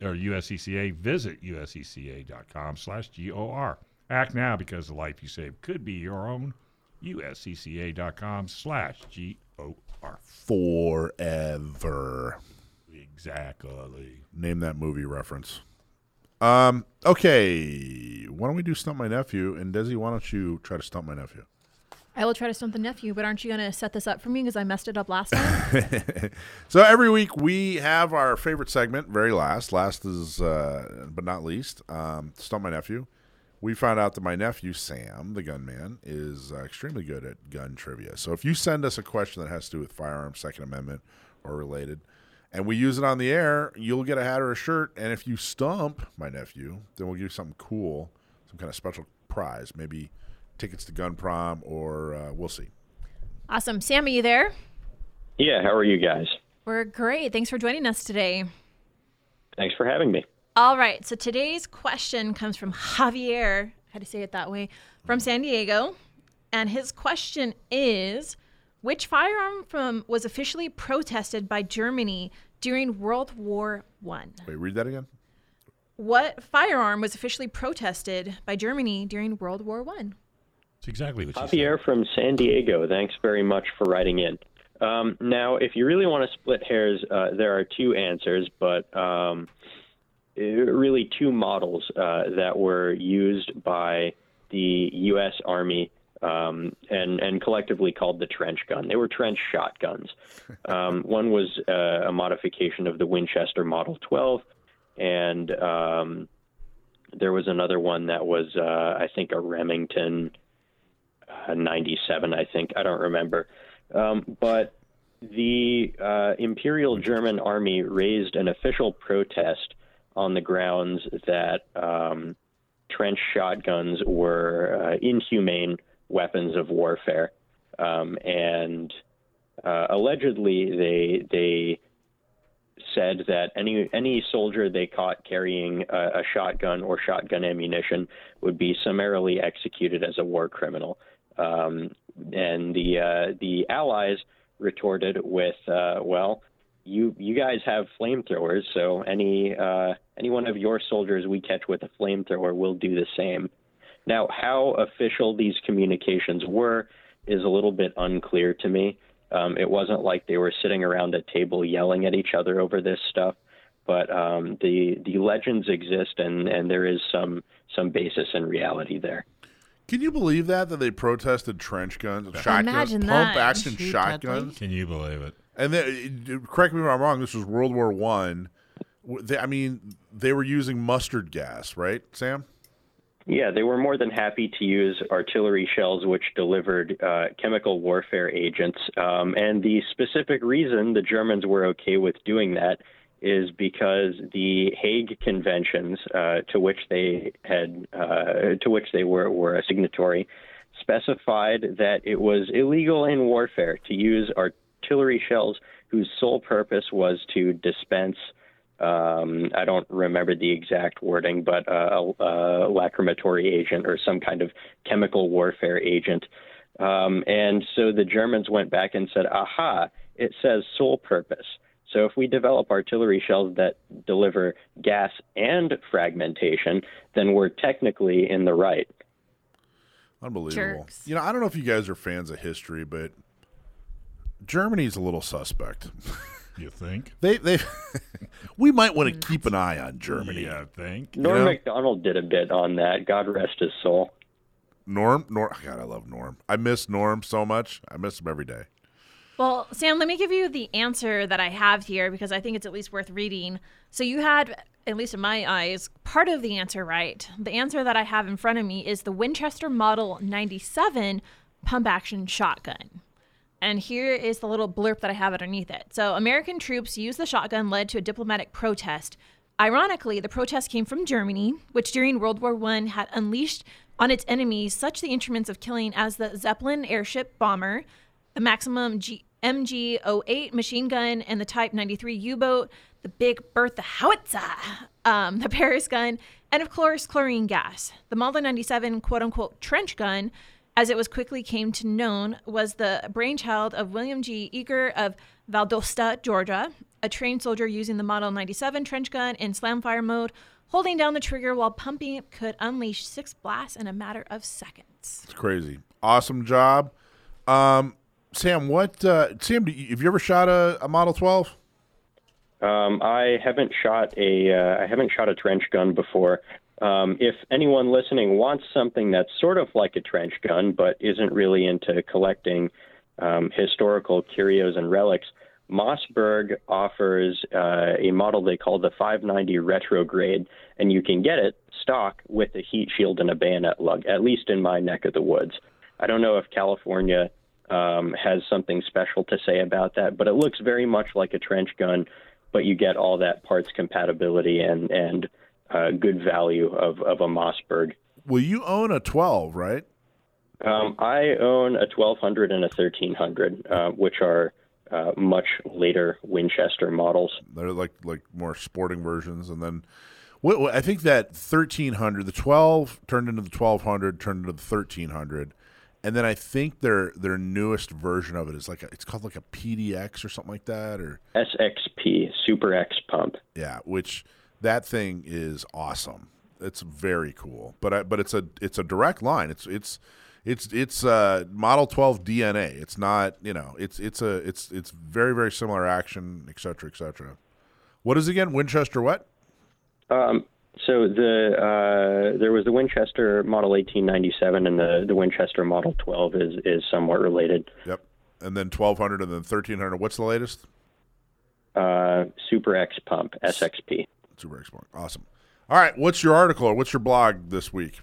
or USCCA, visit uscca.com slash GOR. Act now because the life you save could be your own. uscca.com slash GOR. Forever. Exactly. Name that movie reference. Um. Okay. Why don't we do stump my nephew? And Desi, why don't you try to stump my nephew? I will try to stump the nephew, but aren't you gonna set this up for me because I messed it up last time? so every week we have our favorite segment, very last. Last is, uh, but not least, um, stump my nephew. We found out that my nephew Sam, the gunman, is uh, extremely good at gun trivia. So if you send us a question that has to do with firearms, Second Amendment, or related, and we use it on the air, you'll get a hat or a shirt. And if you stump my nephew, then we'll give you something cool, some kind of special prize, maybe tickets to gun prom, or uh, we'll see. awesome, Sam, are you there? Yeah, how are you guys? We're great. Thanks for joining us today. Thanks for having me. All right. So today's question comes from Javier. I had to say it that way from San Diego, and his question is: Which firearm from was officially protested by Germany during World War One? Wait, read that again. What firearm was officially protested by Germany during World War One? That's exactly what Javier from San Diego, thanks very much for writing in. Um, now, if you really want to split hairs, uh, there are two answers, but um, eh, really two models uh, that were used by the U.S. Army um, and, and collectively called the trench gun. They were trench shotguns. Um, one was uh, a modification of the Winchester Model 12, and um, there was another one that was, uh, I think, a Remington uh, 97, I think. I don't remember. Um, but the uh, Imperial German Army raised an official protest on the grounds that um, trench shotguns were uh, inhumane weapons of warfare. Um, and uh, allegedly, they they said that any any soldier they caught carrying a, a shotgun or shotgun ammunition would be summarily executed as a war criminal. Um, and the uh, the Allies retorted with, uh, "Well, you you guys have flamethrowers, so any uh, any one of your soldiers we catch with a flamethrower will do the same." Now, how official these communications were is a little bit unclear to me. Um, it wasn't like they were sitting around a table yelling at each other over this stuff, but um, the the legends exist, and, and there is some some basis in reality there. Can you believe that that they protested trench guns, shotguns, Imagine pump that. action Shoot, shotguns? Can you believe it? And then, correct me if I'm wrong. This was World War One. I. I mean, they were using mustard gas, right, Sam? Yeah, they were more than happy to use artillery shells, which delivered uh, chemical warfare agents. Um, and the specific reason the Germans were okay with doing that is because the Hague Conventions, uh, to which they had, uh, to which they were, were a signatory, specified that it was illegal in warfare to use artillery shells whose sole purpose was to dispense um, I don't remember the exact wording, but uh, a, a lacrimatory agent or some kind of chemical warfare agent. Um, and so the Germans went back and said, aha, it says sole purpose. So if we develop artillery shells that deliver gas and fragmentation, then we're technically in the right. Unbelievable. You know, I don't know if you guys are fans of history, but Germany's a little suspect. You think? They they we might want to mm. keep an eye on Germany. Yeah, I think. Norm know? Macdonald did a bit on that. God rest his soul. Norm, Norm, oh, God, I love Norm. I miss Norm so much. I miss him every day. Well, Sam, let me give you the answer that I have here because I think it's at least worth reading. So you had, at least in my eyes, part of the answer right. The answer that I have in front of me is the Winchester Model 97 pump action shotgun. And here is the little blurb that I have underneath it. So, American troops used the shotgun led to a diplomatic protest. Ironically, the protest came from Germany, which during World War I had unleashed on its enemies such the instruments of killing as the Zeppelin airship bomber, the Maximum G- MG 08 machine gun, and the Type 93 U boat, the Big Bertha howitzer, um, the Paris gun, and of course, chlorine gas. The Model 97 quote unquote trench gun as it was quickly came to known, was the brainchild of William G. Eager of Valdosta, Georgia, a trained soldier using the Model 97 trench gun in slamfire mode, holding down the trigger while pumping could unleash six blasts in a matter of seconds. It's crazy. Awesome job. Um, Sam, what, uh, Sam, do you- have you ever shot a, a Model 12? Um, I haven't shot a uh, I haven't shot a trench gun before. Um, if anyone listening wants something that's sort of like a trench gun but isn't really into collecting um, historical curios and relics, Mossberg offers uh, a model they call the 590 retrograde, and you can get it stock with a heat shield and a bayonet lug, at least in my neck of the woods. I don't know if California um, has something special to say about that, but it looks very much like a trench gun, but you get all that parts compatibility and, and uh, good value of, of a Mossberg. Well, you own a 12, right? Um, I own a 1200 and a 1300, uh, which are uh, much later Winchester models. They're like like more sporting versions, and then what- I think that thirteen hundred, the twelve turned into the twelve hundred, turned into the thirteen hundred, and then I think their their newest version of it is like a, it's called like a PDX or something like that, or SXP, Super X pump. yeah, which that thing is awesome. It's very cool, but I, but it's a it's a direct line. It's it's it's it's uh, Model 12 DNA. It's not you know it's it's a it's it's very very similar action, et cetera, et cetera. What is it again? Winchester what? Um, so the uh, there was the Winchester Model 1897 and the, the Winchester Model 12 is is somewhat related. Yep. And then 1200 and then 1300. What's the latest? Uh, Super X pump SXP. Super Pump. Awesome. All right. What's your article or what's your blog this week?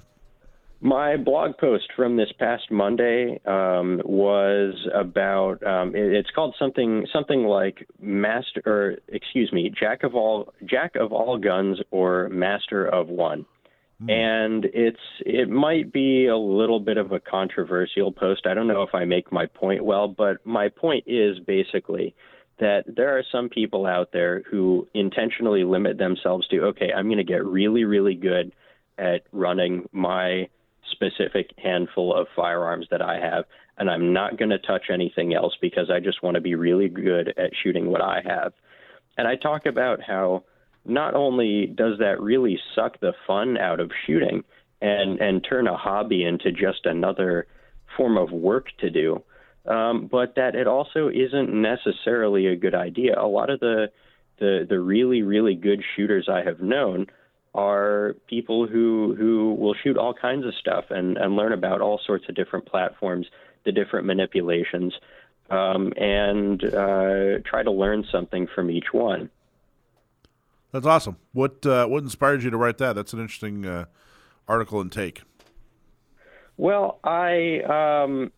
My blog post from this past Monday um, was about. Um, it- it's called something something like master, or excuse me, jack of all jack of all guns or master of one. And it's it might be a little bit of a controversial post. I don't know if I make my point well, but my point is basically that there are some people out there who intentionally limit themselves to okay, I'm going to get really really good at running my specific handful of firearms that I have, and I'm not going to touch anything else because I just want to be really good at shooting what I have. And I talk about how not only does that really suck the fun out of shooting and, and turn a hobby into just another form of work to do, um, but that it also isn't necessarily a good idea. A lot of the, the, the really, really good shooters I have known are people who who will shoot all kinds of stuff and and learn about all sorts of different platforms, the different manipulations, um, and uh, try to learn something from each one. That's awesome. What uh, what inspired you to write that? That's an interesting uh, article and take? Well, I um,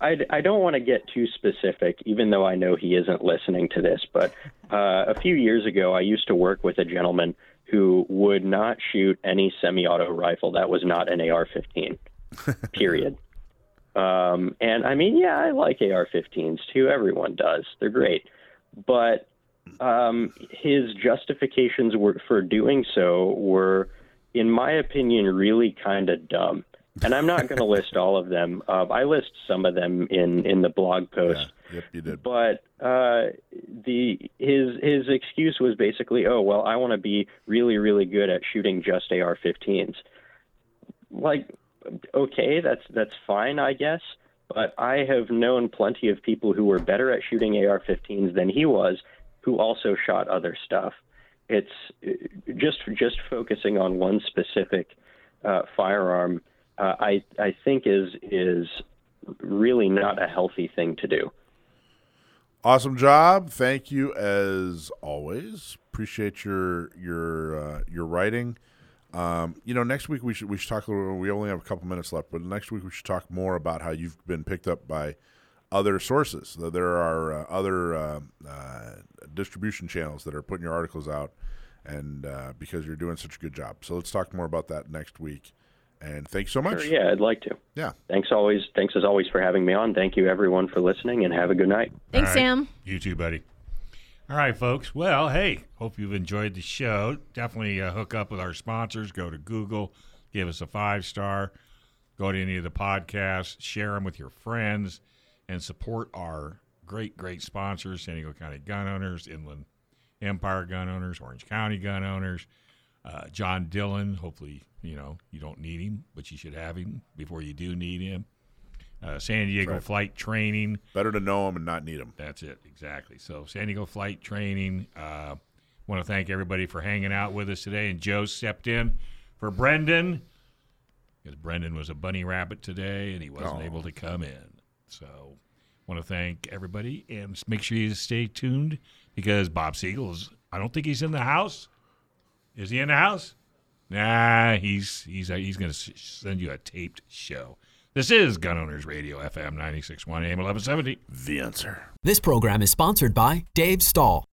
I, I don't want to get too specific, even though I know he isn't listening to this. But uh, a few years ago, I used to work with a gentleman who would not shoot any semi-auto rifle that was not an AR-15. period. Um, and I mean, yeah, I like AR-15s too. Everyone does. They're great. But um, his justifications were, for doing so were, in my opinion, really kind of dumb and I'm not going to list all of them. Uh, I list some of them in in the blog post. Yeah, yep, you did. But uh, the his his excuse was basically, oh well, I want to be really really good at shooting just AR-15s. Like, okay, that's that's fine, I guess. But I have known plenty of people who were better at shooting AR-15s than he was, who also shot other stuff. It's uh, just just focusing on one specific uh, firearm uh, I I think is is really not a healthy thing to do. Awesome job. Thank you as always. Appreciate your your uh, your writing. Um, you know, next week we should we should talk a little. We only have a couple minutes left, but next week we should talk more about how you've been picked up by other sources. There are uh, other uh, uh, distribution channels that are putting your articles out, and uh, because you're doing such a good job. So let's talk more about that next week. And thanks so much. Sure, yeah, I'd like to. Yeah. Thanks always. Thanks as always for having me on. Thank you everyone for listening, and have a good night. Thanks, Sam. You too, buddy. All right, folks. Well, hey, hope you've enjoyed the show. Definitely uh, hook up with our sponsors. Go to Google, give us a five star. Go to any of the podcasts, share them with your friends, and support our great, great sponsors: San Diego County Gun Owners, Inland Empire Gun Owners, Orange County Gun Owners, uh, John Dillon. Hopefully, you know you don't need him, but you should have him before you do need him. Uh, San Diego right. Flight Training. Better to know him and not need him. That's it, exactly. So San Diego Flight Training. Uh, Want to thank everybody for hanging out with us today. And Joe stepped in for Brendan because Brendan was a bunny rabbit today and he wasn't Oh. able to come in. So want to thank everybody and make sure you stay tuned because Bob Siegel is. I don't think he's in the house. Is he in the house? Nah, he's he's he's going to send you a taped show. This is Gun Owners Radio, FM 96.1 AM 1170. The answer. This program is sponsored by Dave Stahl,